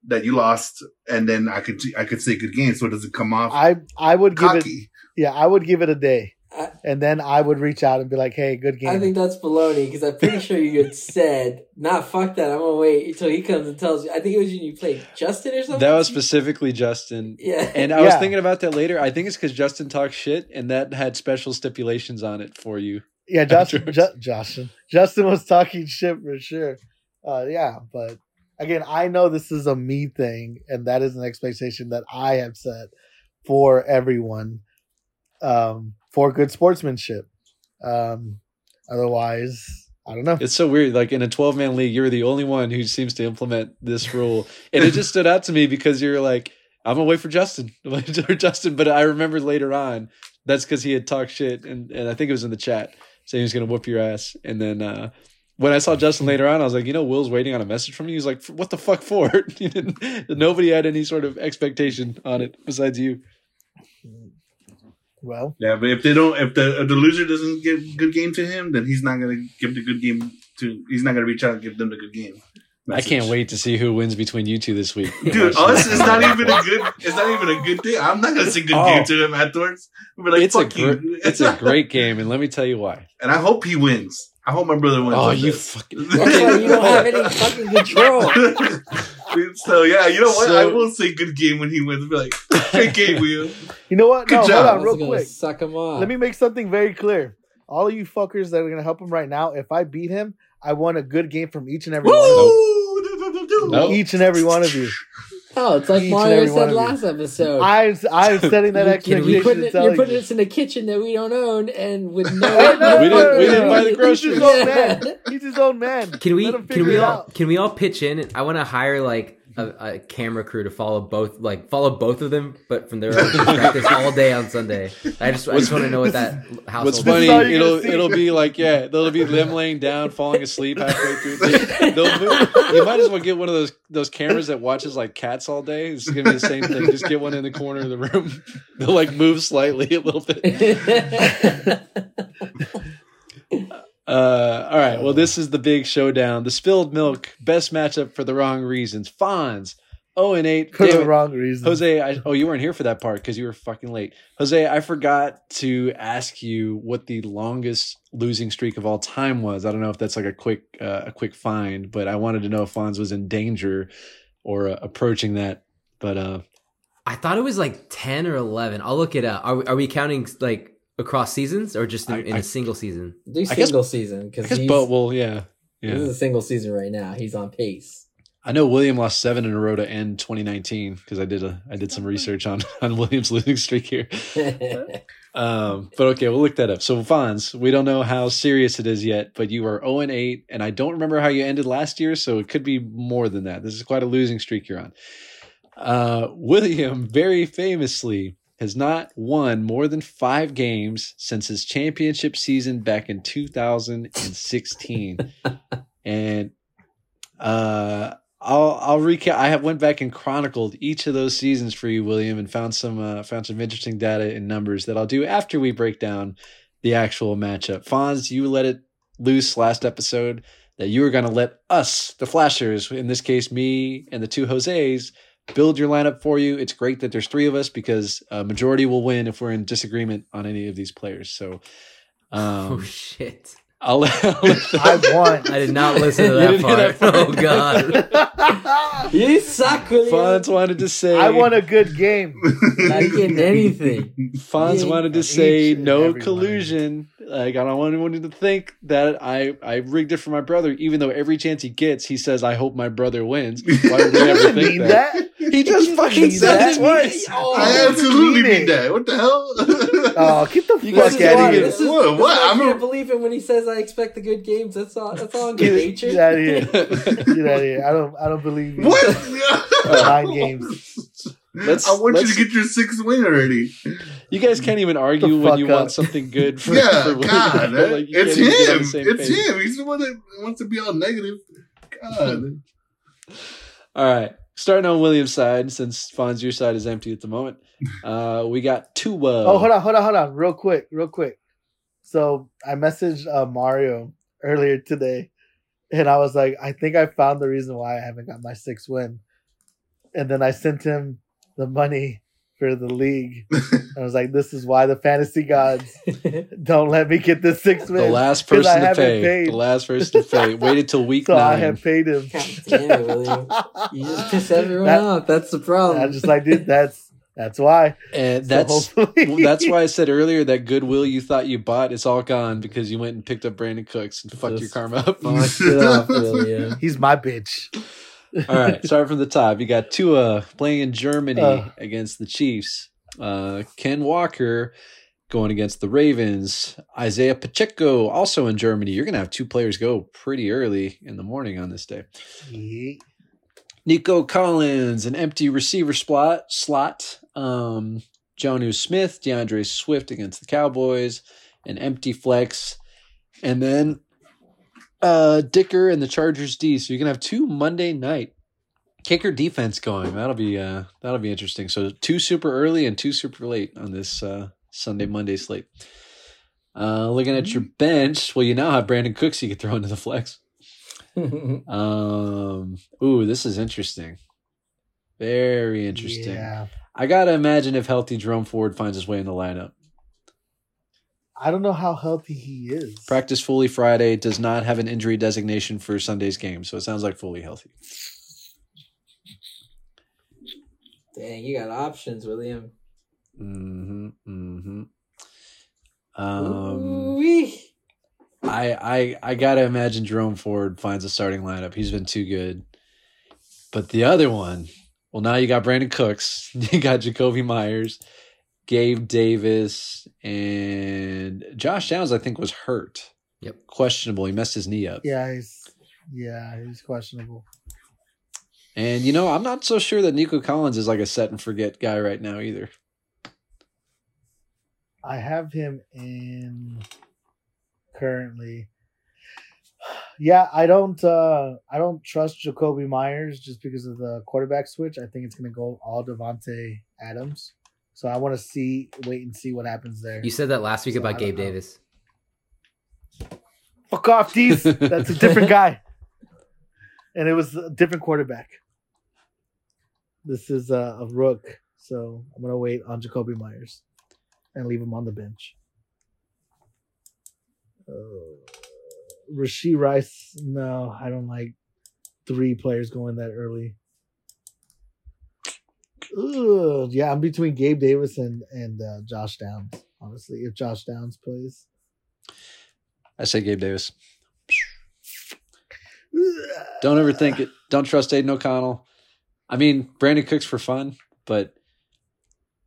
that you lost, and then I could I could say good game, so it doesn't come off I I would give it. Yeah, I would give it a day, I- and then I would reach out and be like, "Hey, good game." I think that's baloney because I'm pretty sure you had said, "Nah, fuck that. I'm gonna wait until he comes and tells you." I think it was when you played Justin or something. That was specifically Justin. yeah. And I was thinking about that later. I think it's because Justin talks shit, and that had special stipulations on it for you. Yeah, Justin, Ju- Justin, Justin was talking shit for sure. Uh, yeah, but again, I know this is a me thing, and that is an expectation that I have set for everyone um, for good sportsmanship. Um, otherwise, I don't know. It's so weird. Like in a 12 man league, you're the only one who seems to implement this rule. And it just stood out to me because you're like, I'm gonna wait for Justin. Justin. But I remember later on, that's because he had talked shit and, and I think it was in the chat saying he was gonna whoop your ass. And then uh when I saw Justin later on, I was like, you know, Will's waiting on a message from you. He's like, what the fuck for? Nobody had any sort of expectation on it besides you. Well, Yeah, but if they don't, if the if the loser doesn't give good game to him, then he's not going to give the good game to. He's not going to reach out and give them the good game. I can't wait to see who wins between you two this week. Dude, us is not even a good. It's not even a good thing. I'm not gonna say good Oh. game to him afterwards. We'll like, it's a fuck you. gr- it's a great game, and let me tell you why. and I hope he wins. I hope my brother wins. Oh, you this. fucking That's you don't have any fucking control. so yeah, you know what? I will say good game when he wins. Be like, great game, Will. you know what? Good no, job. hold on, real quick. Suck him off. Let me make something very clear. all of you fuckers that are gonna help him right now, if I beat him, I want a good game from each and every one of you. Nope. Each and every one of you. Oh, it's like Mario said last episode. I'm I'm setting that expectation. you're putting, it, you're you. putting us in a kitchen that we don't own and with no. No, We didn't- we didn't buy the He's his own man. He's his own man. Can we can we all can we all pitch in? I want to hire like a, a camera crew to follow both like follow both of them, but from their own perspectives all day on Sunday. I just I just want to know what that household. What's funny? all It'll it'll be like yeah, it'll be them laying down, falling asleep halfway through. They, they'll move. You might as well get one of those those cameras that watches like cats all day. It's gonna be the same thing. Just get one in the corner of the room. They'll like move slightly a little bit. Uh, all right. Well, this is the big showdown. The spilled milk, best matchup for the wrong reasons. Fonz, oh and eight. For Damn the wrong reason. Jose, I, oh, you weren't here for that part because you were fucking late. Jose, I forgot to ask you what the longest losing streak of all time was. I don't know if that's like a quick uh, a quick find, but I wanted to know if Fonz was in danger or uh, approaching that. But uh, I thought it was like ten or eleven. I'll look it up. Are we, are we counting like across seasons or just in, I- in I- a single season? Do guess- single season I because guess he's both. Well, yeah, this is a single season right now. He's on pace. I know William lost seven in a row to end 2019 because I did a I did some research on on William's losing streak here. Um, but okay, we'll look that up. So Fonz, we don't know how serious it is yet, but you are 0 and 8, and I don't remember how you ended last year, so it could be more than that. This is quite a losing streak you're on. Uh, William very famously has not won more than five games since his championship season back in 2016, and uh. I'll I'll recap. I have went back and chronicled each of those seasons for you, William, and found some uh, found some interesting data and numbers that I'll do after we break down the actual matchup. Fonz, you let it loose last episode that you were going to let us, the Flashers, in this case me and the two Jose's, build your lineup for you. It's great that there's three of us because a majority will win if we're in disagreement on any of these players. So, oh um, shit! I'll I'll the- I won. I did not listen to that part. that part? Oh god! you suck, Fonz wanted to say. I won a good game. Not getting anything. Fonz wanted to say no every one. collusion. Like I don't want anyone to think that I I rigged it for my brother, even though every chance he gets, he says, "I hope my brother wins." Why would we You ever think mean that? that. He just fucking mean said that. it twice. Oh, I absolutely mean mean that. What the hell? Oh, get the You fuck guys out why- of here. What? What? I I'm a- can't believe him when he says I expect the good games. That's all. That's all in good Get, nature. get out of here. Get out of here. I don't. I don't believe you. what? Mind games. Let's- I want you let's- to get your sixth win already. You guys can't even argue when you up. want something good for, yeah, for William. God, eh? Like, it's can't even get on the him. It's page. him. He's the one that wants to be all negative. God. All right. Starting on William's side, since Fonz, your side is empty at the moment. Uh, we got Tua. Oh, hold on, hold on, hold on. Real quick, real quick. So I messaged uh, Mario earlier today, and I was like, I think I found the reason why I haven't got my sixth win. And then I sent him the money for the league. I was like, this is why the fantasy gods don't let me get the sixth The win. last 'Cause person to pay. paid. The last person to pay. Waited till week so I nine. have paid him. God damn it, William. You just piss everyone That- off. That's the problem. I'm just like, dude, that's that's why. and So that's hopefully- that's why I said earlier that goodwill you thought you bought is all gone because you went and picked up Brandin Cooks and fucked your karma up. all Fuck it off, he's my bitch. Right, start from the top. You got Tua playing in Germany Uh. against the Chiefs. Uh, Ken Walker going against the Ravens. Isaiah Pacheco also in Germany. You're gonna have two players go pretty early in the morning on this day. Yeah. Nico Collins, an empty receiver slot. Slot. Um, Jonnu Smith, D'Andre Swift against the Cowboys, an empty flex, and then uh, Dicker and the Chargers D. So you're gonna have two Monday night kicker defense going. That'll be uh, that'll be interesting. So two super early and two super late on this uh, Sunday Monday slate. Uh, looking at your bench, well, you now have Brandin Cooks you can throw into the flex. Um, ooh, this is interesting. Very interesting. Yeah. I gotta imagine if healthy Jerome Ford finds his way in the lineup. I don't know how healthy he is. Practice fully Friday does not have an injury designation for Sunday's game, so it sounds like fully healthy. Dang, you got options, William. Mm-hmm. Mm-hmm. Um, Ooh-wee. I I I gotta imagine Jerome Ford finds a starting lineup. He's been too good. But the other one, well, now you got Brandin Cooks, you got Jakobi Meyers, Gabe Davis, and Josh Downs. I think was hurt. Yep. questionable. He messed his knee up. Yeah, he's yeah, he's questionable. And you know, I'm not so sure that Nico Collins is like a set and forget guy right now either. I have him in currently. Yeah, I don't uh I don't trust Jakobi Meyers just because of the quarterback switch. I think it's gonna go all Davante Adams. So I want to see wait and see what happens there. You said that last week So about Gabe know. Davis. Fuck off, Dees. That's a different guy. And it was a different quarterback. This is a, a rook, so I'm gonna wait on Jakobi Meyers and leave him on the bench. Uh, Rashee Rice, no, I don't like three players going that early. Ugh, yeah, I'm between Gabe Davis and and uh, Josh Downs. Honestly, if Josh Downs plays, I say Gabe Davis. Don't ever think it. Don't trust Aidan O'Connell. I mean, Brandin Cooks for fun, but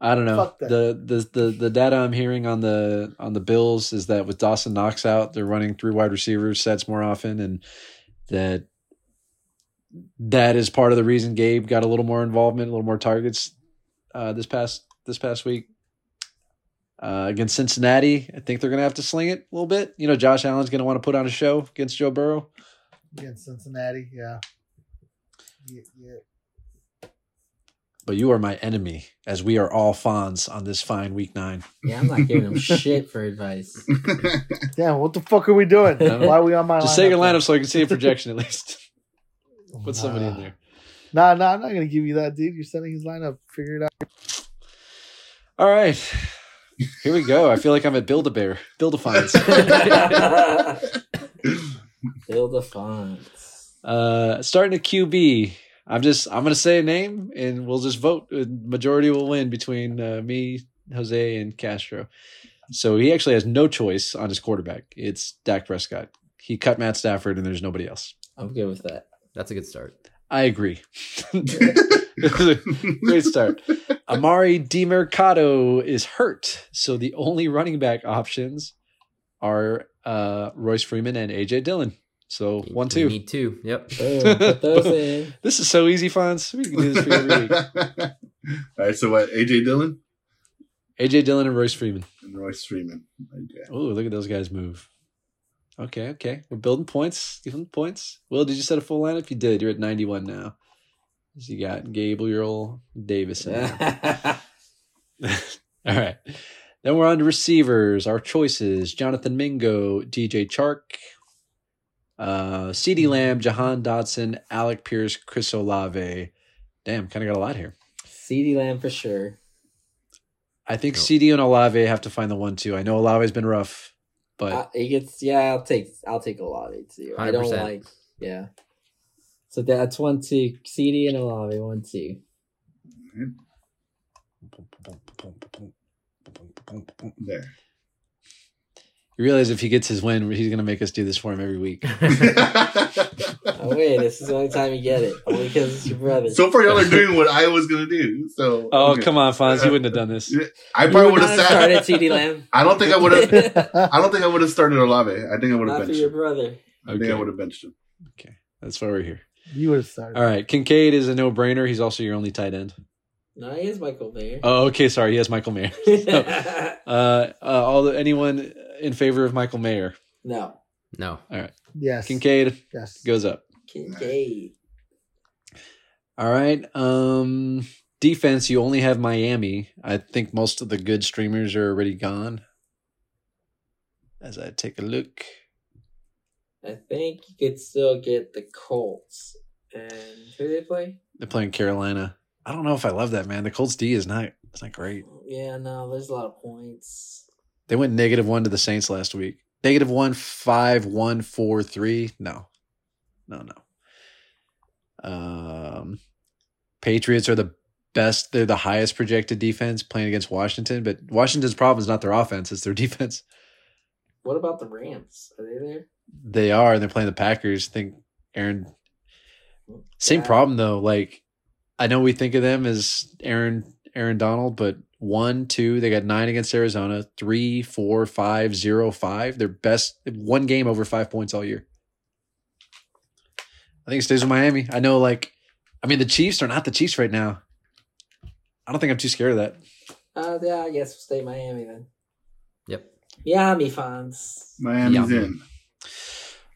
I don't know. The, the the the data I'm hearing on the on the Bills is that with Dawson Knox out, they're running three wide receiver sets more often, and that that is part of the reason Gabe got a little more involvement, a little more targets uh, this past this past week. Uh, against Cincinnati, I think they're going to have to sling it a little bit. You know, Josh Allen's going to want to put on a show against Joe Burrow. against Cincinnati, yeah. Yeah, yeah. but you are my enemy, as we are all fawns on this fine week nine. Yeah, I'm not giving him shit for advice. Damn, what the fuck are we doing? Why are we on my Just say your lineup? lineup so I can see a projection at least. Put somebody in there. Nah, nah, I'm not gonna give you that, dude. You're setting his lineup. Figure it out. All right, here we go. I feel like I'm at Build a Bear, Build a Finds. Build a fonts. Uh, starting at QB. I'm just I'm gonna say a name and we'll just vote. Majority will win between uh, me, Jose, and Castro. So he actually has no choice on his quarterback. It's Dak Prescott. He cut Matt Stafford, and there's nobody else. I'm good with that. That's a good start. I agree. Great start. Emari Demercado is hurt, so the only running back options are uh, Royce Freeman and AJ Dillon. So one We two. need two. Yep. Boom, put those in. This is so easy, Fonz. We can do this for you every week. All right, so what? AJ Dillon AJ Dillon and Royce Freeman. and Royce Freeman. Okay. Oh, look at those guys move. Okay, okay. We're building points. Giving points. Will, did you set a full lineup? If you did. You're at 91 now. So you got Gabriel Davis in there. All right. Then we're on to receivers. Our choices Jonathan Mingo, DJ Chark, uh, CeeDee Lamb, Jahan Dotson, Alec Pierce, Chris Olave. Damn, kind of got a lot here. CeeDee Lamb for sure. I think Nope. CeeDee and Olave have to find the one too. I know Olave's been rough, but Uh, he gets yeah. I'll take I'll take a Olave too. I don't like yeah. So that's one two. CeeDee and a Olave one two. There. You realize if he gets his win, he's going to make us do this for him every week. Oh wait, this is the only time you get it. Only because it's your brother. so far, y'all are doing what I was gonna do. So. Oh, okay. come on, Fonz. You wouldn't have done this. I probably would would have have started started. CeeDee Lamb. I don't think I would have. I don't think I would have started Olave. I think I would have Not for benched your him. brother. I think I would have benched him. Okay. That's why we're here. you would have started. All right. Kincaid is a no brainer. He's also your only tight end. No, he is Michael Mayer. Oh, okay. Sorry. He has Michael Mayer. Uh, uh, all the, anyone in favor of Michael Mayer? no, No. All right. Yes. Kincaid Yes. goes up. Kincaid. All right. Um, defense, you only have Miami. I think most of the good streamers are already gone. As I take a look. I think you could still get the Colts. And who do they play? They're playing Carolina. I don't know if I love that, man. The Colts D is not it's not great. Yeah, no, there's a lot of points. They went negative one to the Saints last week. Negative one, five, one, four, three. No. No, no. Um Patriots are the best, they're the highest projected defense playing against Washington, but Washington's problem is not their offense, it's their defense. What about the Rams? Are they there? They are, and they're playing the Packers. I think Aaron. Same Yeah. problem though. Like, I know we think of them as Aaron Aaron Donald, but one, two, they got nine against Arizona. Three, four, five, zero, five. Their best one game over five points all year. I think it stays with Miami. I know, like, I mean, the Chiefs are not the Chiefs right now. I don't think I'm too scared of that. Uh, yeah, I guess we'll stay Miami then. Yep. Miami fans. Miami's Yeah. in.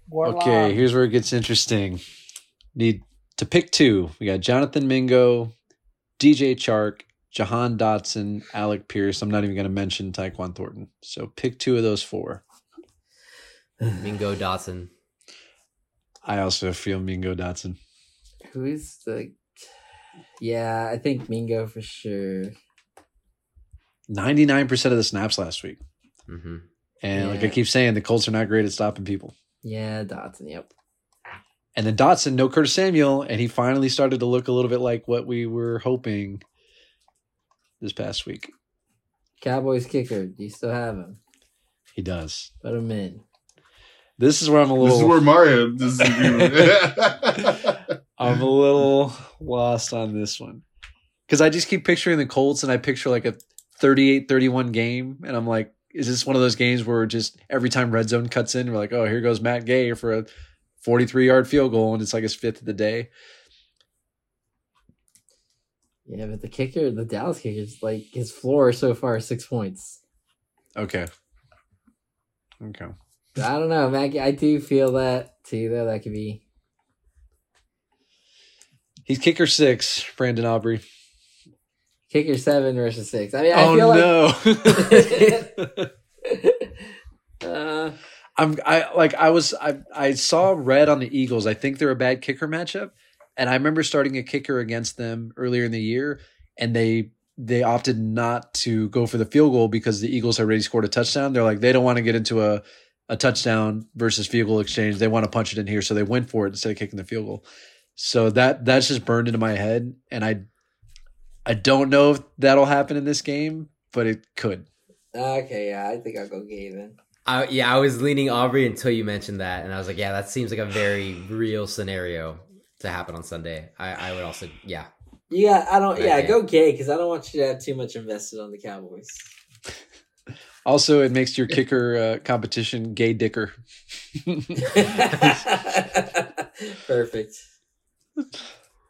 Warlock. Okay, here's where it gets interesting. Need to pick two. We got Jonathan Mingo, DJ Chark, Jahan Dotson, Alec Pierce. I'm not even going to mention Tyquan Thornton. So pick two of those four. Mingo Dotson. I also feel Mingo Dotson. Who's the? Yeah, I think Mingo for sure. 99% of the snaps last week. hmm And like I keep saying, the Colts are not great at stopping people. Yeah, Dotson. Yep. And then Dotson, no Curtis Samuel, and he finally started to look a little bit like what we were hoping this past week. Cowboys kicker. Do you still have him? He does. Put him in. This is where I'm a little. This is where Mario disagrees. I'm a little lost on this one. Because I just keep picturing the Colts and I picture like a 38 31 game. And I'm like, is this one of those games where just every time red zone cuts in, we're like, oh, here goes Matt Gay for a 43 yard field goal and it's like his fifth of the day? Yeah, but the kicker, the Dallas kicker, is like his floor so far is six points. Okay. Okay. I don't know, Mac. I do feel that too. Though that could be. He's kicker six, Brandon Aubrey. Kicker seven versus six. I mean, I oh feel no. like. uh, I'm I like I was I I saw red on the Eagles. I think they're a bad kicker matchup, and I remember starting a kicker against them earlier in the year, and they they opted not to go for the field goal because the Eagles had already scored a touchdown. They're like they don't want to get into a a touchdown versus field goal exchange. They want to punch it in here, so they went for it instead of kicking the field goal. So that that's just burned into my head, and I I don't know if that'll happen in this game, but it could. okay, yeah, I think I'll go Gay then. I, yeah, I was leaning Aubrey until you mentioned that, and I was like, yeah, that seems like a very real scenario to happen on Sunday. I, I would also, yeah, Yeah, I don't. Yeah, Okay. go Gay because I don't want you to have too much invested on the Cowboys. Also, it makes your kicker uh, competition gay dicker. Perfect.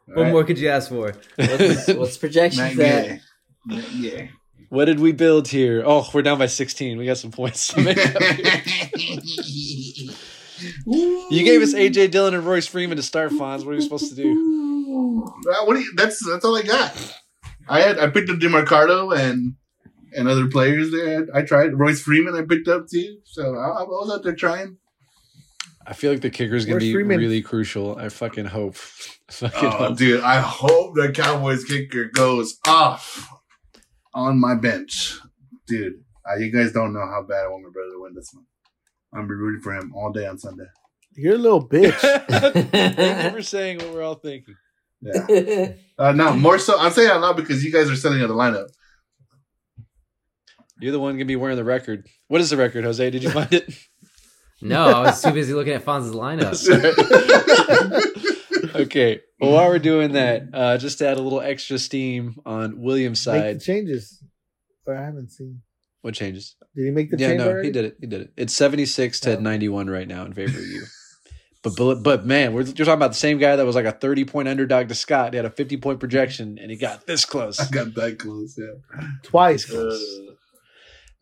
what more could you ask for? What's, what's projections Matt at? Gay. What did we build here? Oh, we're down by 16. We got some points to make up here. You gave us AJ Dillon and Royce Freeman to start, Fonz. What are you supposed to do? Uh, what do you, that's that's all I got. I had I picked up Demercado and and other players there. I tried Royce Freeman. I picked up too. So I, I was out there trying. I feel like the kicker is going to Where's be Freeman? really crucial. I fucking hope. fucking Oh, hope. dude, I hope the Cowboys kicker goes off on my bench, dude. Uh, you guys don't know how bad I want my brother to win this one. I'm gonna be rooting for him all day on Sunday. You're a little bitch. Thank you for saying what we're all thinking. Yeah. Uh, no, more so. I'm saying that not because you guys are setting up the lineup. You're the one going to be wearing the record. What is the record, Jose? Did you find it? No, I was too busy looking at Fonz's lineup. okay. Well, while we're doing that, uh, just to add a little extra steam on Williams' Make the side. changes. Or I haven't seen. What changes? Did he make the yeah, change no, already? he did it. He did it. It's 76 to Oh. 91 right now in favor of you. But, but but man, we're you're talking about the same guy that was like a 30 point underdog to Scott. He had a 50 point projection and he got this close. I got that close. Yeah. Twice. Uh,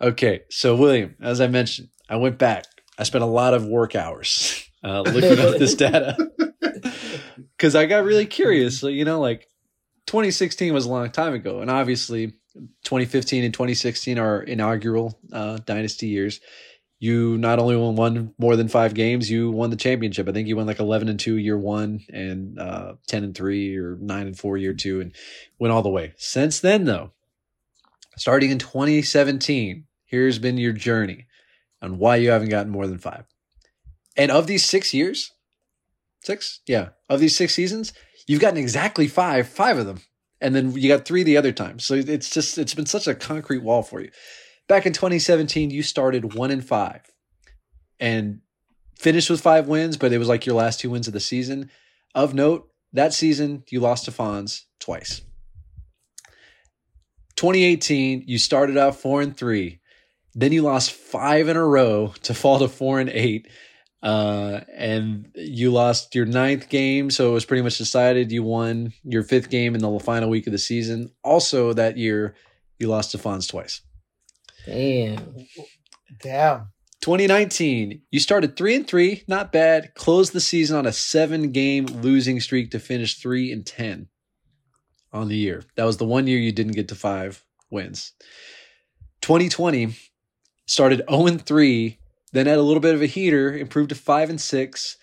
Okay, so William, as I mentioned, I went back. I spent a lot of work hours uh, looking up this data because I got really curious. So, you know, like 2016 was a long time ago, and obviously 2015 and 2016 are inaugural uh, dynasty years. You not only won one more than five games, you won the championship. I think you won like 11 and two year one, and uh, 10 and three or nine and four year two, and went all the way. Since then, though, starting in 2017, here's been your journey on why you haven't gotten more than five. And of these six years, six, yeah, of these six seasons, you've gotten exactly five, five of them, and then you got three the other time. So it's just it's been such a concrete wall for you. Back in 2017, you started one in five. and finished with five wins, but it was like your last two wins of the season. Of note, that season you lost to Fonz twice. 2018, you started out four and three. Then you lost five in a row to fall to four and eight. Uh, and you lost your ninth game, so it was pretty much decided. You won your fifth game in the final week of the season. Also, that year, you lost to Fonz twice. Damn. Damn. 2019, you started three and three, not bad. Closed the season on a seven game losing streak to finish three and 10 on the year. That was the one year you didn't get to five wins. 2020, started 0 and 3, then had a little bit of a heater, improved to 5 and 6,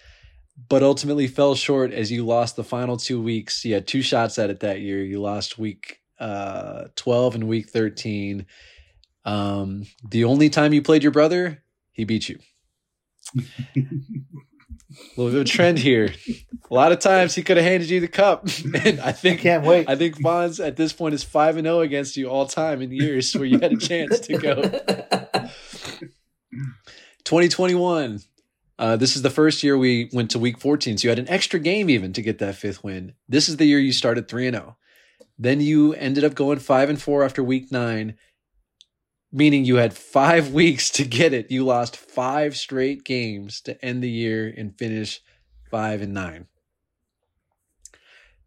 but ultimately fell short as you lost the final two weeks. You had two shots at it that year. You lost week uh, 12 and week 13. Um, the only time you played your brother, he beat you. a little bit of a trend here. A lot of times he could have handed you the cup, and I think Can't wait. I think Fonz at this point is five and zero against you all time in years where you had a chance to go. 2021. Uh, this is the first year we went to week 14, so you had an extra game even to get that fifth win. This is the year you started three and zero. Then you ended up going five and four after week nine, meaning you had five weeks to get it. You lost five straight games to end the year and finish five and nine.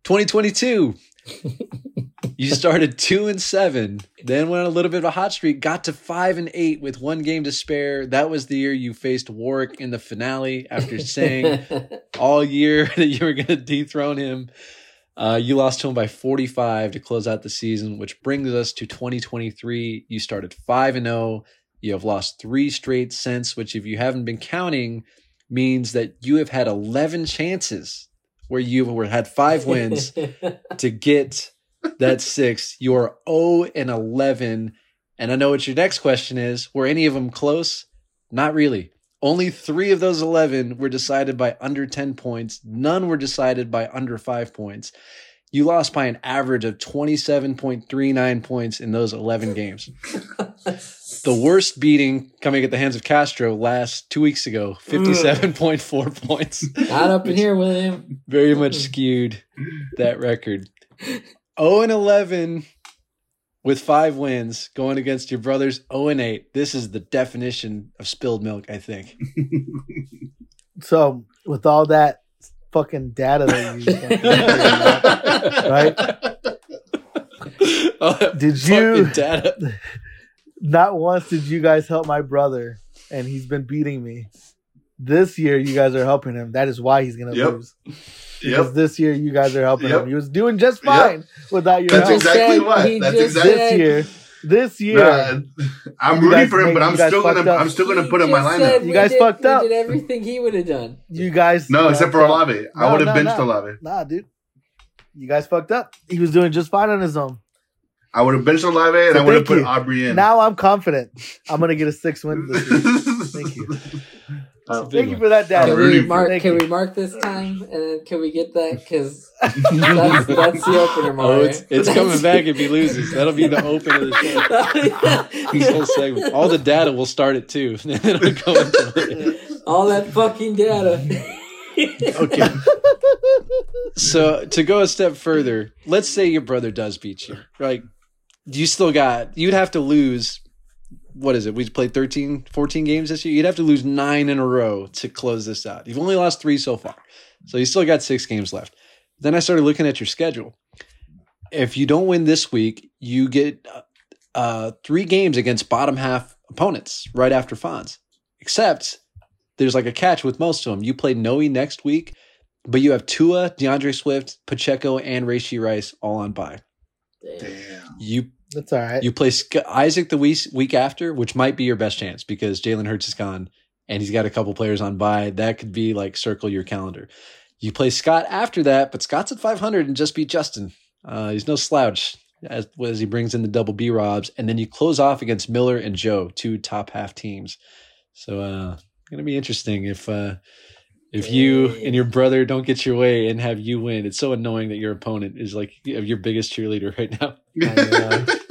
2022, you started two and seven, then went on a little bit of a hot streak, got to five and eight with one game to spare. That was the year you faced Warrick in the finale after saying all year that you were going to dethrone him. Uh, you lost to him by 45 to close out the season, which brings us to 2023. You started 5 and 0. You have lost three straight since, which, if you haven't been counting, means that you have had 11 chances where you were had five wins to get that six. You are 0 and 11. And I know what your next question is. Were any of them close? Not really. Only three of those 11 were decided by under 10 points. None were decided by under five points. You lost by an average of 27.39 points in those 11 games. The worst beating coming at the hands of Castro last two weeks ago, 57.4 points. Not up in here, William. Very much skewed that record. 0 and 11 with five wins going against your brothers 0 and 8. This is the definition of spilled milk, I think. So with all that fucking data that you right? That Did you- data? Not once did you guys help my brother, and he's been beating me. This year, you guys are helping him. That is why he's gonna Yep. lose. Because Yep. this year, you guys are helping Yep. him. He was doing just Yep. fine without your That's help. exactly said- why. That's exactly. this year, this year, Nah, I'm rooting for him, but I'm still gonna up. I'm still gonna He put in my just lineup. You guys did- fucked we up. did everything he would have done. you guys. No, except for fucked up. Olave. I would have no, benched no. Olave. Nah, dude. You guys fucked up. He was doing just fine on his own. I would have benched Olave and So I would have put you. Aubrey in. Now I'm confident. I'm gonna get a six win this year. Thank you. It's oh. a big Thank you for that, Dad. Can we mark? Thank Can you. we mark this time? And then can we get that? Because that's, that's the opener, Oh, Mario. it's, it's coming back if he loses. That'll be the opener of the show. Oh, this whole segment. All the data will start it too. It'll go into the- All that fucking data. okay. So to go a step further, let's say your brother does beat you. Like you still got you'd have to lose what is it? We played 13, 14 games this year. You'd have to lose nine in a row to close this out. You've only lost three so far. So you still got six games left. Then I started looking at your schedule. If you don't win this week, you get uh, three games against bottom half opponents right after Fonz. Except there's like a catch with most of them. You play Noe next week, but you have Tua, D'Andre Swift, Pacheco, and Rashee Rice all on bye. Damn. You That's all right. you play Isaac the week, week after, which might be your best chance because Jalen Hurts is gone and he's got a couple players on bye. That could be like circle your calendar. You play Scott after that, but Scott's at 500 and just beat Justin. Uh, he's no slouch as, as he brings in the double B Robs. And then you close off against Miller and Joe, two top half teams. So uh going to be interesting if uh if you and your brother don't get your way and have you win. It's so annoying that your opponent is like your biggest cheerleader right now.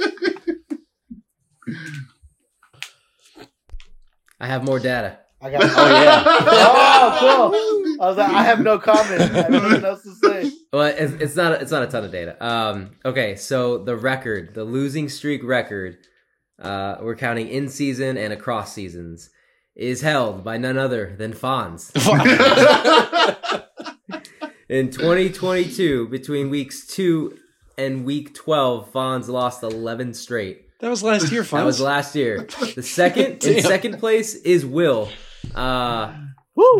I have more data. I got. Oh, yeah. oh, cool. I was like, I have no comment. I have nothing else to say. Well, it's, it's not it's not a ton of data. Um, okay, so the record, the losing streak record, uh, we're counting in season and across seasons, is held by none other than Fonz. In 2022, between weeks two and week 12, Fonz lost 11 straight. That was last year, That was last year. The second in second place is Will. Uh,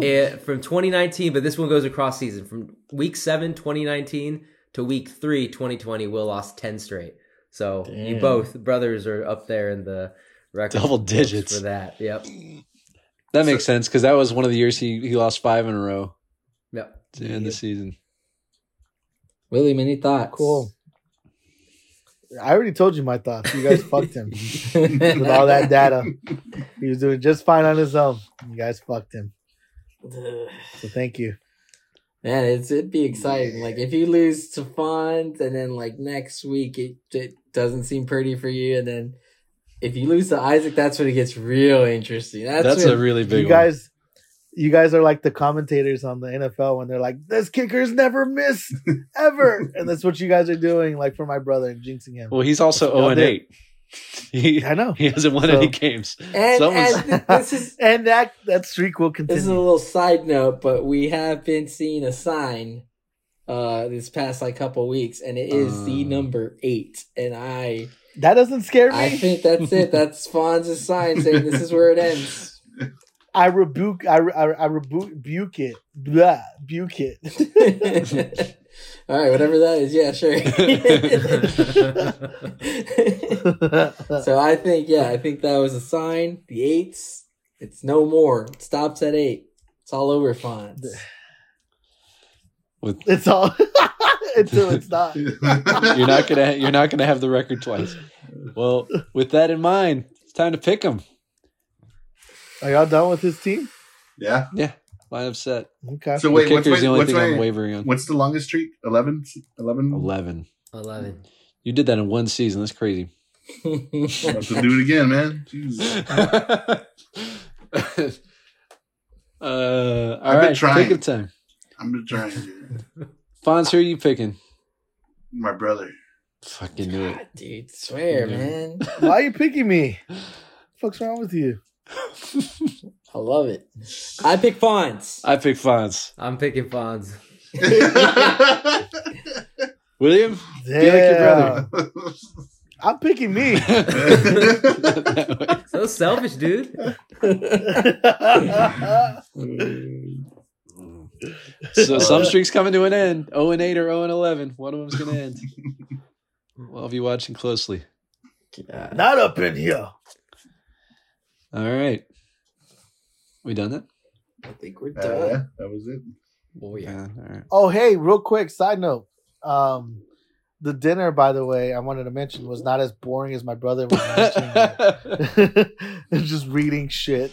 it, from 2019, but this one goes across season. From week 7, 2019 to week 3, 2020, Will lost 10 straight. So you both brothers are up there in the record Double digits. for that. Yep. That makes sense because that was one of the years he, he lost five in a row Yep. to end the season. William, any thoughts? Cool. I already told you my thoughts. You guys fucked him with all that data. He was doing just fine on his own. You guys fucked him. So thank you. Man, it's it'd be exciting. Like if you lose to Fonz and then like next week it, it doesn't seem pretty for you, and then if you lose to Isaac, that's when it gets real interesting. That's, That's when, a really big you guys, you guys are like the commentators on the NFL when they're like, "This kicker's never missed ever," and that's what you guys are doing, like for my brother and jinxing him. Well, he's also 0 and 8. He, I know, he hasn't won So- any games. and, Someone's- and this is and that that streak will continue. this is a little side note, but we have been seeing a sign uh this past like couple weeks, and it is the Uh. number eight, and I That doesn't scare me. I think that's it. That's Fonz's sign saying this is where it ends. I rebuke. I, I, I rebuke, rebuke it. Blah, rebuke it. All right, whatever that is, yeah, sure. so I think, yeah, I think that was a sign. The eights, it's no more. It stops at eight. It's all over Fonz. With it's all until it's not. you're not gonna you're not gonna have the record twice. Well, with that in mind, it's time to pick him. Are y'all done with his team? yeah. Yeah, line up set. Okay. So wait, what's kicker's my, the only what's, thing I'm wavering on. what's the longest streak? 11? 11? Eleven. 11. You did that in one season. That's crazy. Have to do it again, man. Jesus. uh, all I've been right, trying. pick a time. I'm gonna try and do. Fonz, who are you picking? My brother. Fucking knew it. Dude, swear, Yeah. man. Why are you picking me? What's wrong with you? I love it. I pick Fonz. I pick Fonz. I'm picking Fonz. William? Damn. Be like your brother. I'm picking me. So selfish, dude. so some streaks coming to an end. 0 and 8 or 0 and 11. One of them's going to end. Well, I'll be watching closely. God. Not up in here. All right. We done that? I think we're Uh, done. yeah, that was it. Oh, yeah. all right. Oh, hey, real quick side note. Um, the dinner, by the way, I wanted to mention was not as boring as my brother was mentioning. It's just reading shit.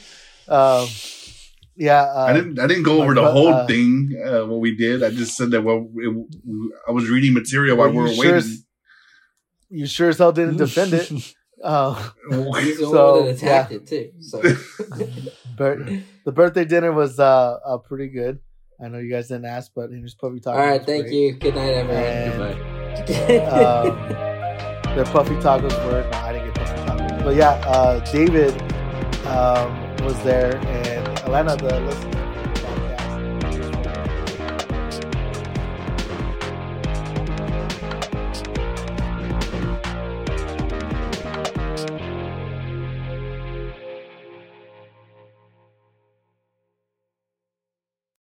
Um, yeah, uh, I didn't. I didn't go over the bro- whole uh, thing. Uh, what we did. I just said that. Well, it, I was reading material while we you were sure waiting. as- you sure as hell didn't defend it. Uh, He's the So, one that attacked it, too. So. bir- the birthday dinner was uh, uh pretty good. I know you guys didn't ask, but Henry's Puffy Tacos. All right, thank great. you. Good night, everyone. And, Goodbye. um, the puffy tacos were no, I didn't get puffy tacos, but yeah, uh, David um, was there, and Alana, the